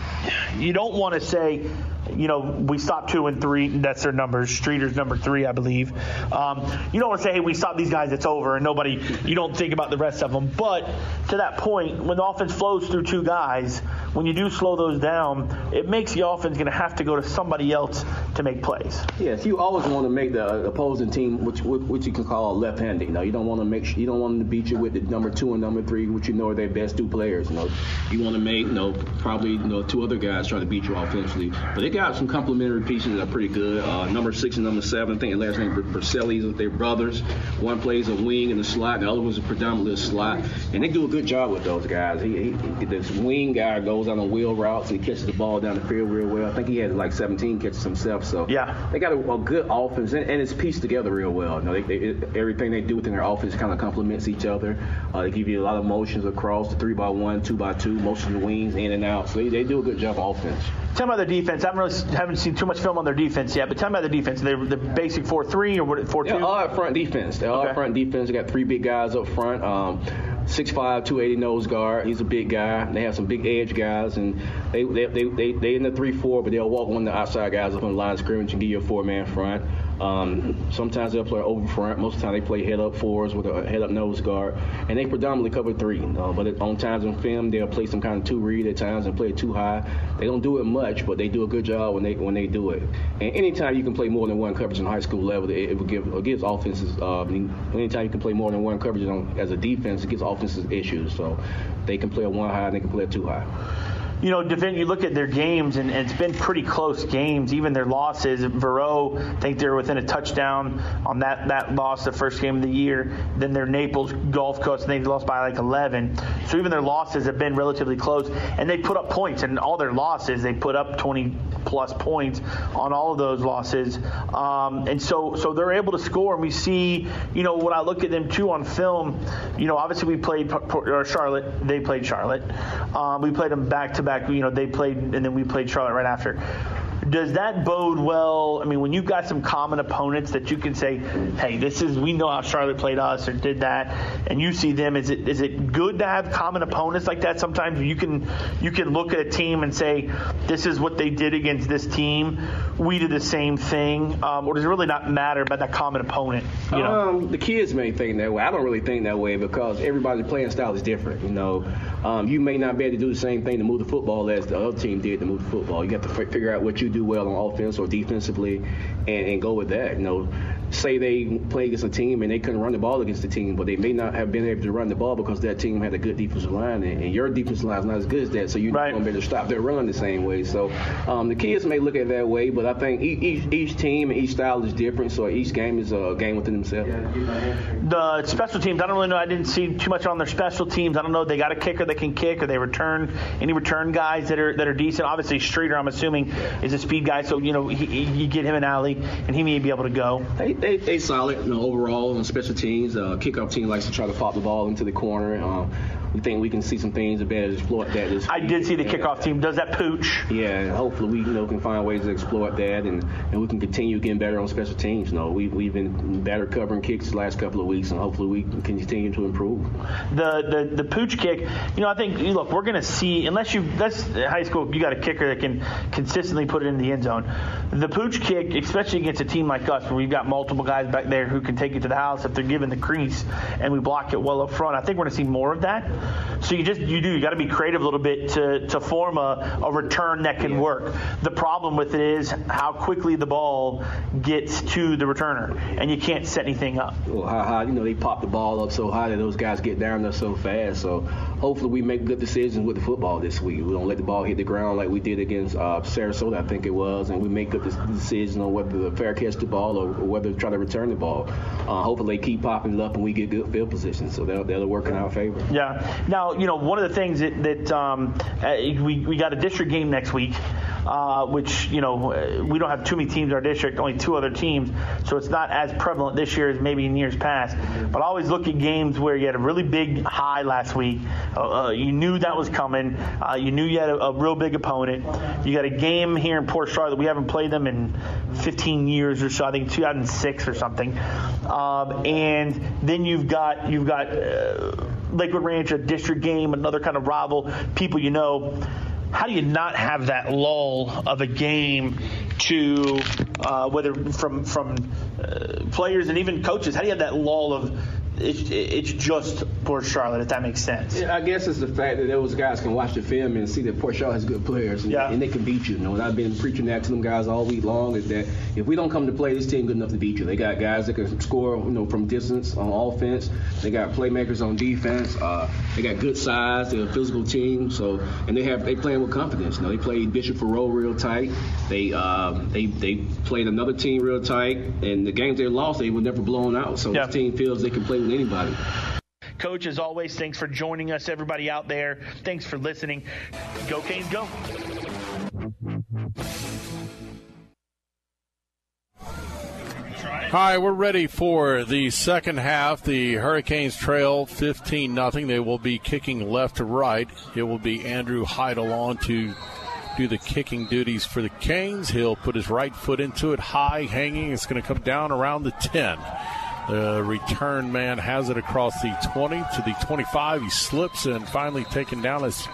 you don't want to say you know, we stopped two and three. That's their numbers. Streeter's number three, I believe. Um, you don't want to say, hey, we stopped these guys, it's over, and nobody, you don't think about the rest of them. But to that point, when the offense flows through two guys, when you do slow those down, it makes the offense going to have to go to somebody else to make plays.
Yes, you always want to make the opposing team, which which you can call left-handed. You know, you don't want to make you don't want them to beat you with the number two and number three, which you know are their best two players. You know, you want to make you know probably you know two other guys try to beat you offensively, but they got some complementary pieces that are pretty good. Uh, number six and number seven, I think the last name Berselli's, they're brothers. One plays a wing in the slot, and the other one's a predominantly a slot, and they do a good job with those guys. He, he, this wing guy goes on a wheel routes and he catches the ball down the field real well. I think he had like 17 catches himself. So
yeah,
they got a, a good offense and, and, it's pieced together real well. You know, they, they, everything they do within their offense kind of complements each other. Uh, they give you a lot of motions across the three by one, two by two, motion the wings in and out. So they, they do a good job offense.
Tell me about their defense. I haven't, really, haven't seen too much film on their defense yet, but tell me about their defense. They're the basic four three or what? Four two.
Yeah, all up front defense. They're all okay. front defense. They got three big guys up front. Um, 6'5", 280 nose guard. He's a big guy. They have some big edge guys, and they they they they, they in the three four, but they'll walk one of the outside guys up on the line of scrimmage and give you a four man front. Um, sometimes they'll play over front. Most of the time they play head up fours with a head up nose guard, and they predominantly cover three. Uh, but on times in film they'll play some kind of two read at times and play it too high. They don't do it much, but they do a good job when they when they do it. And anytime you can play more than one coverage on high school level, it, it will give it gives offenses. Uh, anytime you can play more than one coverage on, as a defense, it gives offenses issues. So they can play a one high, and they can play a two high
you know, defend, you look at their games, and, and, it's been pretty close games. Even their losses, Verot, I think they're within a touchdown on that, that loss, the first game of the year. Then their Naples Gulf Coast, and they lost by like 11. So even their losses have been relatively close, and they put up points. And all their losses, they put up 20 plus points on all of those losses. Um, and so, so they're able to score. And we see, you know, when I look at them too on film, you know, obviously we played Charlotte, they played Charlotte. Um, we played them back to back. You know, they played, and then we played Charlotte right after does that bode well? I mean, when you've got some common opponents that you can say, "Hey, this is we know how Charlotte played us or did that," and you see them, is it is it good to have common opponents like that? Sometimes you can you can look at a team and say, "This is what they did against this team. We did the same thing," um, or does it really not matter about that common opponent? You know,
um, the kids may think that way. I don't really think that way because everybody's playing style is different. You know, um, you may not be able to do the same thing to move the football as the other team did to move the football. You have to f- figure out what you do well on offense or defensively and, and go with that. You know, say they play against a team and they couldn't run the ball against the team, but they may not have been able to run the ball because that team had a good defensive line, and, and your defensive line is not as good as that, so you're right. not going to be able to stop their run the same way. So um, the kids may look at it that way, but I think each, each team and each style is different, so each game is a game within themselves.
The special teams, I don't really know. I didn't see too much on their special teams. I don't know. If they got a kicker that can kick, or they return any return guys that are that are decent. Obviously, Streeter, I'm assuming, is a speed guy, so you know he, you get him an alley, and he may be able to go.
They, they, they solid you know, overall on special teams. Uh, kickoff team likes to try to pop the ball into the corner. Um, we think we can see some things to better exploit that. This
I did see the kickoff team does that pooch.
Yeah, and hopefully we you know can find ways to exploit that, and, and we can continue getting better on special teams. You know, we we've been better covering kicks the last couple of weeks, and hopefully we can continue to improve.
The the, the pooch kick, you know, I think look, we're going to see unless you that's high school, you got a kicker that can consistently put it in the end zone. The pooch kick, especially against a team like us, where we've got multiple guys back there who can take it to the house if they're given the crease, and we block it well up front. I think we're going to see more of that. So you just you do you got to be creative a little bit to, to form a, a return that can work. The problem with it is how quickly the ball gets to the returner, and you can't set anything up.
Well, how, how you know they pop the ball up so high that those guys get down there so fast. So hopefully we make good decisions with the football this week. We don't let the ball hit the ground like we did against uh, Sarasota, I think it was, and we make good decisions on whether to fair catch the ball or, or whether to try to return the ball. Uh, hopefully they keep popping it up and we get good field position, so they'll, they'll work in our favor.
Yeah. Now you know one of the things that, that um, uh, we we got a district game next week uh, which you know we don't have too many teams in our district, only two other teams, so it's not as prevalent this year as maybe in years past. But I always look at games where you had a really big high last week. Uh, uh, you knew that was coming. Uh, you knew you had a, a, real big opponent. You got a game here in Port Charlotte. We haven't played them in 15 years or so. I think 2006 or something. Um, and then you've got you've got uh, Lakewood Ranch, a district game, another kind of rival, people you know how do you not have that lull of a game to uh, whether from from uh, players and even coaches? How do you have that lull of it's, it's just Port Charlotte, if that makes sense.
Yeah, I guess it's the fact that those guys can watch the film and see that Port Charlotte has good players, and,
yeah.
and they can beat you. You know, and I've been preaching that to them guys all week long. Is that if we don't come to play, this team good enough to beat you. They got guys that can score, you know, from distance on offense. They got playmakers on defense. Uh, they got good size. They're a physical team. So, and they have they playing with confidence. You know, they played Bishop Verot real tight. They um, they they played another team real tight, and the games they lost, they were never blown out. So yeah. this team feels they can play with anybody.
Coach, as always, thanks for joining us, everybody out there. Thanks for listening. Go Canes, go.
Hi, we're ready for the second half. The Hurricanes trail 15 nothing. They will be kicking left to right. It will be Andrew Heidel on to do the kicking duties for the Canes. He'll put his right foot into it, high hanging. It's going to come down around the 10. The return man has it across the 20 to the 25. He slips and finally taken down as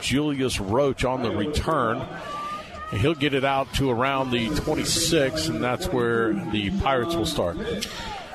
Julius Roach on the return. He'll get it out to around the 26, and that's where the Pirates will start.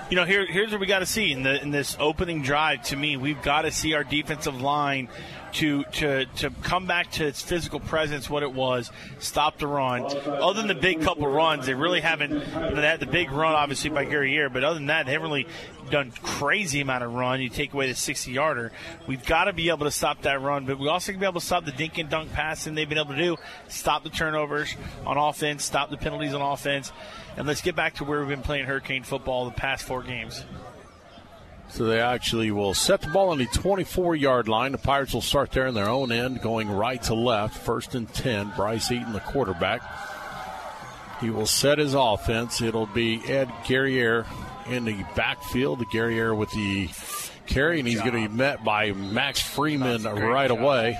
You know, here, here's what we got to see in, the, in this opening drive. To me, we've got to see our defensive line to to to come back to its physical presence, what it was, stop the run. Other than the big couple runs, they really haven't. They had the big run, obviously by Guerriere, but other than that, they haven't really done crazy amount of run. You take away the 60 yarder, we've got to be able to stop that run, but we also can be able to stop the dink and dunk passing they've been able to do, stop the turnovers on offense, stop the penalties on offense, and let's get back to where we've been playing Hurricane football the past four games.
So they actually will set the ball on the 24 yard line. The Pirates will start there in their own end, going right to left. First and 10. Bryce Eaton, the quarterback. He will set his offense. It'll be Ed Guerriere in the backfield. The Guerriere with the carry, and he's going to be met by Max Freeman right job. away.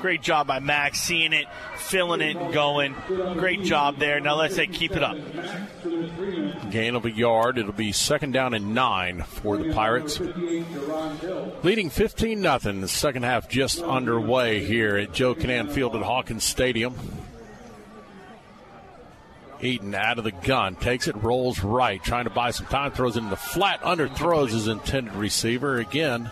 Great job by Max, seeing it, filling it, going. Great job there. Now let's say keep it up.
Gain of a yard. It'll be second down and nine for the Pirates. Leading 15 nothing. The second half just underway here at Joe Kinnan Field at Hawkins Stadium. Eaton out of the gun, takes it, rolls right, trying to buy some time, throws it in the flat, underthrows his intended receiver. Again,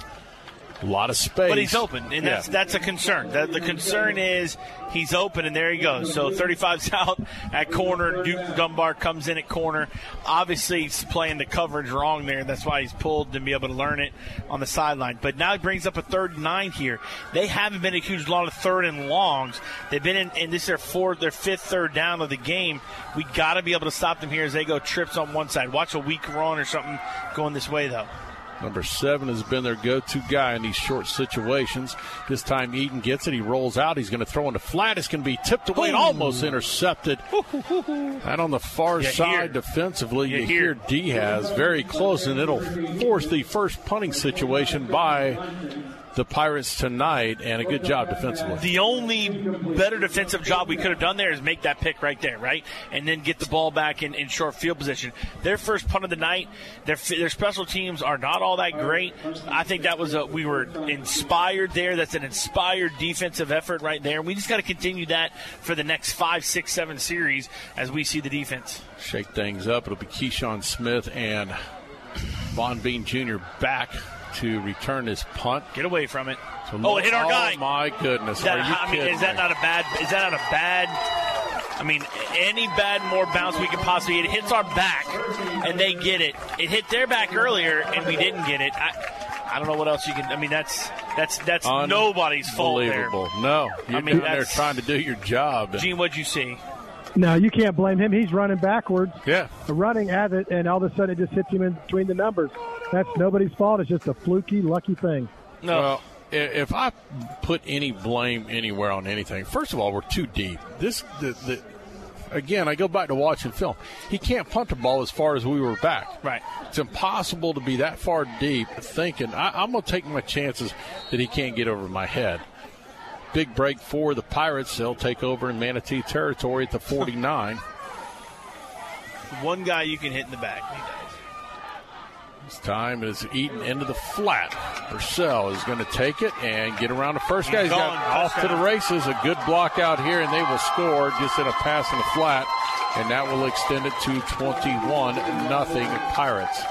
a lot of space.
But he's open, and yeah. that's that's a concern. The, the concern is he's open, and there he goes. So 35's out at corner. Duke Dunbar comes in at corner. Obviously, he's playing the coverage wrong there. That's why he's pulled to be able to learn it on the sideline. But now he brings up a third and nine here. They haven't been a huge lot of third and longs. They've been in, and this is their fourth, their fifth third down of the game. We got to be able to stop them here as they go trips on one side. Watch a weak run or something going this way, though.
Number seven has been their go to guy in these short situations. This time Eaton gets it. He rolls out. He's going to throw in the flat. It's going to be tipped away and almost intercepted. And on the far
You
side
hear-
defensively, you,
you
hear
hear-
Diaz very close, and it'll force the first punting situation by the Pirates tonight. And a good job defensively.
The only better defensive job we could have done there is make that pick right there, right? And then get the ball back in, in short field position. Their first punt of the night, their, their special teams are not all that great. I think that was a, we were inspired there. That's an inspired defensive effort right there. We just got to continue that for the next five, six, seven series as we see the defense.
Shake things up. It'll be Keyshawn Smith and Bond Bean Jr. back to return this punt.
Get away from it.
So
Oh, it hit our
oh,
guy.
my goodness.
Is that,
Are you
I mean,
kidding
is that not a bad? Is that not a bad? I mean, any bad more bounce we can possibly. It hits our back, and they get it. It hit their back earlier, and we didn't get it. I, I don't know what else you can. I mean, that's that's that's nobody's fault there.
Unbelievable. No, you're
I mean,
down there trying to do your job.
Gene, what'd you see?
No, you can't blame him. He's running backwards.
Yeah.
Running at it, and all of a sudden it just hits him in between the numbers. That's nobody's fault. It's just a fluky, lucky thing.
Well, if I put any blame anywhere on anything, first of all, we're too deep. This, the, the, again, I go back to watching film. He can't punt the ball as far as we were back.
Right.
It's impossible to be that far deep thinking, I, I'm going to take my chances that he can't get over my head. Big break for the Pirates. They'll take over in Manatee territory at the 49.
One guy you can hit in the back.
This time is Eaton into the flat. Purcell is going to take it and get around the first guy. He's got off to the races. A good block out here, and they will score just in a pass in the flat, and that will extend it to 21 nothing Pirates.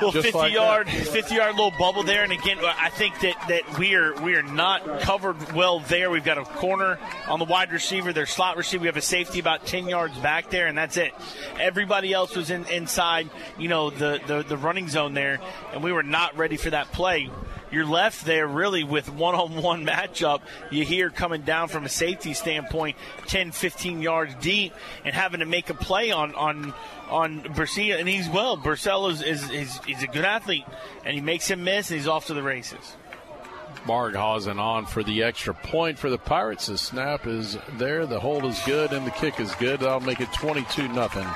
Well,
Just
50
like
yard,
that.
50 yard little bubble there, and again, I think that, that we are we are not covered well there. We've got a corner on the wide receiver, their slot receiver. We have a safety about 10 yards back there, and that's it. Everybody else was in, inside, you know, the, the the running zone there, and we were not ready for that play. You're left there really with one-on-one matchup. You hear coming down from a safety standpoint, 10, 15 yards deep, and having to make a play on on on Purcell, and he's well. Purcell is, is, he's a good athlete, and he makes him miss, and he's off to the races.
Marghausen on for the extra point for the Pirates. The snap is there, the hold is good, and the kick is good. That'll make it 22 nothing.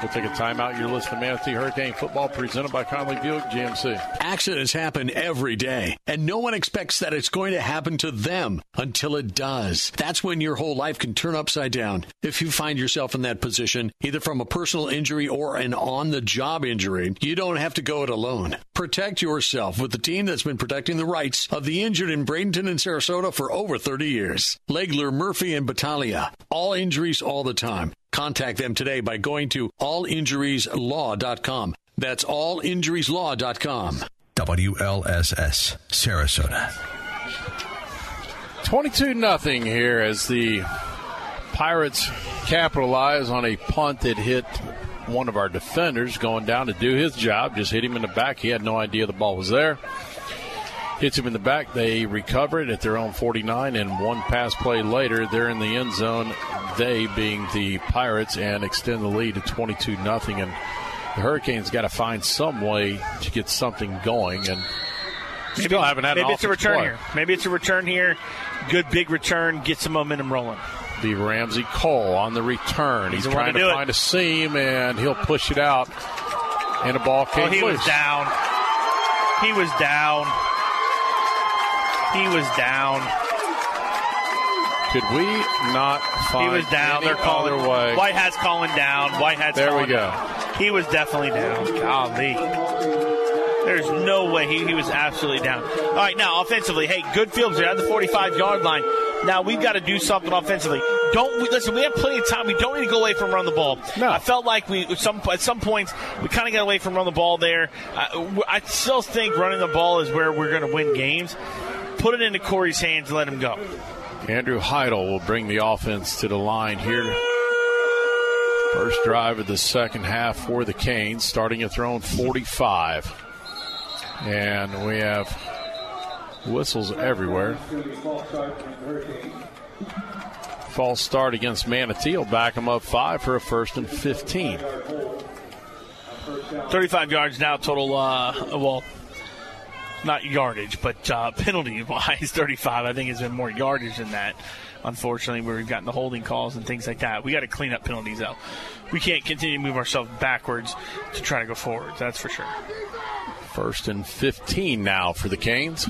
We'll take a timeout. You're listening to Manatee Hurricane Football presented by Conley Buick GMC.
Accidents happen every day, and no one expects that it's going to happen to them until it does. That's when your whole life can turn upside down. If you find yourself in that position, either from a personal injury or an on the job injury, you don't have to go it alone. Protect yourself with the team that's been protecting the rights of the injured in Bradenton and Sarasota for over 30 years. Legler, Murphy, and Battaglia. All injuries all the time. Contact them today by going to allinjurieslaw.com. That's allinjurieslaw.com.
WLSS, Sarasota.
22 nothing here as the Pirates capitalize on a punt that hit one of our defenders going down to do his job. Just hit him in the back. He had no idea the ball was there. Hits him in the back. They recover it at their own 49, and one pass play later, they're in the end zone. They being the Pirates and extend the lead to 22 nothing. And the Hurricanes got to find some way to get something going. And maybe, still haven't had
maybe it's a return
play.
here. Maybe it's a return here. Good big return. Get some momentum rolling.
Be Ramsey Cole on the return. He's,
He's the
trying
to
to,
do it.
find a seam, and he'll push it out. And the ball oh, came
Oh, he
loose.
was down. He was down. He was down.
Could we not find
He was down. They're calling.
way?
White Hat's calling down. White Hat's
There we go.
down. He was definitely down. Golly. There's no way he, he was absolutely down. All right, now offensively, hey, good fields there at the 45 yard line. Now we've got to do something offensively. Don't we, listen? We have plenty of time. We don't need to go away from run the ball. No. I felt like we some at some points we kind of got away from run the ball there. I, I still think running the ball is where we're going to win games. Put it into Corey's hands and let him go.
Andrew Heidel will bring the offense to the line here. First drive of the second half for the Canes, starting at their own 45. And we have whistles everywhere. False start against Manatee will back him up five for a first and 15.
35 yards now total. Uh, well, not yardage, but uh, penalty wise, 35. I think has been more yardage than that. Unfortunately, where we've gotten the holding calls and things like that. We got to clean up penalties though. We can't continue to move ourselves backwards to try to go forward. That's for sure.
First and 15 now for the Canes.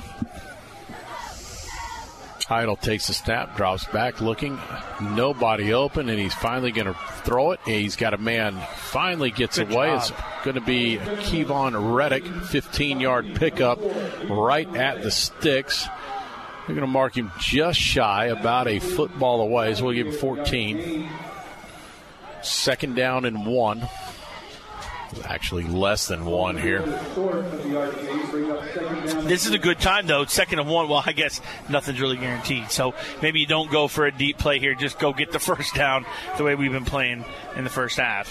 Heidel takes a snap, drops back, looking, nobody open, and he's finally going to throw it. He's got a man, finally gets
Good
away.
job.
It's going to be Kevon Reddick, 15 yard pickup right at the sticks. They're going to mark him just shy, about a football away, so we'll give him 14. Second down and one. Actually, less than one here.
This is a good time, though. Second and one. Well, I guess nothing's really guaranteed. So maybe you don't go for a deep play here. Just go get the first down the way we've been playing in the first half.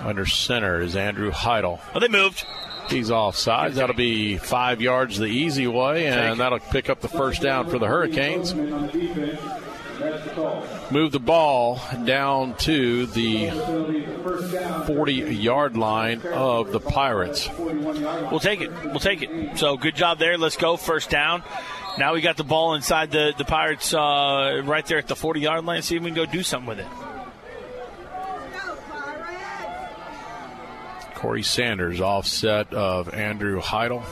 Under center is Andrew Heidel.
Oh, they moved.
He's offside. That'll be five yards the easy way, and that'll pick up the first down for the Hurricanes. Move the ball down to the 40 yard line of the Pirates.
We'll take it. We'll take it. So good job there. Let's go. First down. Now we got the ball inside the, the Pirates uh, right there at the 40 yard line. See if we can go do something with it.
Corey Sanders offset of Andrew Heidel.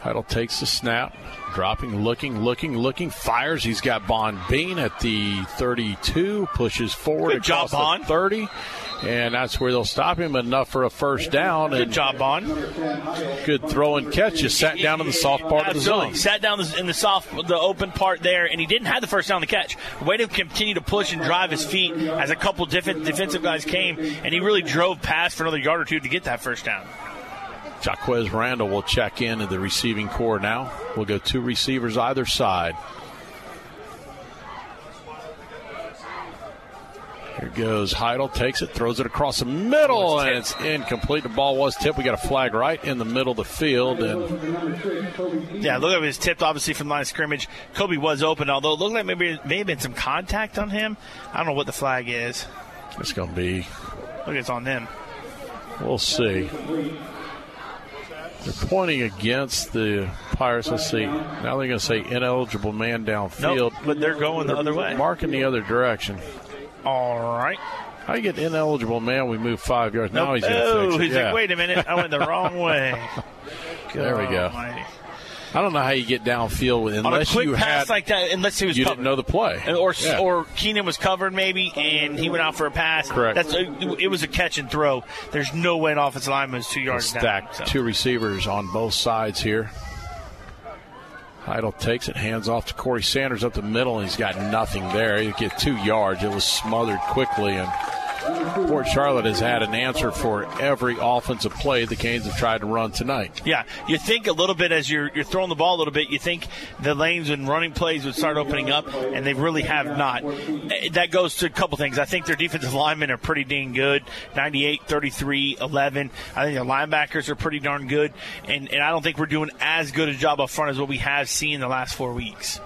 Heidel takes the snap, dropping, looking, looking, looking, fires. He's got Bond Bean at the 32, pushes forward
Good job,
the
Bond.
30, and that's where they'll stop him. Enough for a first down.
Good
and
job, Bond.
Good throw and catch. Just sat down in the soft part of the zone.
Sat down in the soft, the open part there, and he didn't have the first down to catch. Way to continue to push and drive his feet as a couple different defensive guys came, and he really drove past for another yard or two to get that first down.
Jaquez Randall will check in at the receiving core now. We'll go two receivers either side. Here goes Heidel, takes it, throws it across the middle, and it's incomplete. The ball was tipped. We got a flag right in the middle of the field, and
Yeah, look at was tipped obviously from the line of scrimmage. Kobe was open, although it looked like maybe may have been some contact on him. I don't know what the flag is.
it's going to be.
Look, it's on them.
We'll see. They're pointing against the Pirates. Let's see. Now they're going to say ineligible man downfield.
Nope, but they're going the other way.
Marking the other direction.
All right.
How you get ineligible man? We move five yards. Now he's going to
oh,
fix it.
he's
Yeah.
like, wait a minute, I went the wrong way.
There we go.
almighty.
I don't know how you get downfield with
On a
unless
quick
you
pass
had
like that, unless he was
you
covered.
didn't know the play,
or
Yeah.
or Keenan was covered maybe, and he went out for a pass.
Correct.
That's it was a catch and throw. There's no way an offensive lineman was two yards
stacked
down. so.
two receivers on both sides here. Heidel takes it, hands off to Corey Sanders up the middle, and he's got nothing there. He get two yards. It was smothered quickly, and Port Charlotte has had an answer for every offensive play the Canes have tried to run tonight.
Yeah, you think a little bit as you're you're throwing the ball a little bit. You think the lanes and running plays would start opening up, and they really have not. Eh, That goes to a couple things. I think their defensive linemen are pretty dang good 98, 33, 11. I think their linebackers are pretty darn good, and, and I don't think we're doing as good a job up front as what we have seen the last four weeks.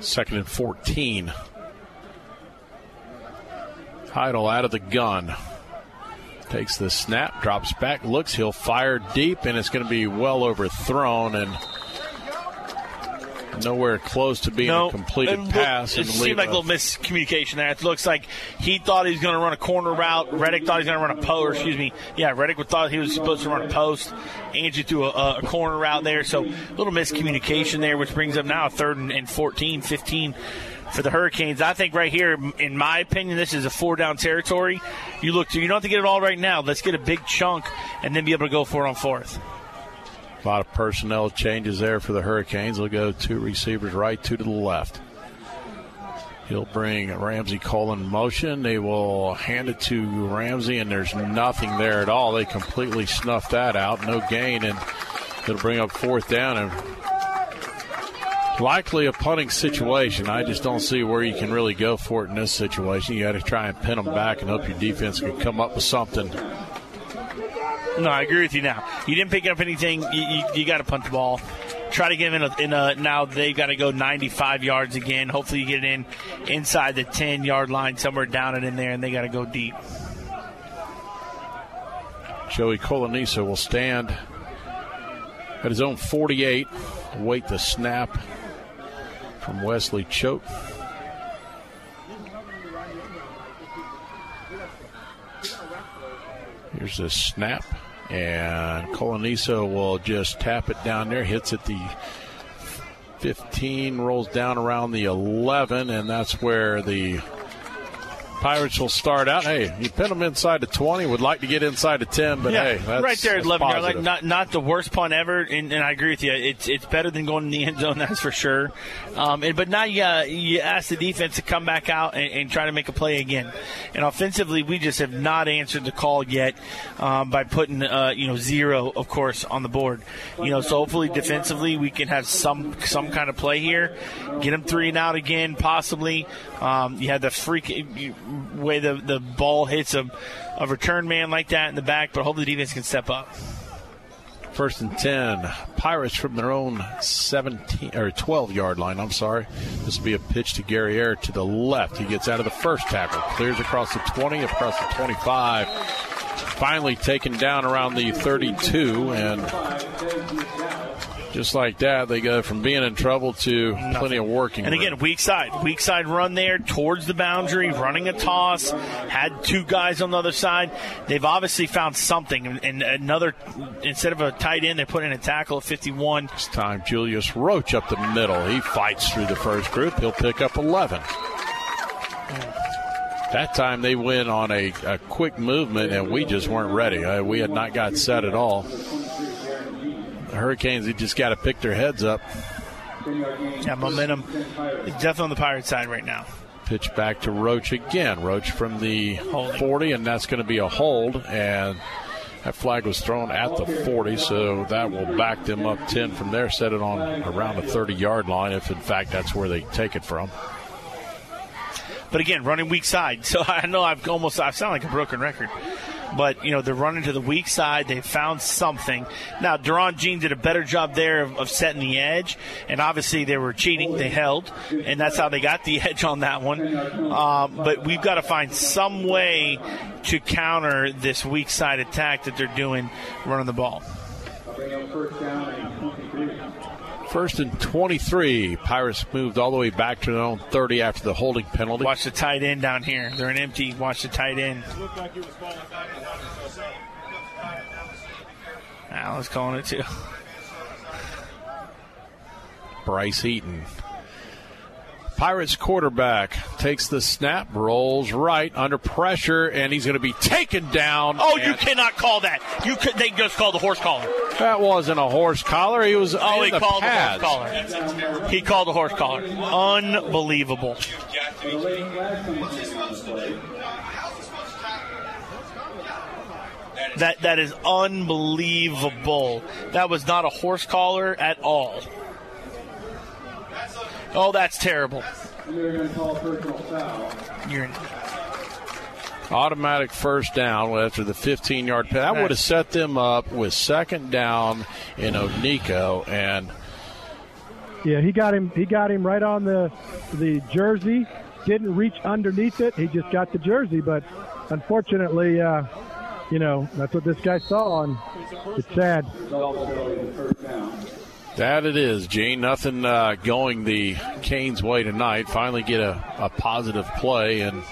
Second and 14. Heidel out of the gun. Takes the snap, drops back, looks, he'll fire deep, and it's going to be well overthrown and nowhere close to being a completed
it
pass.
It seemed like a little miscommunication there. It looks like he thought he was going to run a corner route. Reddick thought he was going to run a post. Or excuse me, yeah, Reddick thought he was supposed to run a post. Angie threw a, a corner route there, so a little miscommunication there, which brings up now a third and, and 14, 15 for the Hurricanes. I think right here, in my opinion, this is a four down territory. You look to you don't have to get it all right now. Let's get a big chunk and then be able to go for on fourth.
A lot of personnel changes there for the Hurricanes. They'll go two receivers right, two to the left. He'll bring Ramsey Cole in motion. They will hand it to Ramsey, and there's nothing there at all. They completely snuffed that out. No gain, and it'll bring up fourth down and likely a punting situation. I just don't see where you can really go for it in this situation. You got to try and pin them back and hope your defense can come up with something.
No, I agree with you now. You didn't pick up anything. You, you, you got to punt the ball. try to get him in a, in a now they've got to go 95 yards again. Hopefully, you get it in inside the 10 yard line, somewhere down and in there, and they got to go deep.
Joey Coloniso will stand at his own 48, wait the snap from Wesley Choate. Here's a snap, and Coloniso will just tap it down there, hits at the 15, rolls down around the 11, and that's where the Pirates will start out. Hey, you pin them inside the 20. Would like to get inside the 10, but
yeah,
hey, that's,
right there at 11 yard line. Not not the worst punt ever, and, and I agree with you. It's it's better than going in the end zone, that's for sure. Um, and, but now you uh, you ask the defense to come back out and, and try to make a play again. And offensively, we just have not answered the call yet um, by putting uh, you know zero, of course, on the board. You know, so hopefully defensively we can have some some kind of play here. Get them three and out again, possibly. Um, you had the freak you- way the the ball hits a, a return man like that in the back, but hopefully the defense can step up.
First and 10. Pirates from their own 17 or 12 yard line. I'm sorry. This will be a pitch to Yahir to the left. He gets out of the first tackle, clears across the 20, across the 25. Finally taken down around the 32, and just like that, they go from being in trouble to plenty of working.
And
room.
again, weak side, weak side run there towards the boundary, running a toss. Had two guys on the other side. They've obviously found something. And- another, instead of a tight end, they put in a tackle at 51.
This time, Julius Roach up the middle. He fights through the first group. He'll pick up 11. That time they went on a, a quick movement, and we just weren't ready. Uh, we had not got set at all. Hurricanes, they just got to pick their heads up.
Yeah, momentum is definitely on the Pirate side right now.
Pitch back to Roach again. Roach from the 40, and that's going to be a hold. And that flag was thrown at the 40, so that will back them up 10 from there, set it on around the 30 yard line, if in fact that's where they take it from.
But again, running weak side. So I know I've almost I sound like a broken record. But you know they're running to the weak side. They found something. Now Duron Jean did a better job there of, of setting the edge, and obviously they were cheating. They held, and that's how they got the edge on that one. Um, but we've got to find some way to counter this weak side attack that they're doing, running the ball.
First and 23. Pirates moved all the way back to their own 30 after the holding penalty.
Watch the tight end down here. They're an empty. Watch the tight end. Alan's calling it too.
Bryce Eaton. Pirates quarterback takes the snap, rolls right under pressure, and he's going to be taken down.
Oh, you cannot call that. You could. They just called the horse collar.
That wasn't a horse collar. He was.
Oh, he
the
called
pads.
the horse collar. He called the horse collar. Unbelievable. That that is unbelievable. That was not a horse collar at all. Oh, that's terrible. You're an
Automatic first down after the 15 yard pass. That would have set them up with second down in Onico, and
Yeah, he got him. He got him right on the the jersey. Didn't reach underneath it. He just got the jersey, but unfortunately, uh, you know that's what this guy saw, and it's sad.
That it is, Gene. Nothing uh, going the Canes' way tonight. Finally get a, a positive play, and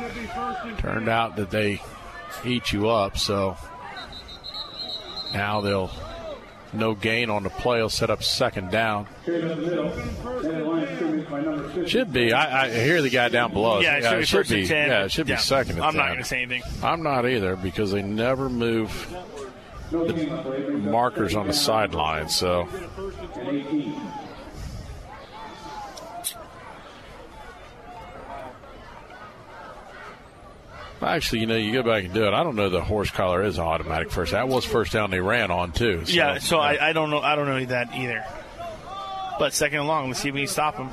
turned out that they eat you up. So now they'll no gain on the play. Will set up second down. Should be. I, I hear the guy down below.
Yeah, it should be first and 10.
Yeah, it should
Yeah.
be second.
I'm not going to say anything.
I'm not either because they never move markers on the sideline. So actually, you know, you go back and do it. I don't know the horse collar is automatic first. That was first down they ran on too. So,
yeah, so I, I don't know. I don't know that either. But second and long, let's see if we can stop him.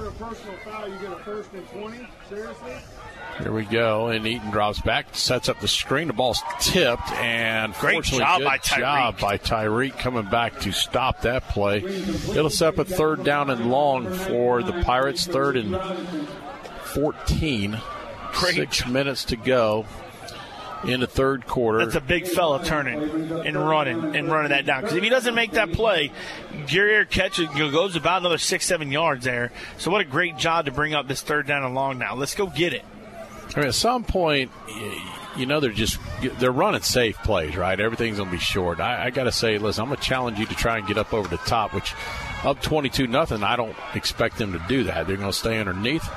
Here we go, and Eaton drops back, sets up the screen. The ball's tipped, and
Great
fortunately,
job
good
by Tyreek.
job by Tyreek coming back to stop that play. It'll set up a third down and long for the Pirates. Third and fourteen.
Great
Six minutes to go in the third quarter.
That's a big fella turning and running and running that down. Because if he doesn't make that play, Guerriere catches goes about another six, seven yards there. So what a great job to bring up this third down and long now. Let's go get it.
I mean, at some point, you know, they're just they're running safe plays, right? Everything's going to be short. I, I got to say, listen, I'm going to challenge you to try and get up over the top, which up 22 nothing. I don't expect them to do that. They're going to stay underneath.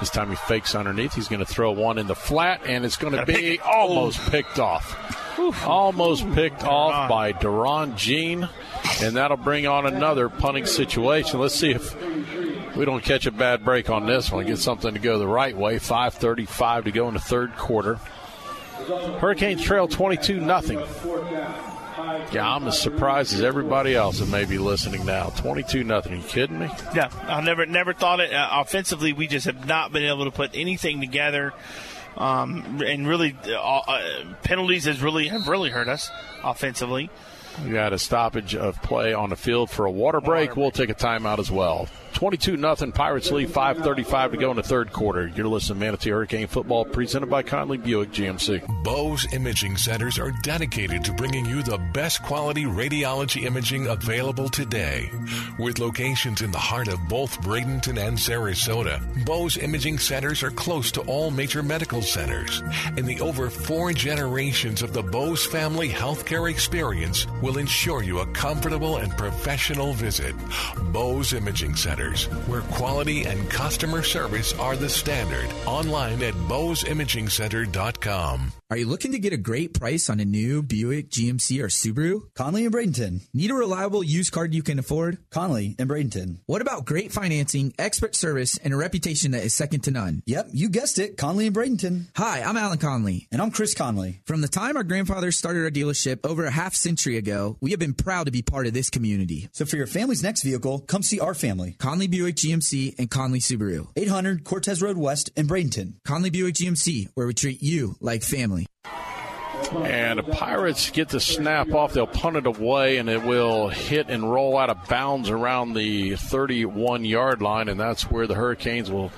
This time he fakes underneath. He's going to throw one in the flat, and it's going to
pick
be
it.
almost picked off. Almost picked off by Duran Jean, and that'll bring on another punting situation. Let's see if we don't catch a bad break on this one. Get something to go the right way. 5:35 to go in the third quarter. Hurricanes trail 22 nothing. Yeah, I'm as surprised as everybody else that may be listening now. 22 nothing. Are you kidding me?
Yeah, I never never thought it. Uh, offensively, we just have not been able to put anything together. Um, and really, uh, uh, penalties has really have really hurt us offensively.
We got a stoppage of play on the field for a water break. We'll take a timeout as well. 22 nothing. Pirates lead 5:35 to go in the third quarter. You're listening to Manatee Hurricane Football presented by Conley Buick GMC.
Bowes Imaging Centers are dedicated to bringing you the best quality radiology imaging available today. With locations in the heart of both Bradenton and Sarasota, Bowes Imaging Centers are close to all major medical centers. And the over four generations of the Bowes family healthcare experience will ensure you a comfortable and professional visit. Bowes Imaging Centers, where quality and customer service are the standard. Online at bowesimagingcenter.com.
Are you looking to get a great price on a new Buick, GMC, or Subaru? Conley and Bradenton. Need a reliable used car you can afford? Conley and Bradenton. What about great financing, expert service, and a reputation that is second to none? Yep, you guessed it. Conley and Bradenton. Hi, I'm Alan Conley. And I'm Chris Conley. From the time our grandfathers started our dealership over a half century ago, we have been proud to be part of this community.
So for your family's next vehicle, come see our family.
Conley Buick GMC and Conley Subaru.
800 Cortez Road West in Bradenton.
Conley Buick GMC, where we treat you like family.
And the Pirates get the snap off. They'll punt it away, and it will hit and roll out of bounds around the 31 yard line. And that's where the Hurricanes will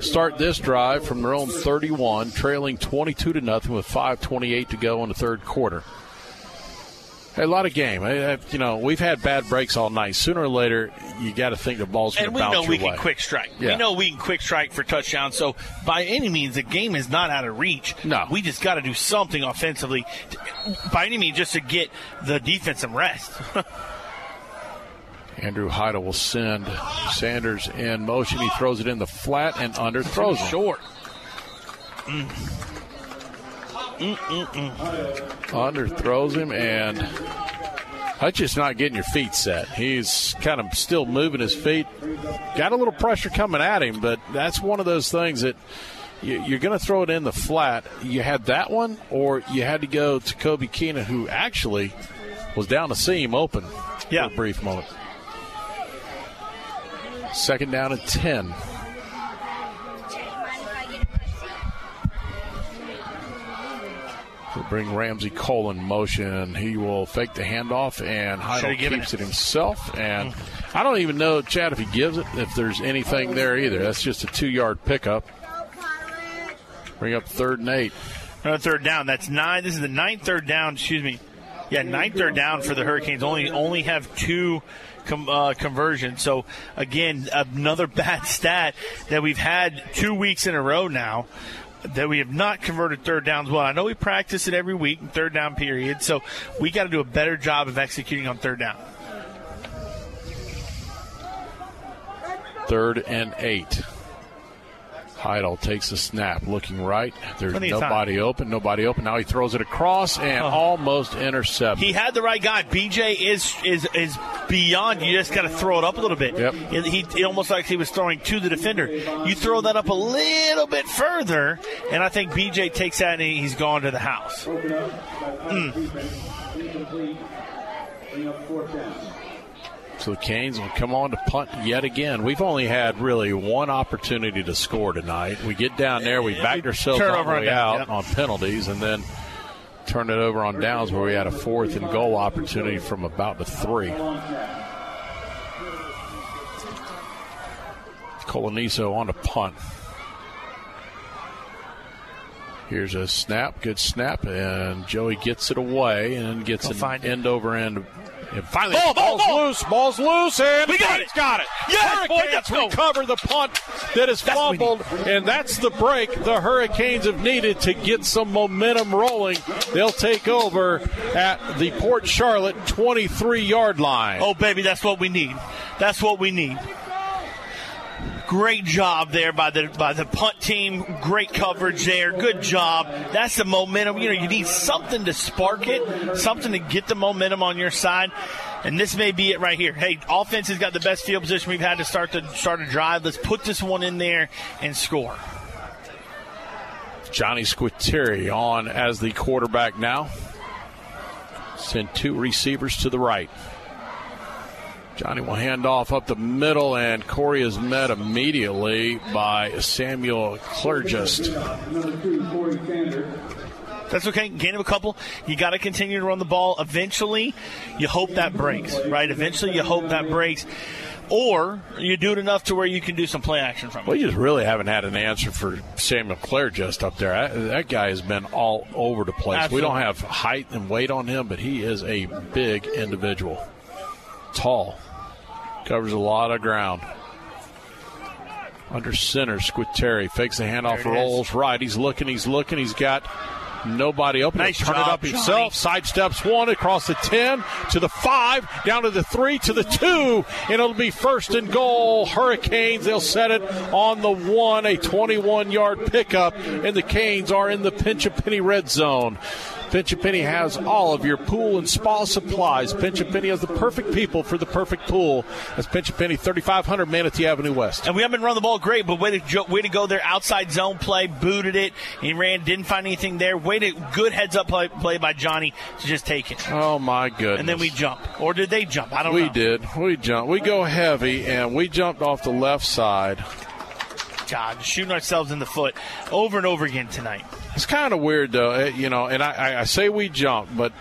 start this drive from their own 31, trailing 22 to nothing with 5:28 to go in the third quarter. A lot of game. I- I- You know, we've had bad breaks all night. Sooner or later, you got to think the ball's going
And
to
we
bounce
know
your
we
way.
can quick strike.
Yeah.
We know we can quick strike for touchdowns. So by any means, the game is not out of reach. No, we just got to do something offensively. By any means, just to get the defense some rest.
Andrew Heidel will send Sanders in motion. He throws it in the flat and under throws
short. Mm.
Under throws him, and Hutch is not getting your feet set. He's kind of still moving his feet. Got a little pressure coming at him, but that's one of those things that you, you're going to throw it in the flat. You had that one, or you had to go to Kobe Keenan, who actually was down the seam open
yeah.
for a brief moment. Second down and 10. We'll bring Ramsey Cole in motion. He will fake the handoff, and Heidel keeps
it.
it himself. And I don't even know, Chad, if he gives it, if there's anything there either. That's just a two yard pickup. Bring up third and eight.
Another third down. That's nine. This is the ninth third down. Excuse me. Yeah, ninth third down for the Hurricanes. Only only have two com, uh, conversions. So again, another bad stat that we've had two weeks in a row now. That we have not converted third downs well. I know we practice it every week, in third down period. So we got to do a better job of executing on third down.
Third and eight. Heidel takes a snap, looking right. There's
Plenty time.
nobody open, nobody open. Now he throws it across and
Oh.
almost intercepted.
He had the right guy. BJ is is is beyond. You just got to throw it up a little bit. Yep. He it almost like he was throwing to the defender. You throw that up a little bit further, and I think BJ takes that and he's gone to the house. Mm.
So the Canes will come on to punt yet again. We've only had really one opportunity to score tonight. We get down there, we backed ourselves all the way out
yep.
on penalties, and then turn it over on downs where we had a fourth and goal opportunity from about the three. Coloniso on to punt. Here's a snap, good snap, and Joey gets it away and gets
Go
an
it.
end over end. And finally,
Ball, ball,
ball's
ball.
loose, ball's loose, and
We got it.
got it.
Yes, boy,
Hurricanes
go.
recover the punt that is
That's
fumbled, and that's the break the Hurricanes have needed to get some momentum rolling. They'll take over at the Port Charlotte 23 yard line.
Oh, baby, that's what we need. That's what we need. Great job there by the by the punt team. Great coverage there. Good job. That's the momentum. You know, you need something to spark it, something to get the momentum on your side. And this may be it right here. Hey, offense has got the best field position we've had to start to start a drive. Let's put this one in there and score.
Johnny Squitieri on as the quarterback now. Send two receivers to the right. Johnny will hand off up the middle, and Corey is met immediately by Samuel Clergist.
That's okay. Gain of a couple. You got to continue to run the ball. Eventually, you hope that breaks, right? Eventually, you hope that breaks. Or you do it enough to where you can do some play action from it.
We just really haven't had an answer for Samuel Clergist up there. That, that guy has been all over the place. We don't have height and weight on him, but he is a big individual. Tall. Covers a lot of ground. Under center, Squitieri fakes the handoff,
it is.
rolls right. He's looking, he's looking, he's got nobody open.
Nice
turn
job,
it up
Johnny.
himself. Sidesteps one across the 10 to the 5, down to the 3 to the 2, and it'll be first and goal. Hurricanes, they'll set it on the 1, a 21 yard pickup, and the Canes are in the Pinch a Penny red zone. Pinch a Penny has all of your pool and spa supplies. Pinch a Penny has the perfect people for the perfect pool. That's Pinch a Penny, 3500 Manatee Avenue West.
And we haven't run the ball great, but way to way to go there. Outside zone play, booted it. He ran, didn't find anything there. Way to good heads up play, play by Johnny to just take it.
Oh my goodness!
And then we jump, or did they jump? I don't
we
know.
We did. We jumped. We go heavy, and we jumped off the left side.
God, shooting ourselves in the foot over and over again tonight.
It's kind of weird, though, eh, you know. And I, I, I say we jump, but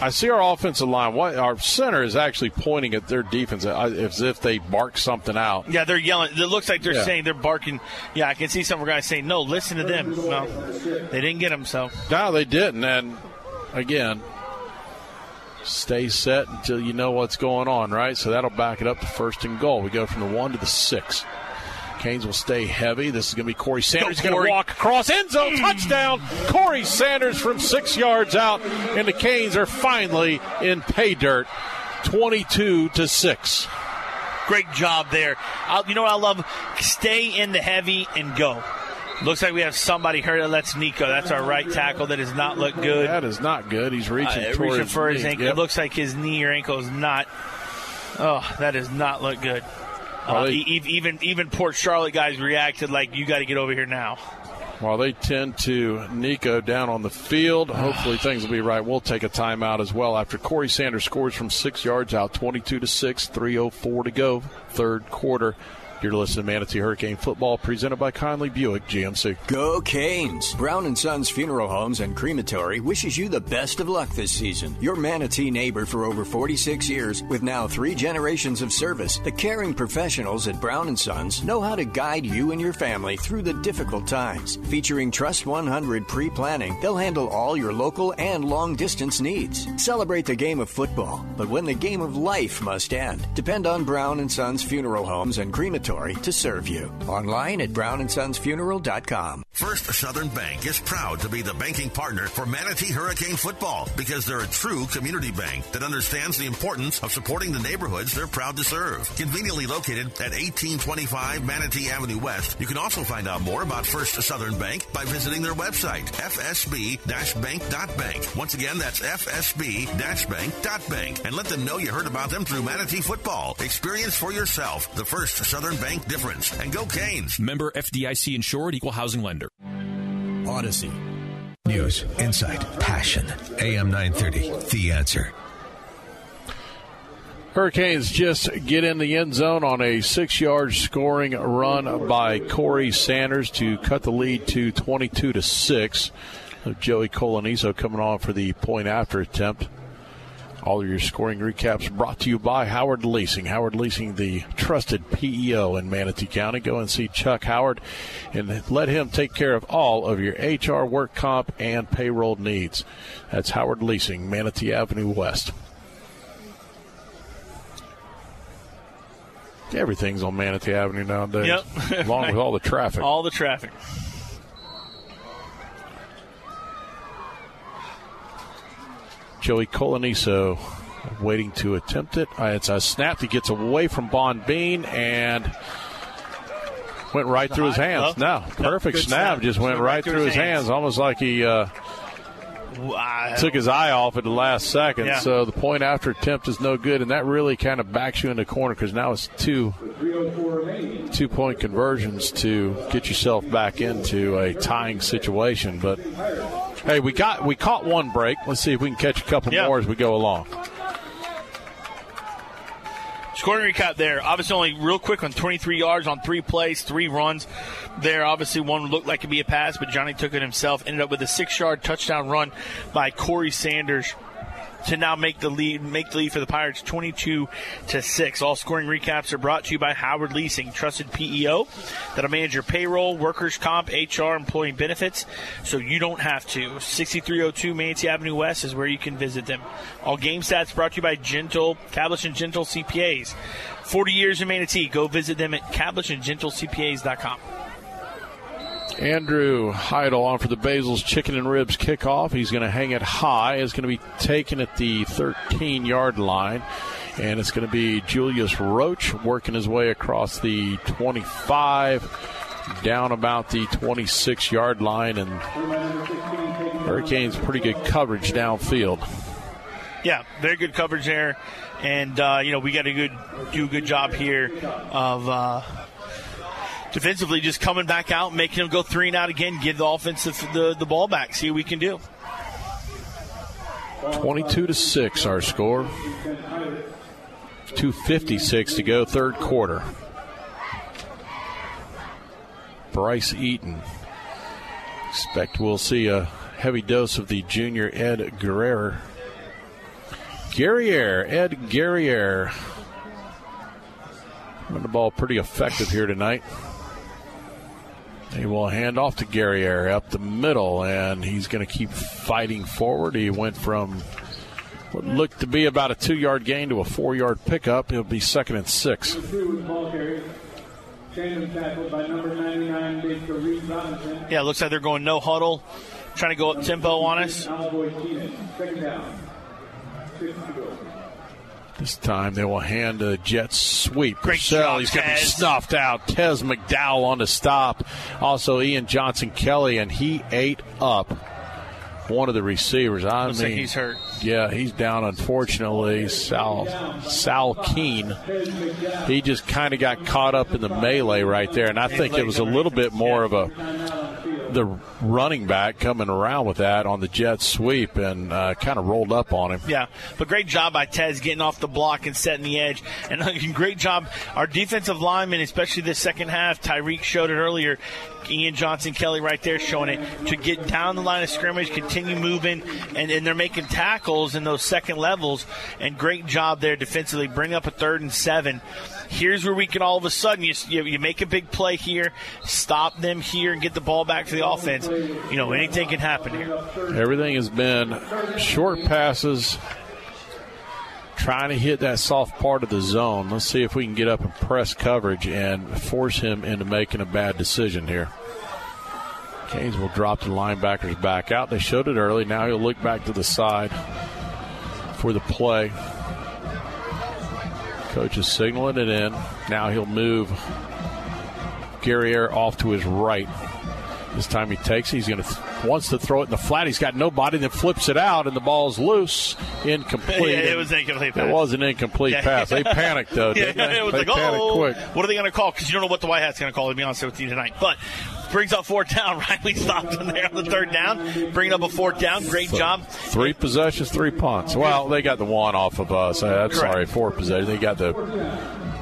I see our offensive line. What our center is actually pointing at their defense uh, as if they bark something out.
Yeah, they're yelling. It looks like they're
Yeah.
saying they're barking. Yeah, I can see some of the guys saying, "No, listen to them." No, they didn't get them. So
No, they didn't. And again, stay set until you know what's going on, right? So that'll back it up to first and goal. We go from the one to the six. Canes will stay heavy. This is going to be Corey Sanders. He's going to walk across end zone touchdown. Corey Sanders from six yards out, and the Canes are finally in pay dirt, twenty-two to six.
great job there. i you know what I love? Stay in the heavy and go. Looks like we have somebody hurt. That's Nico. That's our right tackle. That does not look good.
That is not good. He's reaching
Uh, reaching for his
knee.
ankle.
Yep.
It looks like his knee or ankle is not. Oh, that does not look good. Uh, even even Port Charlotte guys reacted like you got to get over here now.
While they tend to Nico down on the field, hopefully things will be right. We'll take a timeout as well after Corey Sanders scores from six yards out, 22 to 6, 3.04 to go, third quarter. You're listening to Manatee Hurricane Football presented by Conley Buick GMC.
Go Canes! Brown and Sons Funeral Homes and Crematory wishes you the best of luck this season. Your Manatee neighbor for over 46 years, with now three generations of service, the caring professionals at Brown and Sons know how to guide you and your family through the difficult times. Featuring Trust 100 pre-planning, they'll handle all your local and long-distance needs. Celebrate the game of football, but when the game of life must end, depend on Brown and Sons Funeral Homes and Crematory to serve you. Online at brownandsonsfuneral.com.
First Southern Bank is proud to be the banking partner for Manatee Hurricane football because they're a true community bank that understands the importance of supporting the neighborhoods they're proud to serve. Conveniently located at 1825 Manatee Avenue West, you can also find out more about First Southern Bank by visiting their website, fsb-bank.bank. Once again, that's fsb-bank.bank. And let them know you heard about them through Manatee football. Experience for yourself the First Southern Bank difference. And go Canes!
Member FDIC insured, equal housing lender.
Odyssey. News, insight, passion. AM 930, The Answer.
Hurricanes just get in the end zone on a six yard scoring run by Corey Sanders to cut the lead to 22 to 6. Joey Coloniso coming on for the point after attempt. All of your scoring recaps brought to you by Howard Leasing. Howard Leasing, the trusted PEO in Manatee County. Go and see Chuck Howard and let him take care of all of your HR, work comp, and payroll needs. That's Howard Leasing, Manatee Avenue West. Everything's on Manatee Avenue nowadays.
Yep.
along with all the traffic.
All the traffic.
Joey Coloniso waiting to attempt it. Uh, it's a snap that gets away from Bond Bean and went right through his hands. No, perfect snap. Just went right, through his hands. almost like he uh, took his eye off at the last second.
Yeah.
So the point after attempt is no good, and that really kind of backs you in the corner because now it's two two point conversions to get yourself back into a tying situation. But hey, we got we caught one break. Let's see if we can catch a couple
Yeah.
more as we go along.
Scoring recap there. Obviously, only real quick on 23 yards on three plays, three runs. There, obviously, one looked like it'd be a pass, but Johnny took it himself. Ended up with a six-yard touchdown run by Corey Sanders to now make the lead, make the lead for the Pirates, 22 to six. All scoring recaps are brought to you by Howard Leasing, trusted PEO that'll manage your payroll, workers' comp, HR, employee benefits, so you don't have to. 6302 Manatee Avenue West is where you can visit them. All game stats brought to you by Gentle, Cablish and Gentle CPAs. 40 years in Manatee. Go visit them at cablishandgentlecpas.com.
Andrew Heidel on for the Basil's Chicken and Ribs kickoff. He's going to hang it high. It's going to be taken at the 13 yard line. And it's going to be Julius Roach working his way across the 25 down about the 26 yard line. And Hurricanes pretty good coverage downfield.
Yeah, very good coverage there, and uh, you know we got to do a good job here of uh, defensively just coming back out, making them go three and out again, give the offense the, the, ball back, see what we can do.
22 to 6 our score. 256 to go third quarter. Bryce eaton. Expect we'll see a heavy dose of the junior ed guerrero guerriere ed guerriere. Running the ball pretty effective here tonight he will hand off to Guerriere up the middle, and he's going to keep fighting forward. He went from what looked to be about a two yard gain to a four yard pickup. He'll be second and six.
Yeah, it looks like they're going no huddle, trying to go up tempo on us.
This time they will hand a jet sweep.
Great
Purcell,
job,
he's going to be snuffed out. Tez McDowell on the stop. Also Ian Johnson Kelly, and he ate up one of the receivers. I
Looks
mean,
like he's hurt.
Yeah, he's down. Unfortunately, Sal Sal Keen. He just kind of got caught up in the melee right there, and I think it was a little bit more of a the running back coming around with that on the jet sweep and uh, kind of rolled up on him.
Yeah, but great job by Tez getting off the block and setting the edge. And uh, great job, our defensive linemen, especially the second half. Tyreek showed it earlier. Ian Johnson Kelly right there showing it to get down the line of scrimmage, continue moving, and, and they're making tackles in those second levels. And great job there defensively. Bring up a third and seven. Here's where we can all of a sudden you, you, you make a big play here, stop them here, and get the ball back to the offense. You know anything can happen here.
Everything has been short passes, trying to hit that soft part of the zone. Let's see if we can get up and press coverage and force him into making a bad decision here. Canes will drop the linebackers back out. They showed it early. Now he'll look back to the side for the play. Coach is signaling it in. Now he'll move Guerriere off to his right. This time he takes it. He's going to th- wants to throw it in the flat. He's got nobody. Then flips it out, and the ball's loose, incomplete.
Yeah, it was incomplete pass.
It was an incomplete
Yeah.
pass. They panicked though.
Yeah,
they?
it was
they
like,
panicked
oh,
quick.
what are they going to call? Because you don't know what the White Hat's going to call. To be honest with you tonight, but brings up fourth down. Riley stopped him there on the third down, bringing up a fourth down. Great job.
Three possessions, three punts. Well, they got the one off of us. Uh,
Correct.
sorry, four possessions. They got the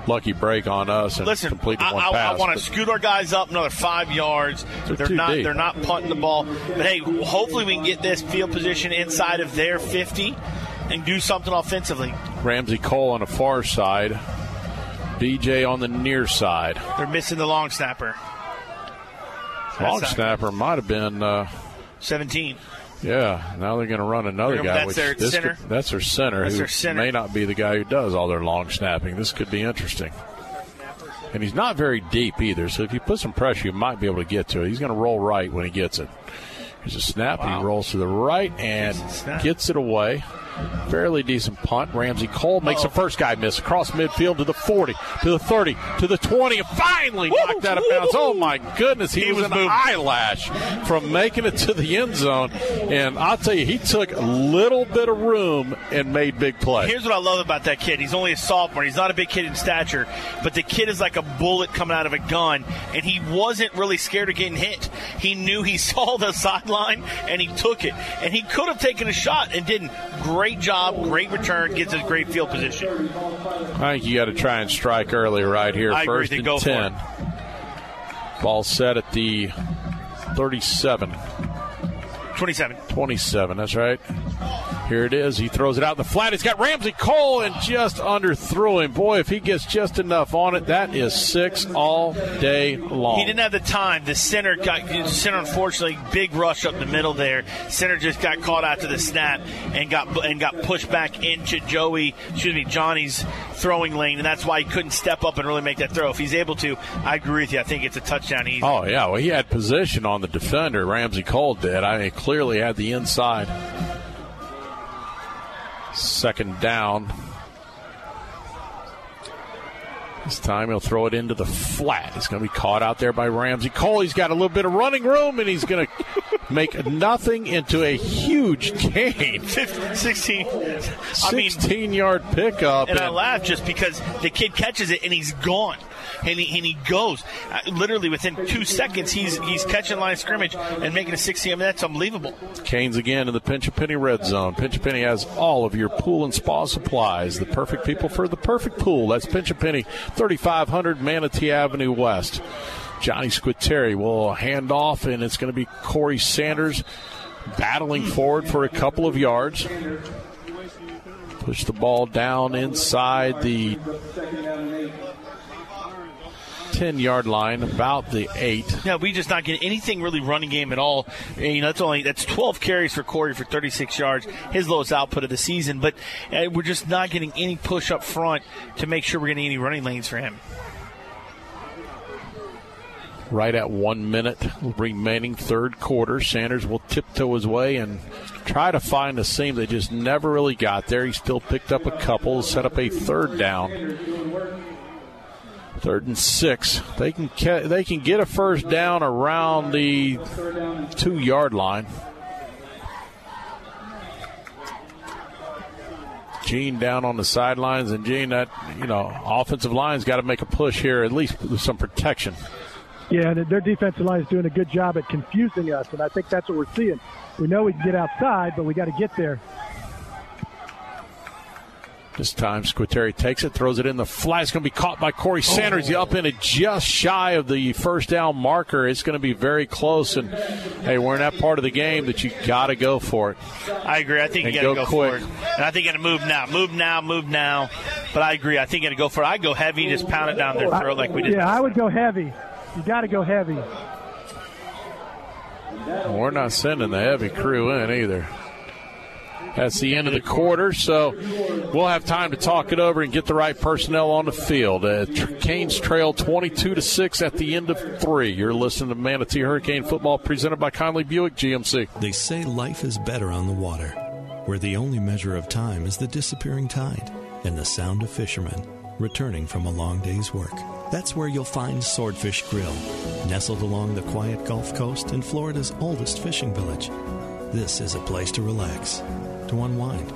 lucky break on us and
Listen,
completed
I,
one
I,
pass.
I want to scoot our guys up another five yards.
They're
They're, not.
deep.
They're not punting the ball. But hey, hopefully we can get this field position inside of their 50 and do something offensively.
Ramsey Cole on the far side, BJ on the near side.
They're missing the long snapper.
Long snapper might have been. Uh,
17.
yeah, now they're going to run another guy.
that's
which
their
this
center?
Could, that's their center,
That's
who
their center.
may not be the guy who does all their long snapping. This could be interesting. And he's not very deep either, so if you put some pressure, you might be able to get to it. He's going to roll right when he gets it. Here's a snap, and he rolls to the right and gets it away. Fairly decent punt. Ramsey Cole makes the oh. first guy miss across midfield to the 40, to the 30, to the 20, and finally knocked out of bounds. Oh my goodness, he,
He
was,
was
an
moving.
eyelash from making it to the end zone. And I'll tell you, he took a little bit of room and made big play.
Here's what I love about that kid. He's only a sophomore. He's not a big kid in stature, but the kid is like a bullet coming out of a gun, and he wasn't really scared of getting hit. He knew he saw the sideline and he took it, and he could have taken a shot and didn't. Great job, great return, gets us great field position.
I think you got to try and strike early right here.
I.
First
Then
and 10. Ball set at the 37.
27.
27, that's right. Here it is. He throws it out in the flat. He's got Ramsey Cole and just underthrew him. Boy, if he gets just enough on it, that is six all day long.
He didn't have the time. The center got the center. Unfortunately, big rush up the middle there. Center just got caught out to the snap and got and got pushed back into Joey, excuse me, Johnny's throwing lane, and that's why he couldn't step up and really make that throw. If he's able to, I agree with you. I think it's a touchdown easy.
Oh, yeah. Well, he had position on the defender. Ramsey Cole did. I mean, clearly had the inside. Second down. This time he'll throw it into the flat. He's going to be caught out there by Ramsey Cole. He's got a little bit of running room, and he's going to make nothing into a huge gain.
16. I mean,
16 yard pickup.
and I laugh just because the kid catches it and he's gone. And he, and he goes uh, literally within two seconds. He's he's catching line scrimmage and making a 60. I mean, that's unbelievable.
Canes again in the Pinch a Penny red zone. Pinch a Penny has all of your pool and spa supplies. The perfect people for the perfect pool. That's Pinch a Penny, 3500 Manatee Avenue West. Johnny Squitieri will hand off, and it's going to be Corey Sanders battling forward for a couple of yards. Push the ball down inside the 10 yard line, about the 8.
Yeah, we just not getting anything really running game at all. You know, that's only that's 12 carries for Corey for 36 yards, his lowest output of the season. But uh, we're just not getting any push up front to make sure we're getting any running lanes for him.
right at one minute remaining third quarter. Sanders will tiptoe his way and try to find a seam. They just never really got there. He still picked up a couple, set up a third down. Third and six. They can ca- they can get a first down around the two yard line. Gene down on the sidelines, and Gene, that you know, offensive line's got to make a push here, at least with some protection.
Yeah, and their defensive line is doing a good job at confusing us, and I think that's what we're seeing. We know we can get outside, but we got to get there.
This time, Squitieri takes it, throws it in the flat. It's going to be caught by Corey Sanders. He's up in it just shy of the first down marker. It's going to be very close. And hey, we're in that part of the game that you got to go for it.
I agree. I think
And
you got to
go
go,
quick.
for it. And I think you got to move now. Move now, move now. But I agree. I think you got to go for it. I go heavy, just pound it down their throat like we did.
Yeah, I would go heavy. You got to go heavy.
We're not sending the heavy crew in either. That's the end of the quarter, so we'll have time to talk it over and get the right personnel on the field. Uh, Canes trail 22 to six at the end of three. You're listening to Manatee Hurricane Football presented by Conley Buick GMC.
They say life is better on the water, where the only measure of time is the disappearing tide and the sound of fishermen returning from a long day's work. That's where you'll find Swordfish Grill, nestled along the quiet Gulf Coast in Florida's oldest fishing village. This is a place to relax, to unwind,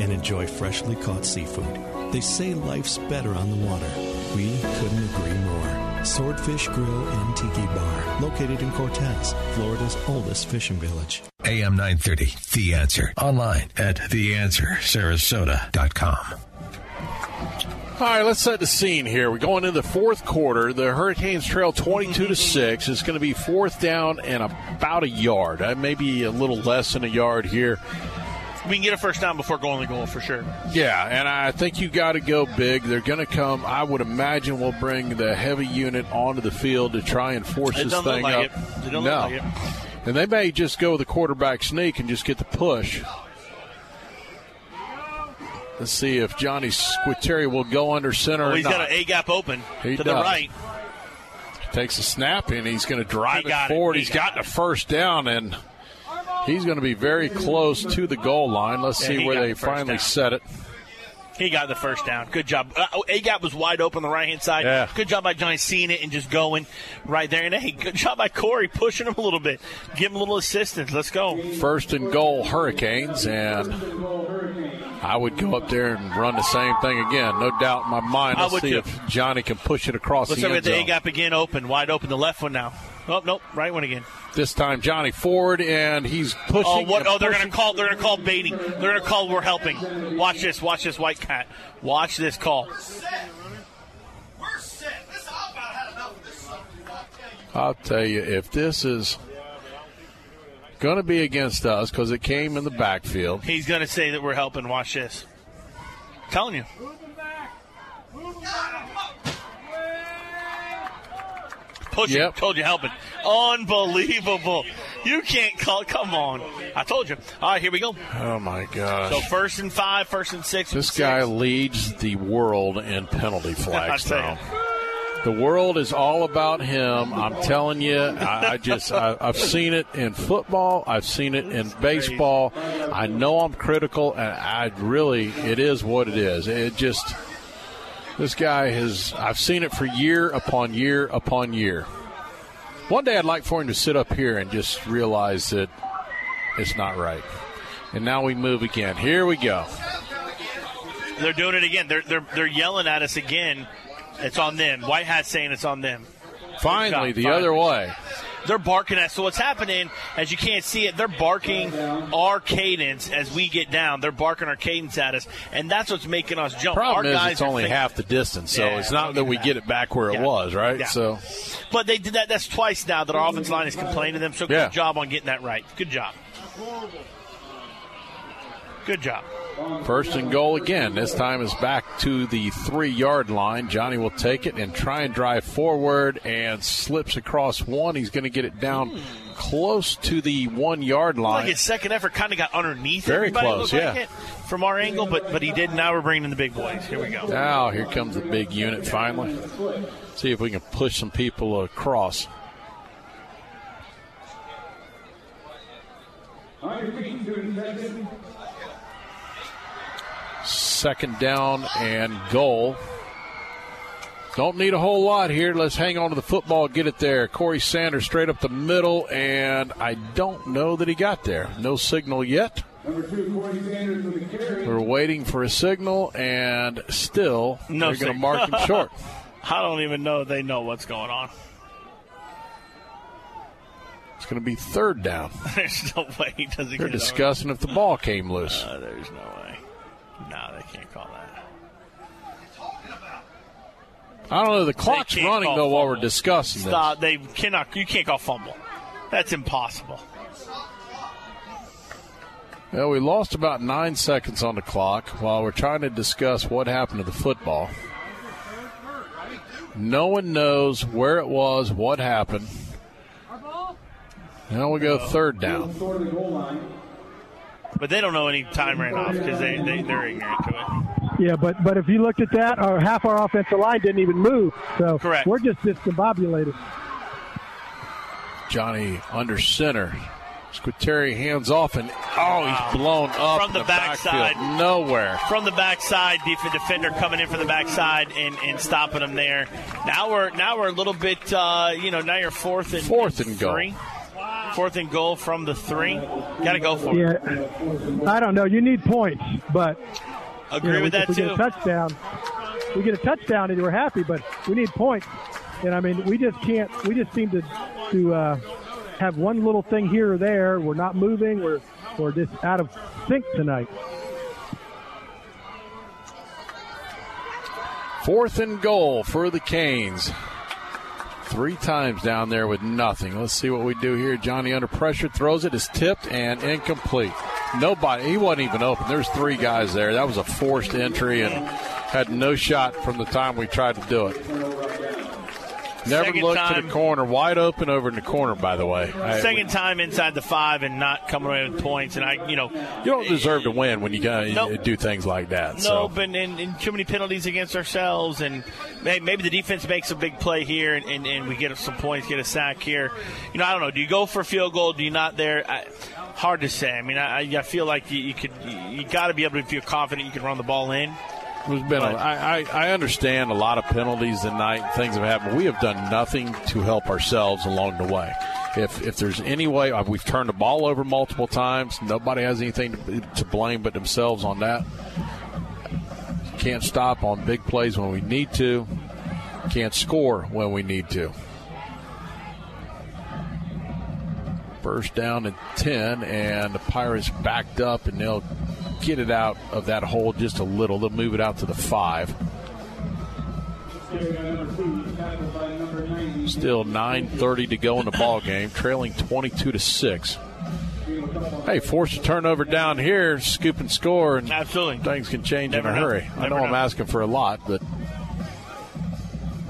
and enjoy freshly caught seafood. They say life's better on the water. We couldn't agree more. Swordfish Grill and Tiki Bar, located in Cortez, Florida's oldest fishing village.
AM 930, The Answer. Online at theanswersarasota.com.
All right, let's set the scene here. We're going into the fourth quarter. The Hurricanes trail 22 to 6. It's going to be fourth down and about a yard, uh, maybe a little less than a yard here.
We can get a first down before going to goal for sure.
Yeah, and I think you got to go big. They're going to come. I would imagine we'll bring the heavy unit onto the field to try and force
It
this thing
like
up.
it. It don't
no,
like it.
and they may just go with the quarterback sneak and just get the push. Let's see if Johnny Squitieri will go under center.
Well,
or
he's got an A gap open
He
to the
does.
right.
takes a snap and he's going to drive
He
it forward.
He
He's
got
gotten a first down and he's going to be very close to the goal line. Let's
Yeah,
see
he
where they
the
finally
down.
set it.
He got the first down. Good job. Uh, A gap was wide open on the right hand side.
Yeah.
Good job by Johnny seeing it and just going right there. And hey, good job by Corey pushing him a little bit. Give him a little assistance. Let's go.
First and goal, Hurricanes, and I would go up there and run the same thing again. No doubt in my mind.
I
Let's
would
see if Johnny can push it across
Let's
the
look
end
at the A gap again, open, wide open. The left one now. Oh nope, right one again.
This time, Johnny Ford and he's pushing.
Oh what? Oh, they're
pushing.
gonna call. They're gonna call baiting. They're gonna call. We're helping. Watch this. Watch this. White Hat. Watch this call.
I'll tell you, if this is going to be against us because it came in the backfield,
He's gonna say that we're helping. Watch this. telling you. Push
Yep.
it. Told you helping. Unbelievable. You can't call. Come on. I told you. All right, here we go.
oh my gosh.
So first and five, first and six.
This
six.
guy leads the world in penalty flags now. The world is all about him. I'm telling you, I, I just I, I've seen it in football. I've seen it in baseball. I know I'm critical, and I really it is what it is. It just this guy has. I've seen it for year upon year upon year. One day I'd like for him to sit up here and just realize that it's not right. And now we move again. Here we go.
They're doing it again. They're they're they're yelling at us again. It's on them. White Hat saying it's on them.
Finally, the
job.
other way.
They're barking at. So what's happening, as you can't see it, they're barking our cadence as we get down. They're barking our cadence at us, and that's what's making us jump.
Problem
our
is,
guys
it's only
thinking-
half the distance, so
Yeah,
it's not that we get it back where it was, right?
Yeah.
So,
But they did that. That's twice now that our mm-hmm. offensive line is complaining to them. So good
Yeah.
job on getting that right. Good job. Good job.
First and goal again. This time is back to the three yard line. Johnny will take it and try and drive forward and slips across one. He's going to get it down close to the one yard
Like
line.
his second effort kind of got underneath.
Very
everybody,
close,
looked like
yeah.
from our angle, but but he did. Now we're bringing in the big boys. Here we go.
Now, here comes the big unit finally. See if we can push some people across. Second down and goal. Don't need a whole lot here. Let's hang on to the football, get it there. Corey Sanders straight up the middle, and I don't know that he got there. No signal yet. We're waiting for a signal, and still
No
they're going to mark him short.
I don't even know they know what's going on.
It's going to be third down.
There's no way he doesn't.
They're
get it over.
discussing if the ball came loose.
Uh, there's no way. No, they can't call that.
I don't know. The clock's running
call
though while we're discussing this.
They cannot. You can't call fumble. That's impossible.
Well, we lost about nine seconds on the clock while we're trying to discuss what happened to the football. No one knows where it was, what happened. Now we go third down.
But they don't know any time ran off because they, they they're ignorant to it.
Yeah, but but if you looked at that, our half our offensive line didn't even move. So
Correct.
we're just discombobulated.
Johnny under center. Squitieri hands off, and oh, he's blown up
From the
in
backside.
backfield. Nowhere.
From the backside, def- defender coming in from the backside and, and stopping him there. Now we're now we're a little bit, uh, you know, now you're fourth and
Fourth and goal.
three. Fourth and goal from the three. Got to go for it.
I don't know. You need points, but
Agree
you know,
with
if
that
we
too.
get a touchdown, we get a touchdown and we're happy. But we need points. And I mean, we just can't. We just seem to to uh, have one little thing here or there. We're not moving. We're we're just out of sync tonight.
Fourth and goal for the Canes. Three times down there with nothing. Let's see what we do here. Johnny under pressure throws it, is tipped and incomplete. Nobody, he wasn't even open. There's three guys there. That was a forced entry and had no shot from the time we tried to do it. Never
Second
looked
time.
to the corner. Wide open over in the corner, by the way. I-
Second time inside the five and not coming away with points, and I, you know,
you don't deserve to win when you gotta
Nope.
do things like that.
No,
so.
but and, and too many penalties against ourselves, and may- maybe the defense makes a big play here, and, and, and we get some points, get a sack here. You know, I don't know. Do you go for a field goal? Do you not there? I, hard to say. I mean, I, I feel like you, you could, you, got to be able to feel confident you can run the ball in.
There's been a, I, I, I understand a lot of penalties tonight. Things have happened. We have done nothing to help ourselves along the way. If if there's any way, uh, we've turned the ball over multiple times. Nobody has anything to, to blame but themselves on that. Can't stop on big plays when we need to. Can't score when we need to. First down and 10, and the Pirates backed up, and they'll get it out of that hole just a little. They'll move it out to the five. Still 9:30 to go in the ball game, trailing 22 to six. Hey, force a turnover down here, scoop and score, and
absolutely
things can change
Never
in a
know.
hurry. I
Never
know I'm asking for a lot, but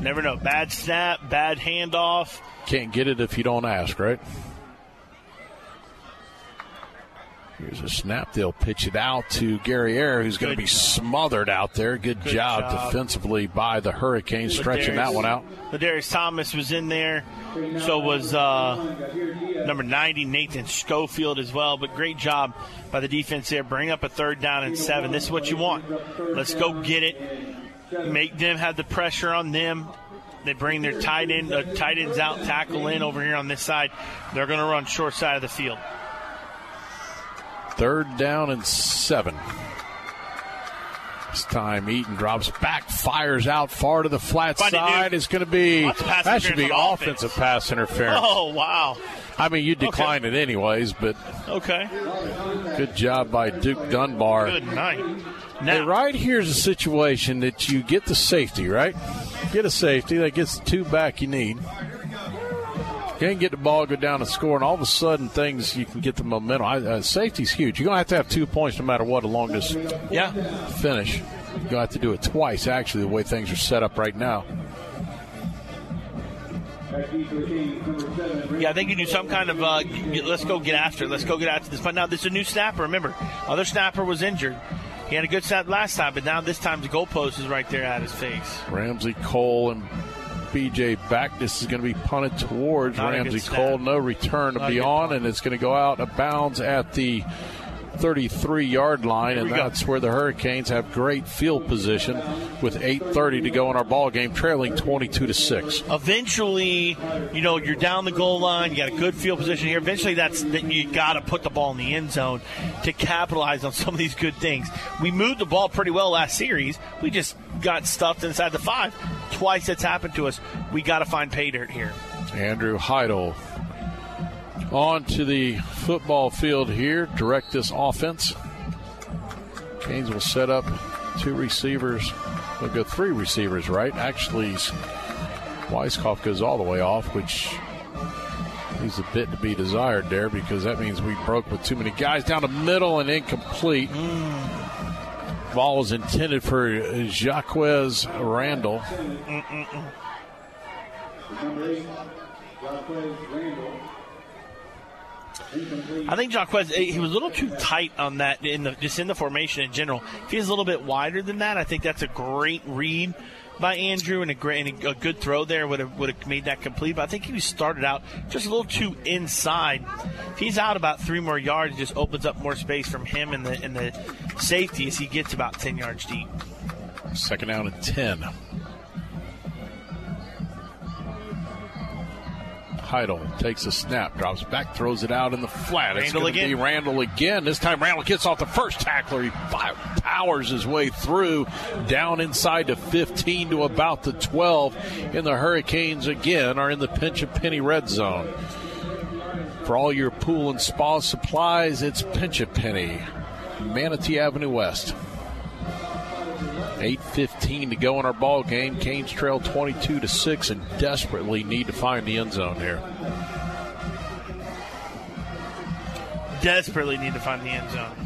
Never know. Bad snap, bad handoff.
can't get it if you don't ask, right? Here's a snap. They'll pitch it out to Gary Air, who's going to be smothered out there. Good,
Good
job,
job.
defensively by the Hurricanes, stretching that one out.
Ladarius Thomas was in there. So was uh, number 90, Nathan Schofield, as well. But great job by the defense there. Bring up a third down and seven. This is what you want. Let's go get it. Make them have the pressure on them. They bring their tight end, uh, tight ends out, tackle in over here on this side. They're going to run short side of the field.
Third down and seven. This time Eaton drops back, fires out far to the flat side.
dude.
It's going to be
Lots of pass
that should be offensive pass interference.
Oh wow!
I mean, you declined it anyways, but
Okay.
good job by Duke Dunbar.
Good night.
Hey, right here's a situation that you get the safety, right? Get a safety that gets the two back you need. Can't get the ball, go down and score, and all of a sudden things you can get the momentum. I, uh, safety's huge. You're gonna have to have two points no matter what along this
yeah
finish. You're gonna have to do it twice. Actually, the way things are set up right now.
Yeah, I think you do some kind of uh, let's go get after it. Let's go get after this. But now this is a new snapper. Remember, other snapper was injured. He had a good snap last time, but now this time the goalpost is right there at his face.
Ramsey Cole and BJ back. This is going to be punted towards
Not
Ramsey. Cole. No return to
Not
be on, and it's going to go out of bounds at the 33 yard line, and
go.
that's where the Hurricanes have great field position with 8:30 to go in our ball game, trailing 22 to six.
Eventually, you know, you're down the goal line. You got a good field position here. Eventually, that's that you got to put the ball in the end zone to capitalize on some of these good things. We moved the ball pretty well last series. We just got stuffed inside the five. Twice that's happened to us. We got to find pay dirt here.
Andrew Heidel on to the football field here, direct this offense. Canes will set up two receivers. They'll go three receivers, right? Actually, Weisskopf goes all the way off, which is a bit to be desired there because that means we broke with too many guys down the middle and incomplete. Ball was intended for Jacques Randall.
Mm-mm-mm. I think Jaquez eh, he was a little too tight on that in the just in the formation in general. If he's a little bit wider than that, I think that's a great read by Andrew and a great and a, good throw there would have would have made that complete. But I think he started out just a little too inside. If he's out about three more yards, it just opens up more space from him and the and the safety as he gets about ten yards deep.
Second down and 10. Heidel takes a snap, drops back, throws it out in the flat. It's
Randall
going to be
again.
Randall again. This time Randall gets off the first tackler. He powers his way through, down inside to 15 to about the 12. And the Hurricanes again are in the Pinch a Penny red zone. For all your pool and spa supplies, it's pinch a penny. Manatee Avenue West. 8.15 to go in our ball game. Canes trail 22 to 6 and desperately need to find the end zone here.
Desperately need to find the end zone.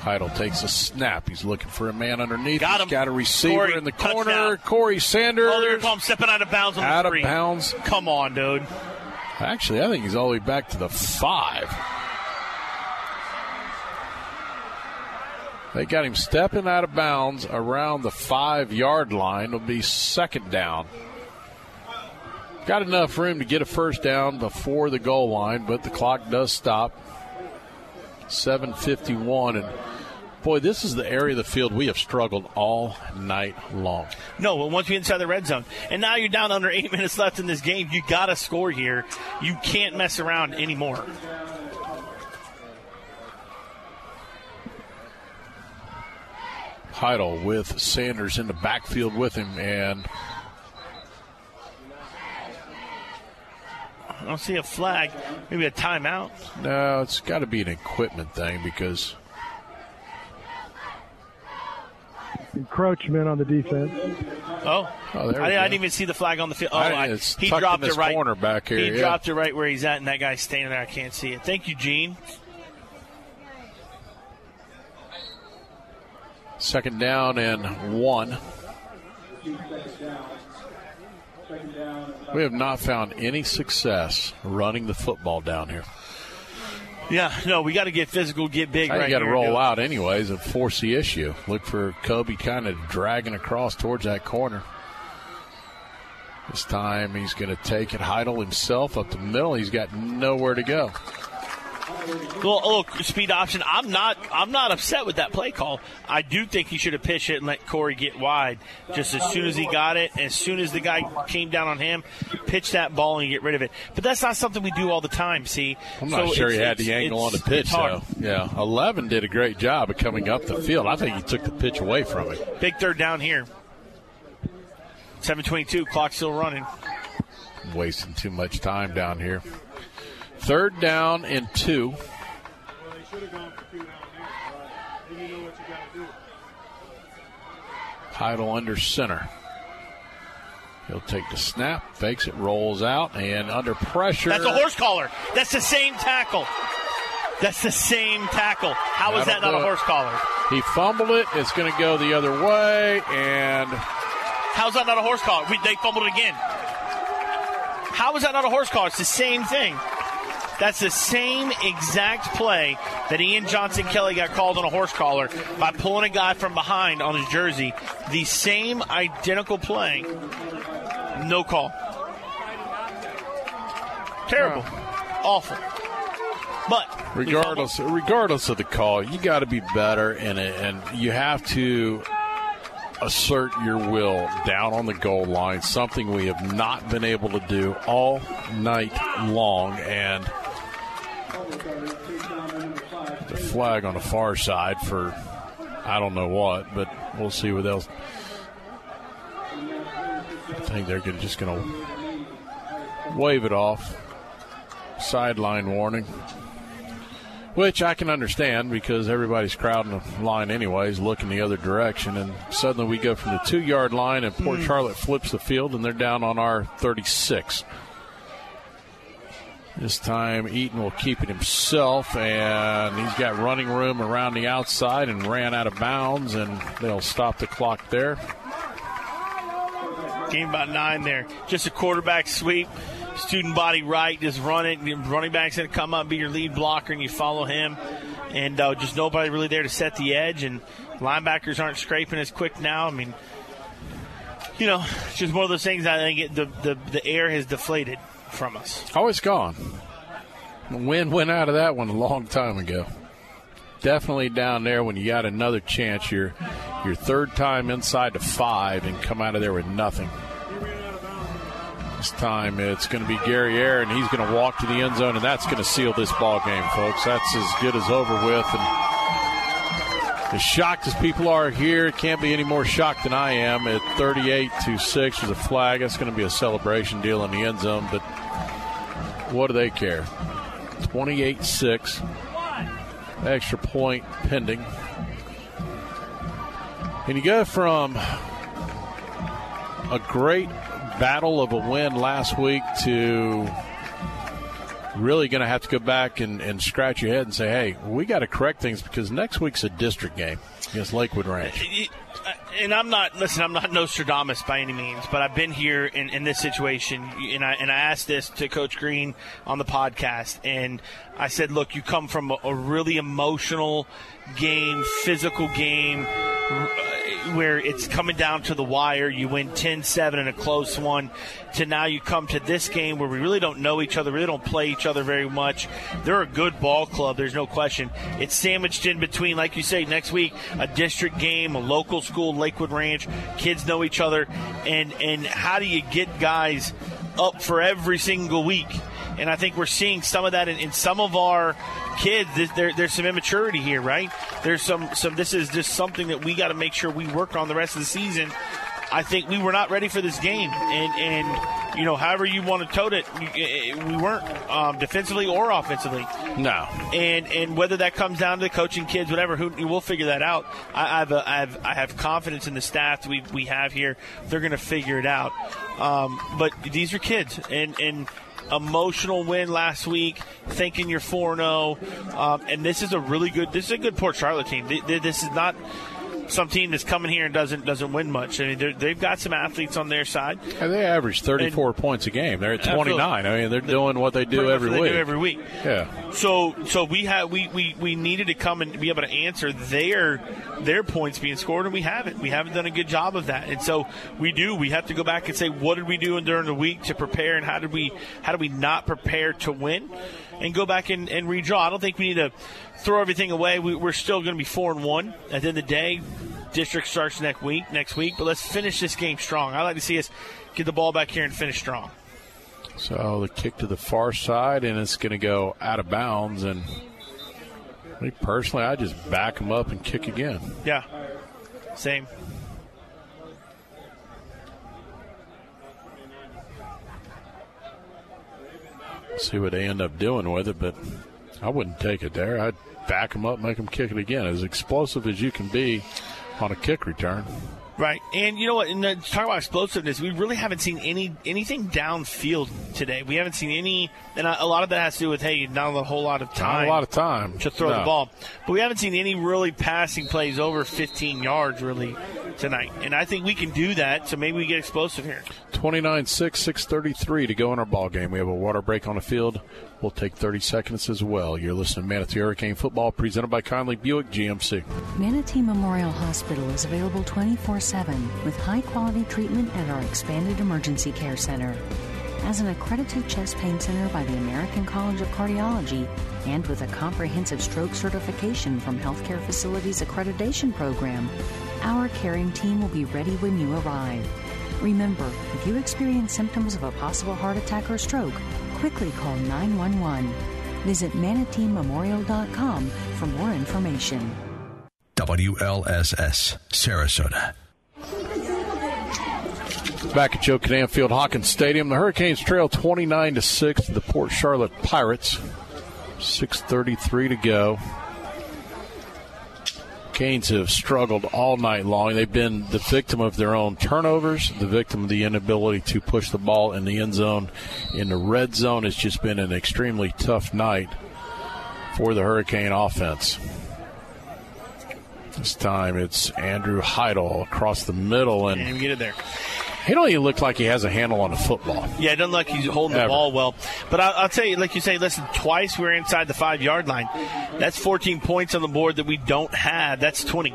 Heidel takes a snap. He's looking for a man underneath.
Got him.
He's got a receiver
Corey,
in the
touchdown.
corner. Corey Sanders.
Oh, they're him stepping out of bounds on
Out
the
of bounds.
Come on, dude.
Actually, I think he's all the way back to the five. They got him stepping out of bounds around the five yard line. It'll be second down. Got enough room to get a first down before the goal line, but the clock does stop. 751 and boy this is the area of the field we have struggled all night long
No, but once we inside the red zone, and now you're down under eight minutes left in this game, you got to score here. You can't mess around anymore.
Heidel with Sanders in the backfield with him and
I don't see a flag. Maybe a timeout.
No, it's got to be an equipment thing because
Encroachment on the defense.
Oh,
Oh, there
I, I didn't even see the flag on the field. Oh,
I-
I- he dropped it right.
corner back here,
He
yeah.
dropped it right where he's at, and that guy's standing there. I can't see it. Thank you, Gene.
Second down and one. We have not found any success running the football down here.
Yeah, no, we got to get physical, get big.
I
right
got to roll out anyways and force the issue. Look for Kobe kind of dragging across towards that corner. This time he's going to take it. Heidel himself up the middle. He's got nowhere to go.
Little, little speed option. I'm not. I'm not upset with that play call. I do think he should have pitched it and let Corey get wide. Just as soon as he got it, as soon as the guy came down on him, pitch that ball and get rid of it. But that's not something we do all the time. See,
I'm not
So
sure he had the angle on the pitch, though. Yeah, 11 did a great job of coming up the field. I think he took the pitch away from him.
Big third down here. 7:22. Clock still running.
Wasting too much time down here. Third down and two. Heidel under center. He'll take the snap, fakes it, rolls out, and under pressure.
That's a horse collar. That's the same tackle. That's the same tackle. How is that
That'll
not a horse collar?
He fumbled it. It's going to go the other way, and
How's that not a horse collar? We, they fumbled it again. How is that not a horse collar? It's the same thing. That's the same exact play that Ian Johnson Kelly got called on a horse collar by pulling a guy from behind on his jersey. The same identical play. No call. Terrible. Awful. But
regardless regardless of the call, you got to be better in it, and you have to assert your will down on the goal line. Something we have not been able to do all night long, and flag on the far side for I don't know what, but we'll see what else. I think they're gonna, just going to wave it off. Sideline warning. Which I can understand because everybody's crowding the line anyways, looking the other direction, and suddenly we go from the two yard line and Port
Hmm.
Charlotte flips the field and they're down on our 36. This time Eaton will keep it himself and he's got running room around the outside and ran out of bounds and they'll stop the clock there.
Game about nine there. Just a quarterback sweep. Student body right, just run it. Running back's going to come up, be your lead blocker, and you follow him. And uh, just nobody really there to set the edge. And linebackers aren't scraping as quick now. I mean, you know, it's just one of those things. I think it, the, the the air has deflated from us.
Oh, it's gone. The wind went out of that one a long time ago. Definitely down there when you got another chance, you're your third time inside the five and come out of there with nothing. This time it's going to be Gary Air, and he's going to walk to the end zone, and that's going to seal this ball game, folks. That's as good as over with. And as shocked as people are here, it can't be any more shocked than I am. At 38 to 6, there's a flag. That's going to be a celebration deal in the end zone, but what do they care? 28 6. Extra point pending. And you go from a great battle of a win last week to really going to have to go back and, and scratch your head and say, hey, we got to correct things because next week's a district game against Lakewood Ranch.
And I'm not listen. I'm not Nostradamus by any means, but I've been here in, in this situation, and I and I asked this to Coach Green on the podcast, and I said, look, you come from a, a really emotional game, physical game where it's coming down to the wire. You win 10 7 in a close one, to now you come to this game where we really don't know each other, really don't play each other very much. They're a good ball club, there's no question. It's sandwiched in between, like you say, next week, a district game, a local school, Lakewood Ranch. Kids know each other. And, and how do you get guys up for every single week? And I think we're seeing some of that in, in some of our kids. There, there's some immaturity here, right? There's some, some. This is just something that we got to make sure we work on the rest of the season. I think we were not ready for this game, and and you know, however you want to tote it, we weren't um, defensively or offensively.
No.
And and whether that comes down to the coaching kids, whatever, who, we'll figure that out. I, I've, a, I've I have confidence in the staff we we have here. They're going to figure it out. Um, but these are kids, and and emotional win last week, thinking you're 4 0. Um, and this is a really good, this is a good Port Charlotte team. This is not some team that's coming here and doesn't doesn't win much. I mean, they've got some athletes on their side.
And they average 34 and, points a game. They're at 29. Absolutely. I mean, they're doing what they do every week.
Do every week.
Yeah.
So so we had we, we we needed to come and be able to answer their their points being scored, and we haven't. We haven't done a good job of that. And so we do. We have to go back and say what did we do during the week to prepare, and how did we how did we not prepare to win, and go back and, and redraw. I don't think we need to throw everything away. We, are still going to be four and one at the end of the day district starts next week. Next week, but let's finish this game strong. I like to see us get the ball back here and finish strong.
So the kick to the far side, and it's going to go out of bounds. And me personally, I just back them up and kick again.
Yeah, same.
See what they end up doing with it, but I wouldn't take it there. I'd back them up, make them kick it again. As explosive as you can be, on a kick return.
Right, and you know what? And talk about explosiveness. We really haven't seen any anything downfield today. We haven't seen any, and a lot of that has to do with hey, not a whole lot of time,
not a lot of time
to throw
no.
the ball. But we haven't seen any really passing plays over 15 yards really tonight, and I think we can do that. So maybe we get explosive here.
29-6, 6:33 to go in our ball game. We have a water break on the field. We'll take 30 seconds as well. You're listening to Manatee Hurricane Football, presented by Conley Buick GMC.
Manatee Memorial Hospital is available 24 7 with high quality treatment at our expanded emergency care center. As an accredited chest pain center by the American College of Cardiology and with a comprehensive stroke certification from Healthcare Facilities Accreditation Program, our caring team will be ready when you arrive. Remember, if you experience symptoms of a possible heart attack or stroke, quickly call 911. Visit manateememorial.com for more information.
WLSS, Sarasota.
Back at Joe Kinnan Field Hawkins Stadium, the Hurricanes trail 29 to 6 to the Port Charlotte Pirates. 6:33 to go. Canes have struggled all night long. They've been the victim of their own turnovers, the victim of the inability to push the ball in the end zone. In the red zone, it's just been an extremely tough night for the Hurricane offense. This time it's Andrew Heidel across the middle and,
get it there.
He don't even look like he has a handle on a football.
Yeah, it doesn't look like he's holding Ever. the ball well. But I'll, I'll, tell you, like you say, listen, twice we are inside the five yard line. That's 14 points on the board that we don't have. That's 20,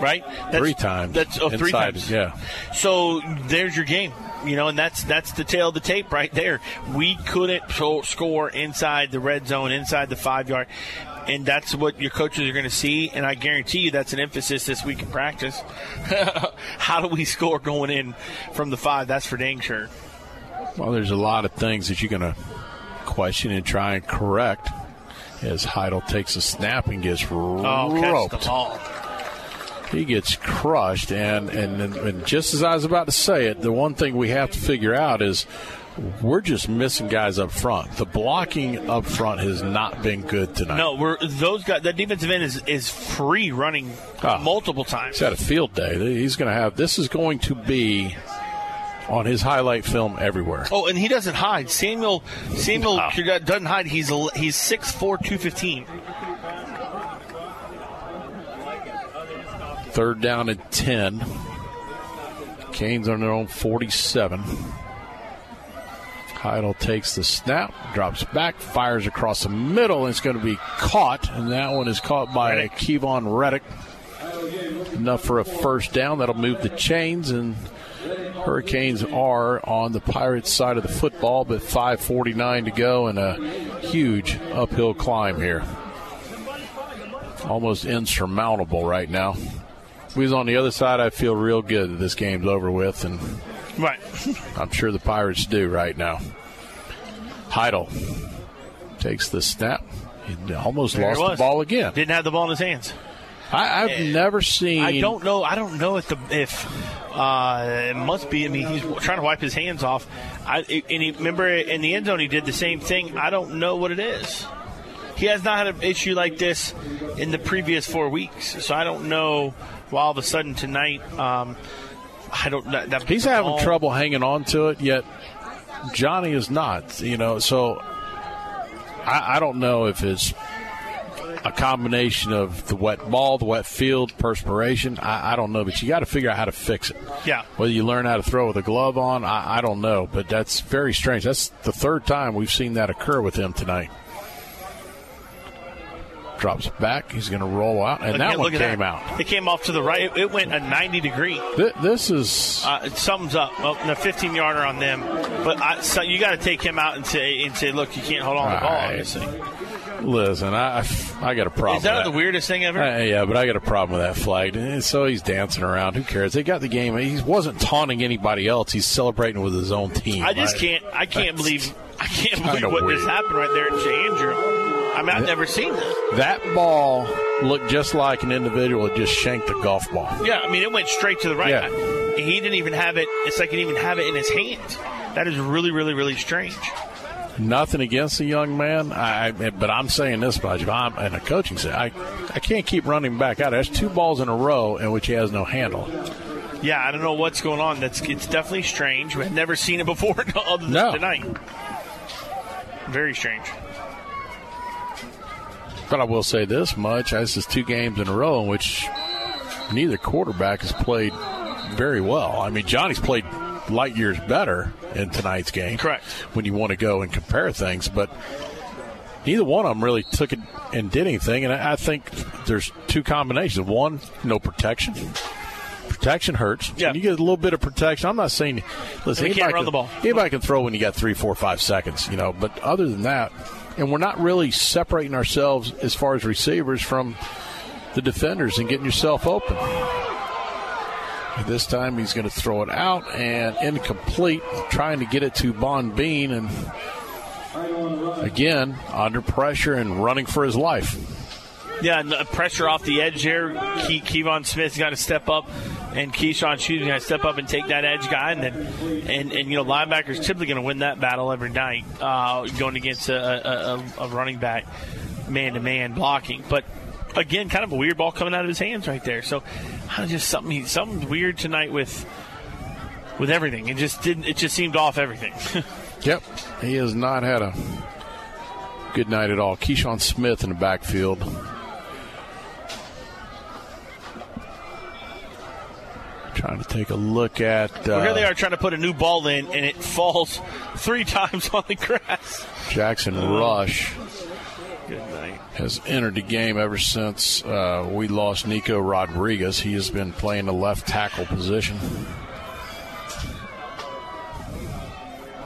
right? That's,
three times.
That's oh, three inside, times.
Yeah.
So there's your game you know, and that's that's the tale of the tape right there. We couldn't score inside the red zone, inside the five yard and that's what your coaches are going to see. And I guarantee you that's an emphasis this week in practice. How do we score going in from the five? That's for dang sure.
Well, there's a lot of things that you're going to question and try and correct as Heidel takes a snap and gets
Oh,
roped.
catch the ball.
He gets crushed, and, and and just as I was about to say it, the one thing we have to figure out is we're just missing guys up front. The blocking up front has not been good tonight.
No, we're those guys. That defensive end is is free running
Ah.
multiple times.
He's had a field day. He's going to have. This is going to be on his highlight film everywhere.
Oh, and he doesn't hide. Samuel Samuel doesn't hide. He's he's six four two fifteen.
Third down and 10. Canes on their own 47. Heidel takes the snap, drops back, fires across the middle, and it's going to be caught. And that one is caught by Kevon Reddick. Enough for a first down. That'll move the chains, and Hurricanes are on the Pirates side of the football, but 5.49 to go and a huge uphill climb here. Almost insurmountable right now. If we was on the other side, I feel real good that this game's over with, and
Right.
I'm sure the Pirates do right now. Heidel takes the snap. He almost
There
lost the ball again.
Didn't have the ball in his hands.
I, I've never seen.
I don't know. I don't know if the if uh, it must be. I mean, he's trying to wipe his hands off. I and he remember in the end zone he did the same thing. I don't know what it is. He has not had an issue like this in the previous four weeks, so I don't know. Why all of a sudden tonight, um, I don't. That, that
He's having trouble hanging on to it, yet Johnny is not. You know, so I, I don't know if it's a combination of the wet ball, the wet field, perspiration. I, I don't know, but you got to figure out how to fix it.
Yeah.
Whether you learn how to throw with a glove on, I, I don't know, but that's very strange. That's the third time we've seen that occur with him tonight. Drops back. He's going to roll out, and that
Again,
one came
that.
out.
It came off to the right. It, it went a 90 degree.
Th- This is
Uh, sums up. Well, the 15 yarder on them, but I, so you got to take him out and say and say, look, you can't hold on to the ball.
Right.
Obviously,
Listen, I I got a problem.
is that,
with
the weirdest thing ever?
Uh, yeah, but I got a problem with that flag. So he's dancing around. Who cares? They got the game. He wasn't taunting anybody else. He's celebrating with his own team.
I just
right?
can't. I can't
That's
believe. I can't believe what
weird.
just happened right there to Andrew. I mean, I've never seen that.
That ball looked just like an individual that just shanked a golf ball.
Yeah, I mean, it went straight to the right.
Yeah.
I- he didn't even have it. It's like he didn't even have it in his hand. That is really, really, really strange.
Nothing against the young man, I, but I'm saying this much. If I'm in a coaching set, I, I can't keep running back out. There's two balls in a row in which he has no handle.
Yeah, I don't know what's going on. That's it's definitely strange. We've never seen it before, other than
No.
tonight. Very strange.
But I will say this much: this is two games in a row in which neither quarterback has played very well. I mean, Johnny's played light years better in tonight's game.
Correct.
When you want to go and compare things, but neither one of them really took it and did anything. And I think there's two combinations. One, no protection. Protection hurts. Yeah. you get a little bit of protection. I'm not saying, listen,
he can't run
can,
the ball.
anybody can throw when you got three, four, five seconds, you know. But other than that, and we're not really separating ourselves as far as receivers from the defenders and getting yourself open. This time he's going to throw it out and incomplete, trying to get it to Bond Bean, and again under pressure and running for his life.
Yeah, pressure off the edge here. Ke- Kevon Smith's got to step up, and Keyshawn Shoes got to step up and take that edge guy. And then, and, and you know, linebackers typically going to win that battle every night, uh, going against a, a, a, running back, man to man blocking. But again, kind of a weird ball coming out of his hands right there. So, just something something weird tonight with with everything. It just didn't. It just seemed off everything.
Yep, he has not had a good night at all. Keyshawn Smith in the backfield. Trying to take a look at. Uh,
well, here they are trying to put a new ball in, and it falls three times on the grass.
Jackson Rush
Good night.
has entered the game ever since uh, we lost Nico Rodriguez. He has been playing the left tackle position.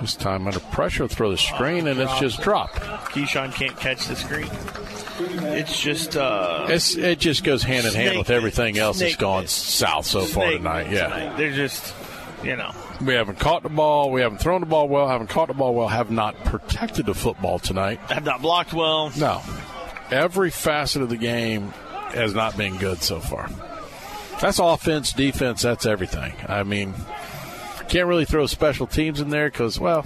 This time under pressure, throw the screen, and it's just dropped.
Keyshawn can't catch the screen. it's just uh,
it's, it just goes hand in hand with everything else that's gone south so far tonight. Yeah,
they're just you know.
we haven't caught the ball, we haven't thrown the ball well, haven't caught the ball well, have not protected the football tonight.
Have not blocked well.
No, every facet of the game has not been good so far. That's offense, defense, that's everything. I mean, can't really throw special teams in there because, well,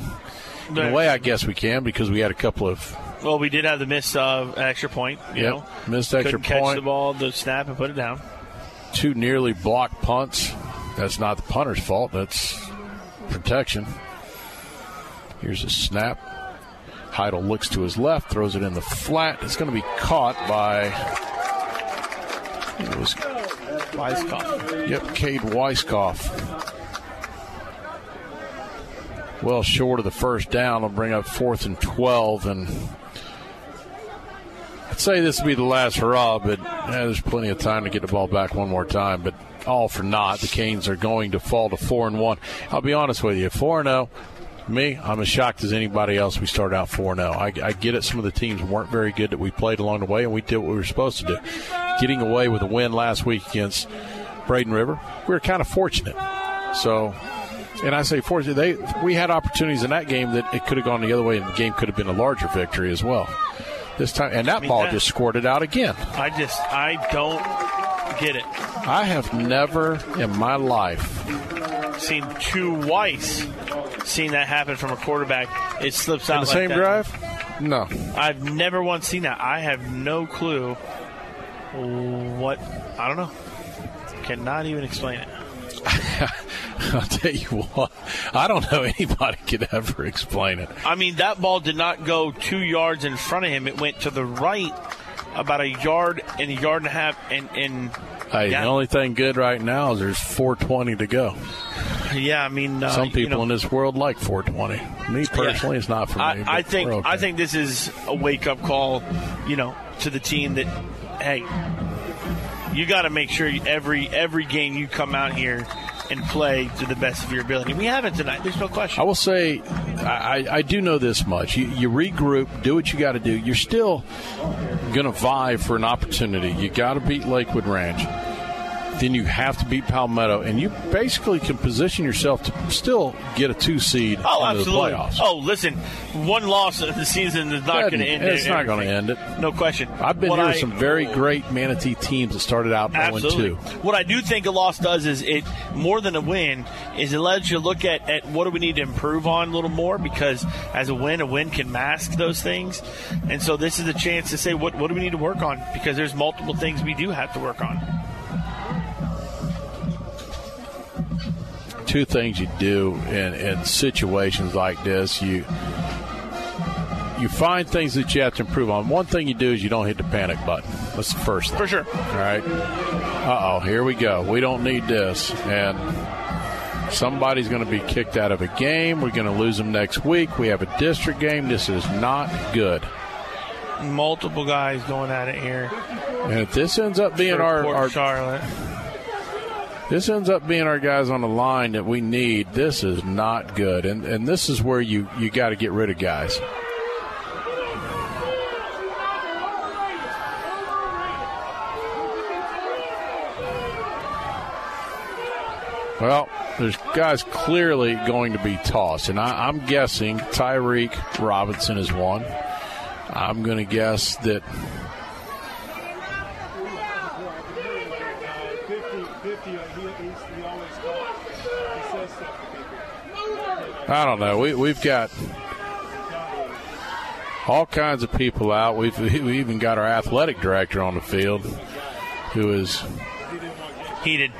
in a way, I guess we can because we had a couple of
Well, we did have the miss uh, extra point. You
Yep,
know,
missed extra
Couldn't catch
point.
the ball, the snap, and put it down.
two nearly blocked punts. That's not the punter's fault. That's protection. Here's a snap. Heidel looks to his left, throws it in the flat. It's going to be caught by. It was
Weiskopf.
Yep, Cade Weiskopf. Well short of the first down. Will bring up fourth and 12. And I'd say this will be the last hurrah, but yeah, there's plenty of time to get the ball back one more time. But all for naught. The Canes are going to fall to 4 and 1. I'll be honest with you 4 and 0. Me, I'm as shocked as anybody else. We started out 4 0. I, I get it. Some of the teams weren't very good that we played along the way, and we did what we were supposed to do. Getting away with a win last week against Braden River, we were kind of fortunate. So, and I say fortunate, they we had opportunities in that game that it could have gone the other way, and the game could have been a larger victory as well. This time, and that
I mean,
ball
that-
just squirted out again.
I just I don't get it.
I have never in my life
Seen two twice seen that happen from a quarterback. It slips out
in the
like
same
that.
drive. No,
I've never once seen that. I have no clue what I don't know. Cannot even explain it.
I'll tell you what, I don't know anybody could ever explain it.
I mean, that ball did not go two yards in front of him. It went to the right about a yard and a yard and a half. And, and
Hey,
yeah,
the only thing good right now is there's 420 to go.
yeah, I mean, uh,
Some
you
people
know,
in this world like 420. Me personally, it's not for me.
I, I think
okay.
I think this is a wake up call, you know, to the team that hey, you got to make sure every every game you come out here and play to the best of your ability. We haven't tonight. There's no question.
I will say, I, I- do know this much. You, you regroup, do what you got to do. You're still going to vie for an opportunity. You got to beat Lakewood Ranch. Then you have to beat Palmetto, and you basically can position yourself to still get a two seed
Oh,
into
absolutely.
the playoffs.
Oh, listen, one loss of the season is not going to end. it.
It's not going to end it.
No question.
I've been
What
here
I-
with some very great Manatee teams that started out 0
Absolutely.
2.
What I do think a loss does is it more than a win is it lets you look at, at what do we need to improve on a little more because as a win, a win can mask those things. And so this is a chance to say what what do we need to work on because there's multiple things we do have to work on.
Two things you do in, in situations like this. You you find things that you have to improve on. One thing you do is you don't hit the panic button. That's the first thing.
For sure.
All right. Uh oh, here we go. We don't need this. And somebody's going to be kicked out of a game. We're going to lose them next week. We have a district game. This is not good.
Multiple guys going at it here.
And if this ends up being our, our
Charlotte.
This ends up being our guys on the line that we need. This is not good, and and this is where you you got to get rid of guys. Well, there's guys clearly going to be tossed, and I, I'm guessing Tyreek Robinson is one. I'm going to guess that I don't know. We we've got all kinds of people out. We've we even got our athletic director on the field, who is
heated.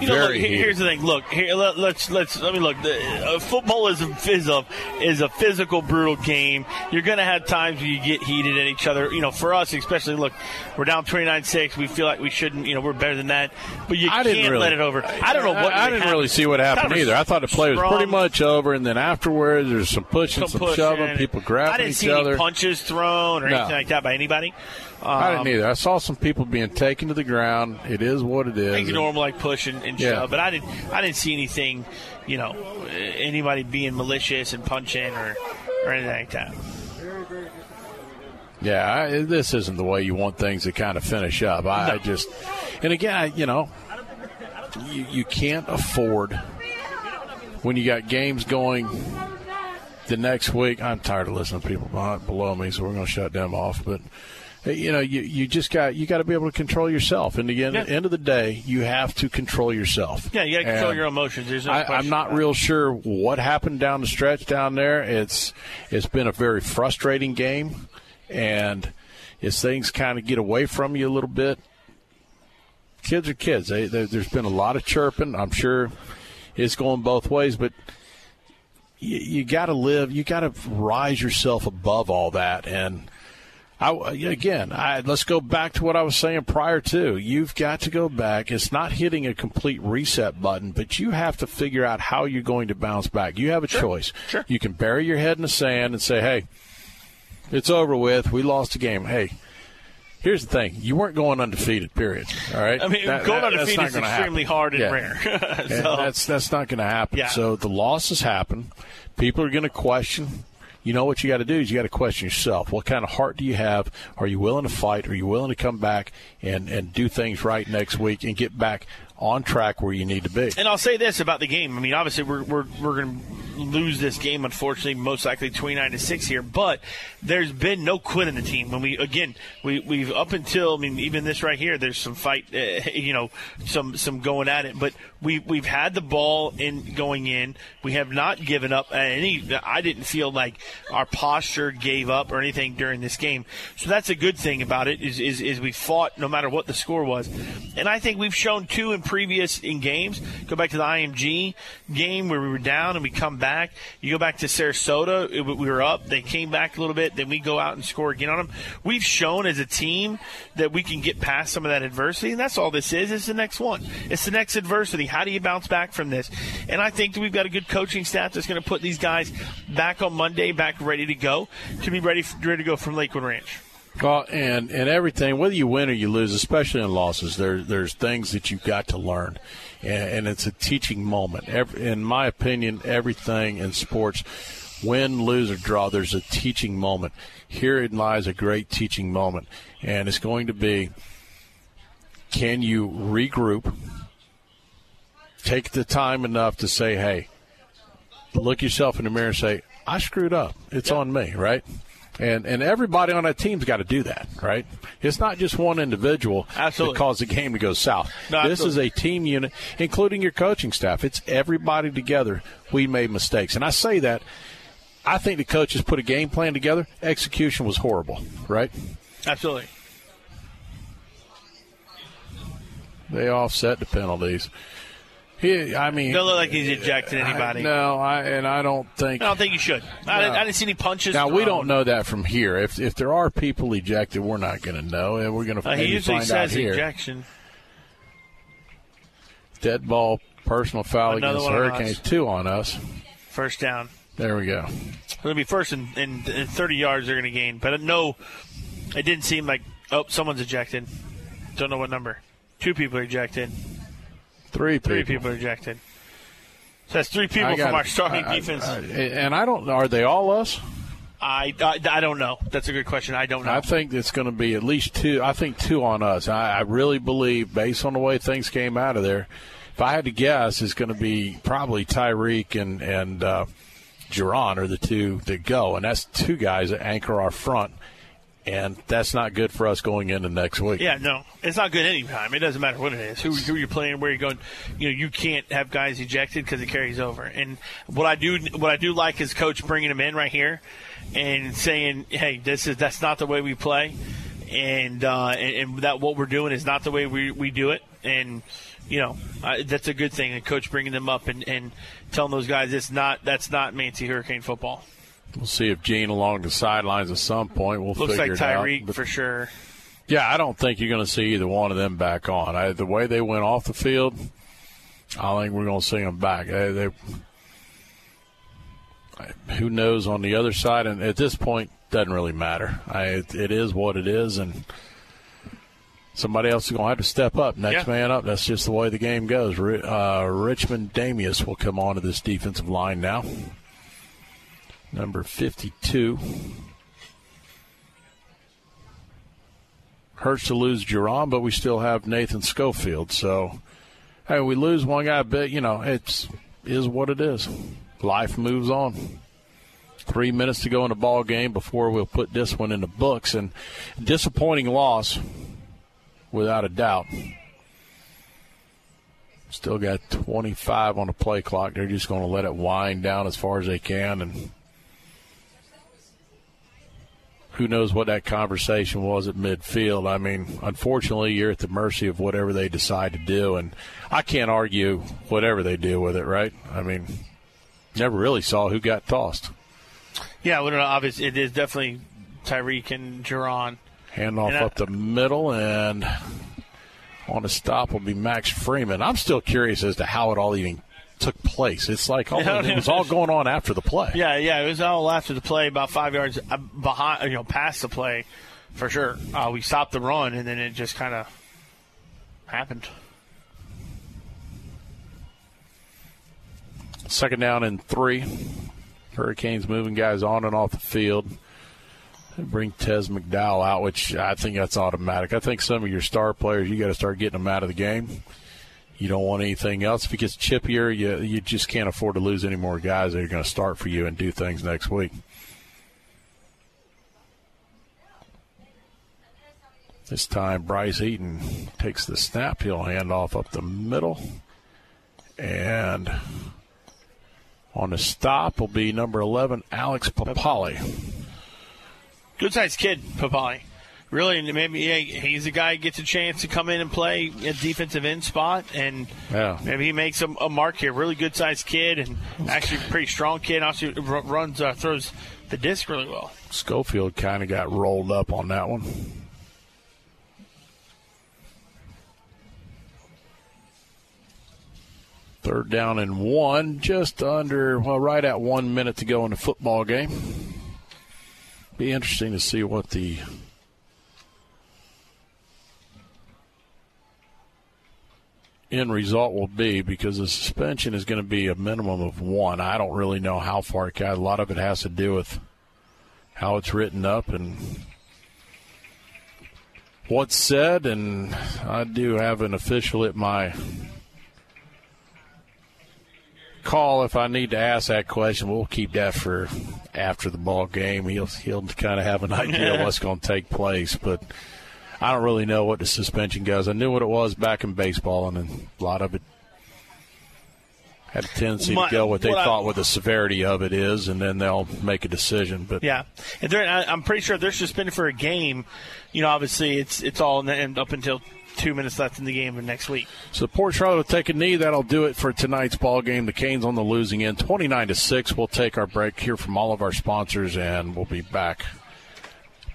You know, look, here- here's the thing. Look, here, let, let's let's let me look. The, uh, football is a, is a is a physical, brutal game. You're going to have times where you get heated at each other. You know, for us especially. Look, we're down 29-6. We feel like we shouldn't. You know, we're better than that. But you
I
can't
didn't really,
let it over. I don't know what.
I, I didn't really see what happened
Kind of
either. I thought the play was pretty much over, and then afterwards there's some pushing, some,
pushing.
shoving, people
I
grabbing
didn't
each
see
other.
any punches thrown or
No.
anything like that by anybody.
I didn't
Um,
either. I saw some people being taken to the ground. It is what it is.
Things
And-
normal like push and, and
Yeah.
shove, but I didn't I didn't see anything, you know, anybody being malicious and punching or or anything like that.
Yeah, I, this isn't the way you want things to kind of finish up. I, I just, and again, I, you know, you, you can't afford when you got games going the next week. I'm tired of listening to people below me, so we're going to shut them off. But you know, you, you just got you got to be able to control yourself. And again, at the end of the day, you have to control yourself.
Yeah, you got to control
And
your emotions. There's no
I, i'm not real sure what happened down the stretch down there. It's it's been a very frustrating game, and as things kind of get away from you a little bit, kids are kids. They, they, there's been a lot of chirping. I'm sure it's going both ways, but you, you got to live. You got to rise yourself above all that. And I, again, I, let's go back to what I was saying prior to. You've got to go back. It's not hitting a complete reset button, but you have to figure out how you're going to bounce back. You have a choice. Sure. You can bury your head in the sand and say, "Hey, it's over with. We lost the game." Hey. Here's the thing: you weren't going undefeated. Period. All right.
I mean,
That-
going
that-
undefeated is extremely
happen.
hard and
Yeah.
rare.
And that's that's not going to happen.
Yeah.
So the losses happen. People are going to question. You know what you got to do is you got to question yourself. What kind of heart do you have? Are you willing to fight? Are you willing to come back and and do things right next week and get back on track where you need to be?
And I'll say this about the game. I mean, obviously, we're we're, we're going to lose this game, unfortunately, most likely twenty nine to six here. But there's been no quit in the team. When we again, we we've up until I mean, even this right here, there's some fight, uh, you know, some some going at it. But we we've had the ball in going in. We have not given up any. I didn't feel like our posture gave up or anything during this game. So that's a good thing about it. Is is, is we fought no matter what the score was, and I think we've shown two in previous in games. Go back to the IMG game where we were down and we come back. You go back to Sarasota, it, we were up. They came back a little bit. Then we go out and score again on them. We've shown as a team that we can get past some of that adversity, and that's all this is. It's the next one. It's the next adversity. How do you bounce back from this? And I think that we've got a good coaching staff that's going to put these guys back on Monday, back ready to go, to be ready ready to go from Lakewood Ranch.
Well, and and everything, whether you win or you lose, especially in losses, there there's things that you've got to learn, and, and it's a teaching moment. Every, in my opinion, everything in sports, win, lose, or draw, there's a teaching moment. Herein lies a great teaching moment, and it's going to be: can you regroup? Take the time enough to say, "Hey, look yourself in the mirror and say, I screwed up. It's on me, right? And and everybody on that team's got to do that, right? It's not just one individual
Absolutely.
that caused the game to go south.
No,
this is a team unit, including your coaching staff. It's everybody together. We made mistakes, and I say that. I think the coaches put a game plan together. Execution was horrible, right?
Absolutely.
They offset the penalties. He, I mean,
Don't look like he's ejecting anybody.
I, no, I and I don't think.
I don't think you should. I, didn't,
No.
I didn't see any punches.
Now we don't know that from here. If if there are people ejected, we're not going to know, and we're going to
Uh, he usually
find out
says
here.
ejection.
Dead ball, personal foul
Another
against Hurricanes. Two on us.
First down.
There we go.
It'll be first and, and, and 30 yards they're going to gain. But no, it didn't seem like, oh, someone's ejected. Don't know what number. Two people are ejected.
Three people.
Three people ejected. So that's three people
I got
from our starting
I- I-
defense.
I- and I don't. Are they all us?
I, I, I don't know. That's a good question. I don't know.
I think it's going to be at least two. I think two on us. I, I really believe, based on the way things came out of there, if I had to guess, it's going to be probably Tyreek and and uh, Jerron are the two that go, and that's two guys that anchor our front, and that's not good for us going into next week.
Yeah, no, it's not good anytime. It doesn't matter what it is. Who, who you're playing, where you're going. You know, you can't have guys ejected because it carries over. And what I do, what I do like is coach bringing them in right here and saying, "Hey, this is that's not the way we play, and uh, and, and that what we're doing is not the way we we do it." And you know, I, that's a good thing. And coach bringing them up and, and telling those guys it's not that's not Mancy Hurricane football.
We'll see if Gene along the sidelines at some point. We'll
Looks
figure
like
it out.
Looks
like Tyreek
for sure.
Yeah, I don't think you're going to see either one of them back on. I, the way they went off the field, I think we're going to see them back. They, they, who knows on the other side? And at this point, doesn't really matter. I, it, it is what it is, and somebody else is going to have to step up. Next
Yeah.
man up. That's just the way the game goes. Uh, Richmond Damius will come onto this defensive line now. Number 52. hurts to lose Jerron, but we still have Nathan Schofield. So, hey, we lose one guy, but you know, it's is what it is. Life moves on. Three minutes to go in the ball game before we'll put this one in the books, and disappointing loss, without a doubt. Still got 25 on the play clock. They're just going to let it wind down as far as they can, and who knows what that conversation was at midfield. I mean, unfortunately, you're at the mercy of whatever they decide to do, and I can't argue whatever they do with it, right? I mean, never really saw who got tossed.
Yeah, well, obviously, it is definitely Tyreek and Jerron.
Hand off
And I-
up the middle, and on a stop will be Max Freeman. I'm still curious as to how it all even took place. It's like all,
Yeah,
it was all going on after the play.
Yeah, yeah, it was all after the play, about five yards uh, behind, you know, past the play, for sure. Uh, we stopped the run, and then it just kind of happened.
Second down and three. Hurricanes moving guys on and off the field. They bring Tez McDowell out, which I think that's automatic. I think some of your star players, you got to start getting them out of the game. You don't want anything else. If it gets chippier, you you just can't afford to lose any more guys that are going to start for you and do things next week. This time, Bryce Eaton takes the snap. He'll hand off up the middle. And on the stop will be number 11, Alex Papali.
Good sized kid, Papali. Really, and maybe yeah, he's a guy who gets a chance to come in and play a defensive end spot, and
Yeah.
maybe he makes a, a mark here. Really good sized kid, and actually pretty strong kid. Also r- runs, uh, throws the disc really well.
Schofield kind of got rolled up on that one. Third down and one, just under, well, right at one minute to go in the football game. Be interesting to see what the end result will be because the suspension is going to be a minimum of one. I don't really know how far it got. A lot of it has to do with how it's written up and what's said. And I do have an official at my call if I need to ask that question. We'll keep that for after the ball game. He'll he'll kind of have an idea of what's going to take place, but. I don't really know what the suspension goes. I knew what it was back in baseball, and then a lot of it had a tendency
My-
to go what they
what I-
thought what the severity of it is, and then they'll make a decision. But
Yeah, and they're, I- I'm pretty sure they're suspended for a game. You know, obviously it's it's all in the, and up until two minutes left in the game of next week.
So Port Charlotte will take a knee. That'll do it for tonight's ball game. The Canes on the losing end, twenty nine to six. We'll take our break here from all of our sponsors, and we'll be back.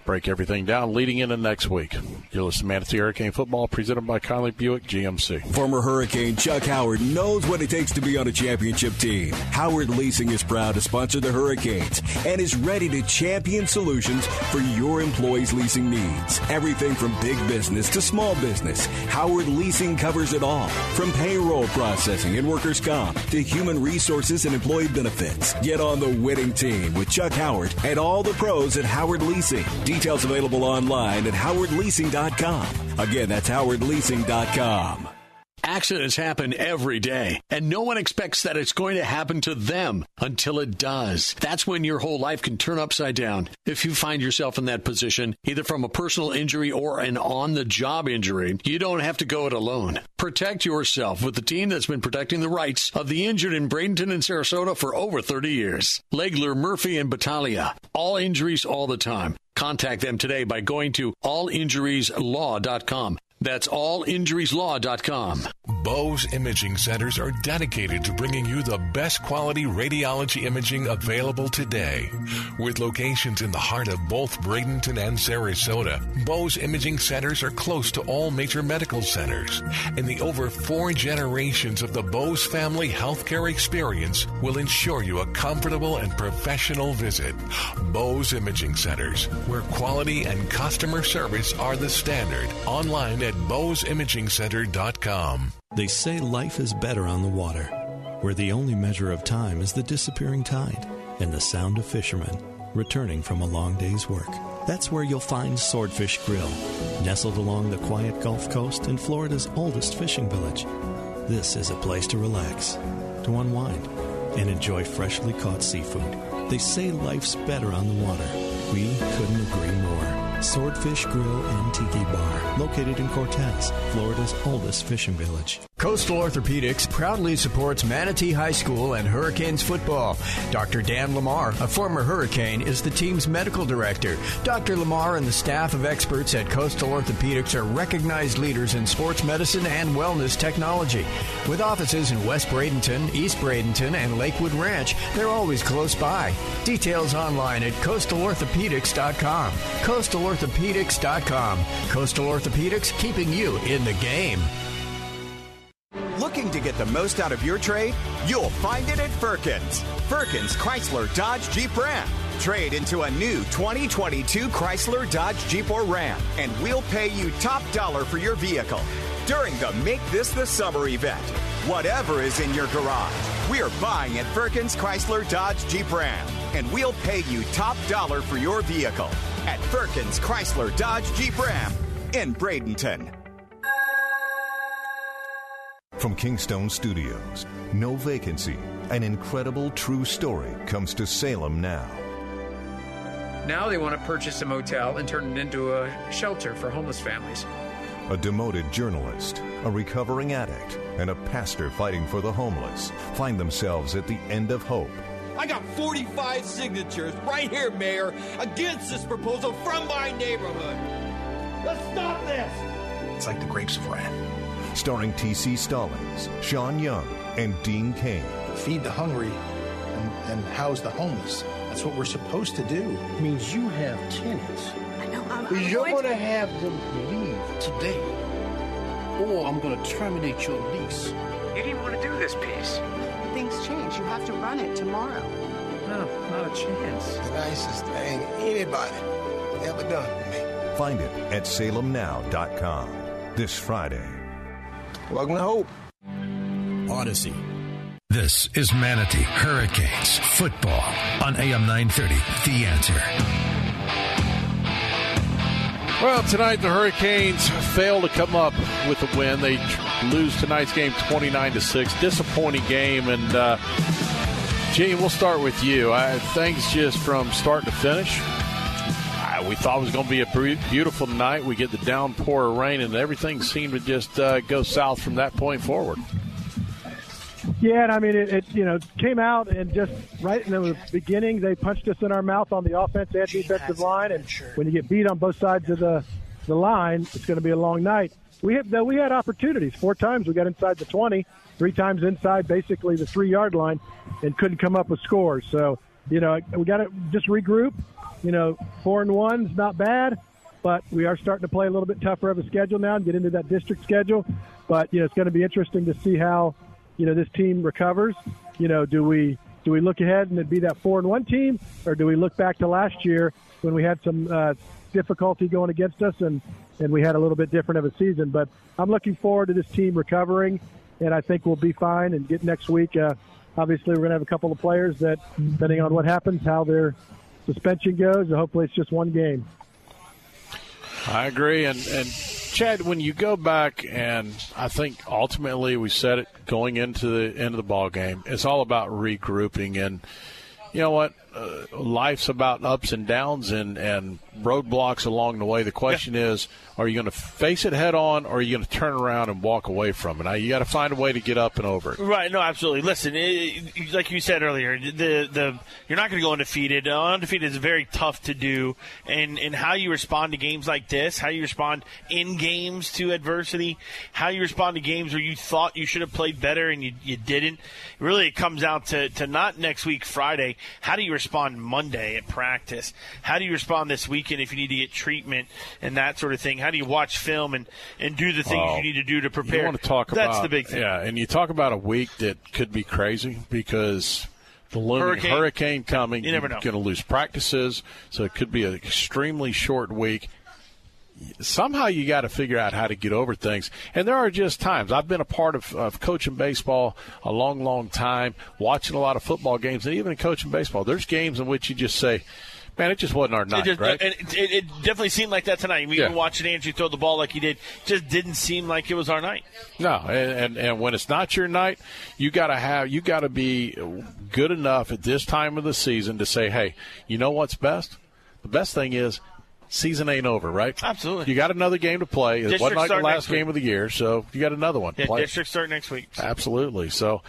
Break everything down leading into next week. You're listening to Manatee Hurricane Football, presented by Conley Buick GMC.
Former Hurricane Chuck Howard knows what it takes to be on a championship team. Howard Leasing is proud to sponsor the Hurricanes and is ready to champion solutions for your employees' leasing needs. Everything from big business to small business, Howard Leasing covers it all. From payroll processing and workers' comp to human resources and employee benefits. Get on the winning team with Chuck Howard and all the pros at Howard Leasing. Details available online at howardleasing.com. Again, that's howardleasing.com.
Accidents happen every day, and no one expects that it's going to happen to them until it does. That's when your whole life can turn upside down. If you find yourself in that position, either from a personal injury or an on the job injury, you don't have to go it alone. Protect yourself with the team that's been protecting the rights of the injured in Bradenton and Sarasota for over 30 years. Legler, Murphy, and Battaglia. All injuries all the time. Contact them today by going to allinjurieslaw.com. That's allinjurieslaw.com.
Bowes Imaging Centers are dedicated to bringing you the best quality radiology imaging available today. With locations in the heart of both Bradenton and Sarasota, Bowes Imaging Centers are close to all major medical centers. And the over four generations of the Bowes family healthcare experience will ensure you a comfortable and professional visit. Bowes Imaging Centers, where quality and customer service are the standard. Online at bowesimagingcenter.com.
They say life is better on the water, where the only measure of time is the disappearing tide and the sound of fishermen returning from a long day's work. That's where you'll find Swordfish Grill, nestled along the quiet Gulf Coast in Florida's oldest fishing village. This is a place to relax, to unwind, and enjoy freshly caught seafood. They say life's better on the water. We couldn't agree more. Swordfish Grill and Tiki Bar, located in Cortez, Florida's oldest fishing village.
Coastal Orthopedics proudly supports Manatee High School and Hurricanes football. Dr. Dan Lamar, a former Hurricane, is the team's medical director. Dr. Lamar and the staff of experts at Coastal Orthopedics are recognized leaders in sports medicine and wellness technology. With offices in West Bradenton, East Bradenton, and Lakewood Ranch, they're always close by. Details online at coastalorthopedics.com. Coastalorthopedics.com. Coastal Orthopedics, keeping you in the game.
Looking to get the most out of your trade? You'll find it at Firkins. Firkins Chrysler Dodge Jeep Ram. Trade into a new 2022 Chrysler Dodge Jeep or Ram, and we'll pay you top dollar for your vehicle during the Make This the Summer event. Whatever is in your garage, we're buying at Firkins Chrysler Dodge Jeep Ram, and we'll pay you top dollar for your vehicle at Firkins Chrysler Dodge Jeep Ram in Bradenton.
From Kingstone Studios, no vacancy, an incredible true story comes to Salem now.
Now they want to purchase a motel and turn it into a shelter for homeless families.
A demoted journalist, a recovering addict, and a pastor fighting for the homeless find themselves at the end of hope.
I got 45 signatures right here, Mayor, against this proposal from my neighborhood. Let's stop this!
It's like the grapes of wrath. Starring T.C. Stallings, Sean Young, and Dean Cain.
Feed the hungry and, and house the homeless. That's what we're supposed to do.
It means you have tenants.
I know. I'm,
I'm You're going to have them leave today, or I'm going to terminate your lease.
You didn't want to do this piece.
Things change. You have to run it tomorrow.
No, not a chance.
The nicest thing anybody ever done for me.
Find it at salemnow.com this Friday.
Welcome to Hope.
Odyssey. This is Manatee Hurricanes football on AM 930. The answer.
Well, tonight the Hurricanes fail to come up with a win. They lose tonight's game 29 to 6. Disappointing game. And, uh, Gene, we'll start with you. I, things just from start to finish. I, we thought it was going to be a beautiful night. We get the downpour of rain, and everything seemed to just uh, go south from that point forward.
Yeah, and I mean, it, it you know came out and just right in the beginning, they punched us in our mouth on the offense and defensive line, and when you get beat on both sides of the the line, it's going to be a long night. We have though we had opportunities. Four times we got inside the 20, three times inside basically the three yard line, and couldn't come up with scores. So you know we got to just regroup. You know, four and one's not bad, but we are starting to play a little bit tougher of a schedule now and get into that district schedule. But you know, it's going to be interesting to see how you know this team recovers. You know, do we do we look ahead and be that four and one team, or do we look back to last year when we had some uh, difficulty going against us and and we had a little bit different of a season? But I'm looking forward to this team recovering, and I think we'll be fine and get next week. Uh, obviously, we're going to have a couple of players that, depending on what happens, how their suspension goes, and hopefully it's just one game.
I agree, and and Chad, when you go back and I think ultimately we said it going into the end of the ball game, it's all about regrouping and you know what? Uh, life's about ups and downs and, and roadblocks along the way. The question yeah. is, are you going to face it head on or are you going to turn around and walk away from it? Now, you got to find a way to get up and over it.
Right. No, absolutely. Listen, it, like you said earlier, the, the, you're not going to go undefeated. Uh, undefeated is very tough to do. And, and how you respond to games like this, how you respond in games to adversity, how you respond to games where you thought you should have played better and you, you didn't, really it comes out to, to not next week, Friday. How do you respond Monday at practice? How do you respond this weekend if you need to get treatment and that sort of thing? How do you watch film and, and do the things
well,
you need to do to prepare?
You want to talk
That's
about,
the big thing.
Yeah, and you talk about a week that could be crazy because the looming
hurricane,
hurricane coming.
You never know.
You're going to lose practices, so it could be an extremely short week somehow you got to figure out how to get over things. And there are just times. I've been a part of, of coaching baseball a long, long time, watching a lot of football games, and even in coaching baseball, there's games in which you just say, Man, it just wasn't our night,
it just,
right?
And it, it, it definitely seemed like that tonight. We
Yeah.
were watching Andrew throw the ball like he did. Just didn't seem like it was our night.
No, and, and and when it's not your night, you got to have you got to be good enough at this time of the season to say, hey, you know what's best? The best thing is season ain't over, right?
Absolutely.
You got another game to play. It wasn't like the last game of the year, so you got another one.
Yeah,
Play it.
districts start next week.
Absolutely. So,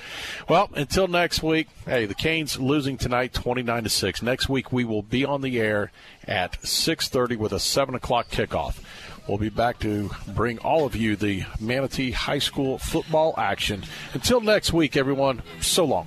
well, until next week. Hey, the Canes losing tonight, twenty nine to six. Next week we will be on the air at six thirty with a seven o'clock kickoff. We'll be back to bring all of you the Manatee High School football action. Until next week, everyone. So long.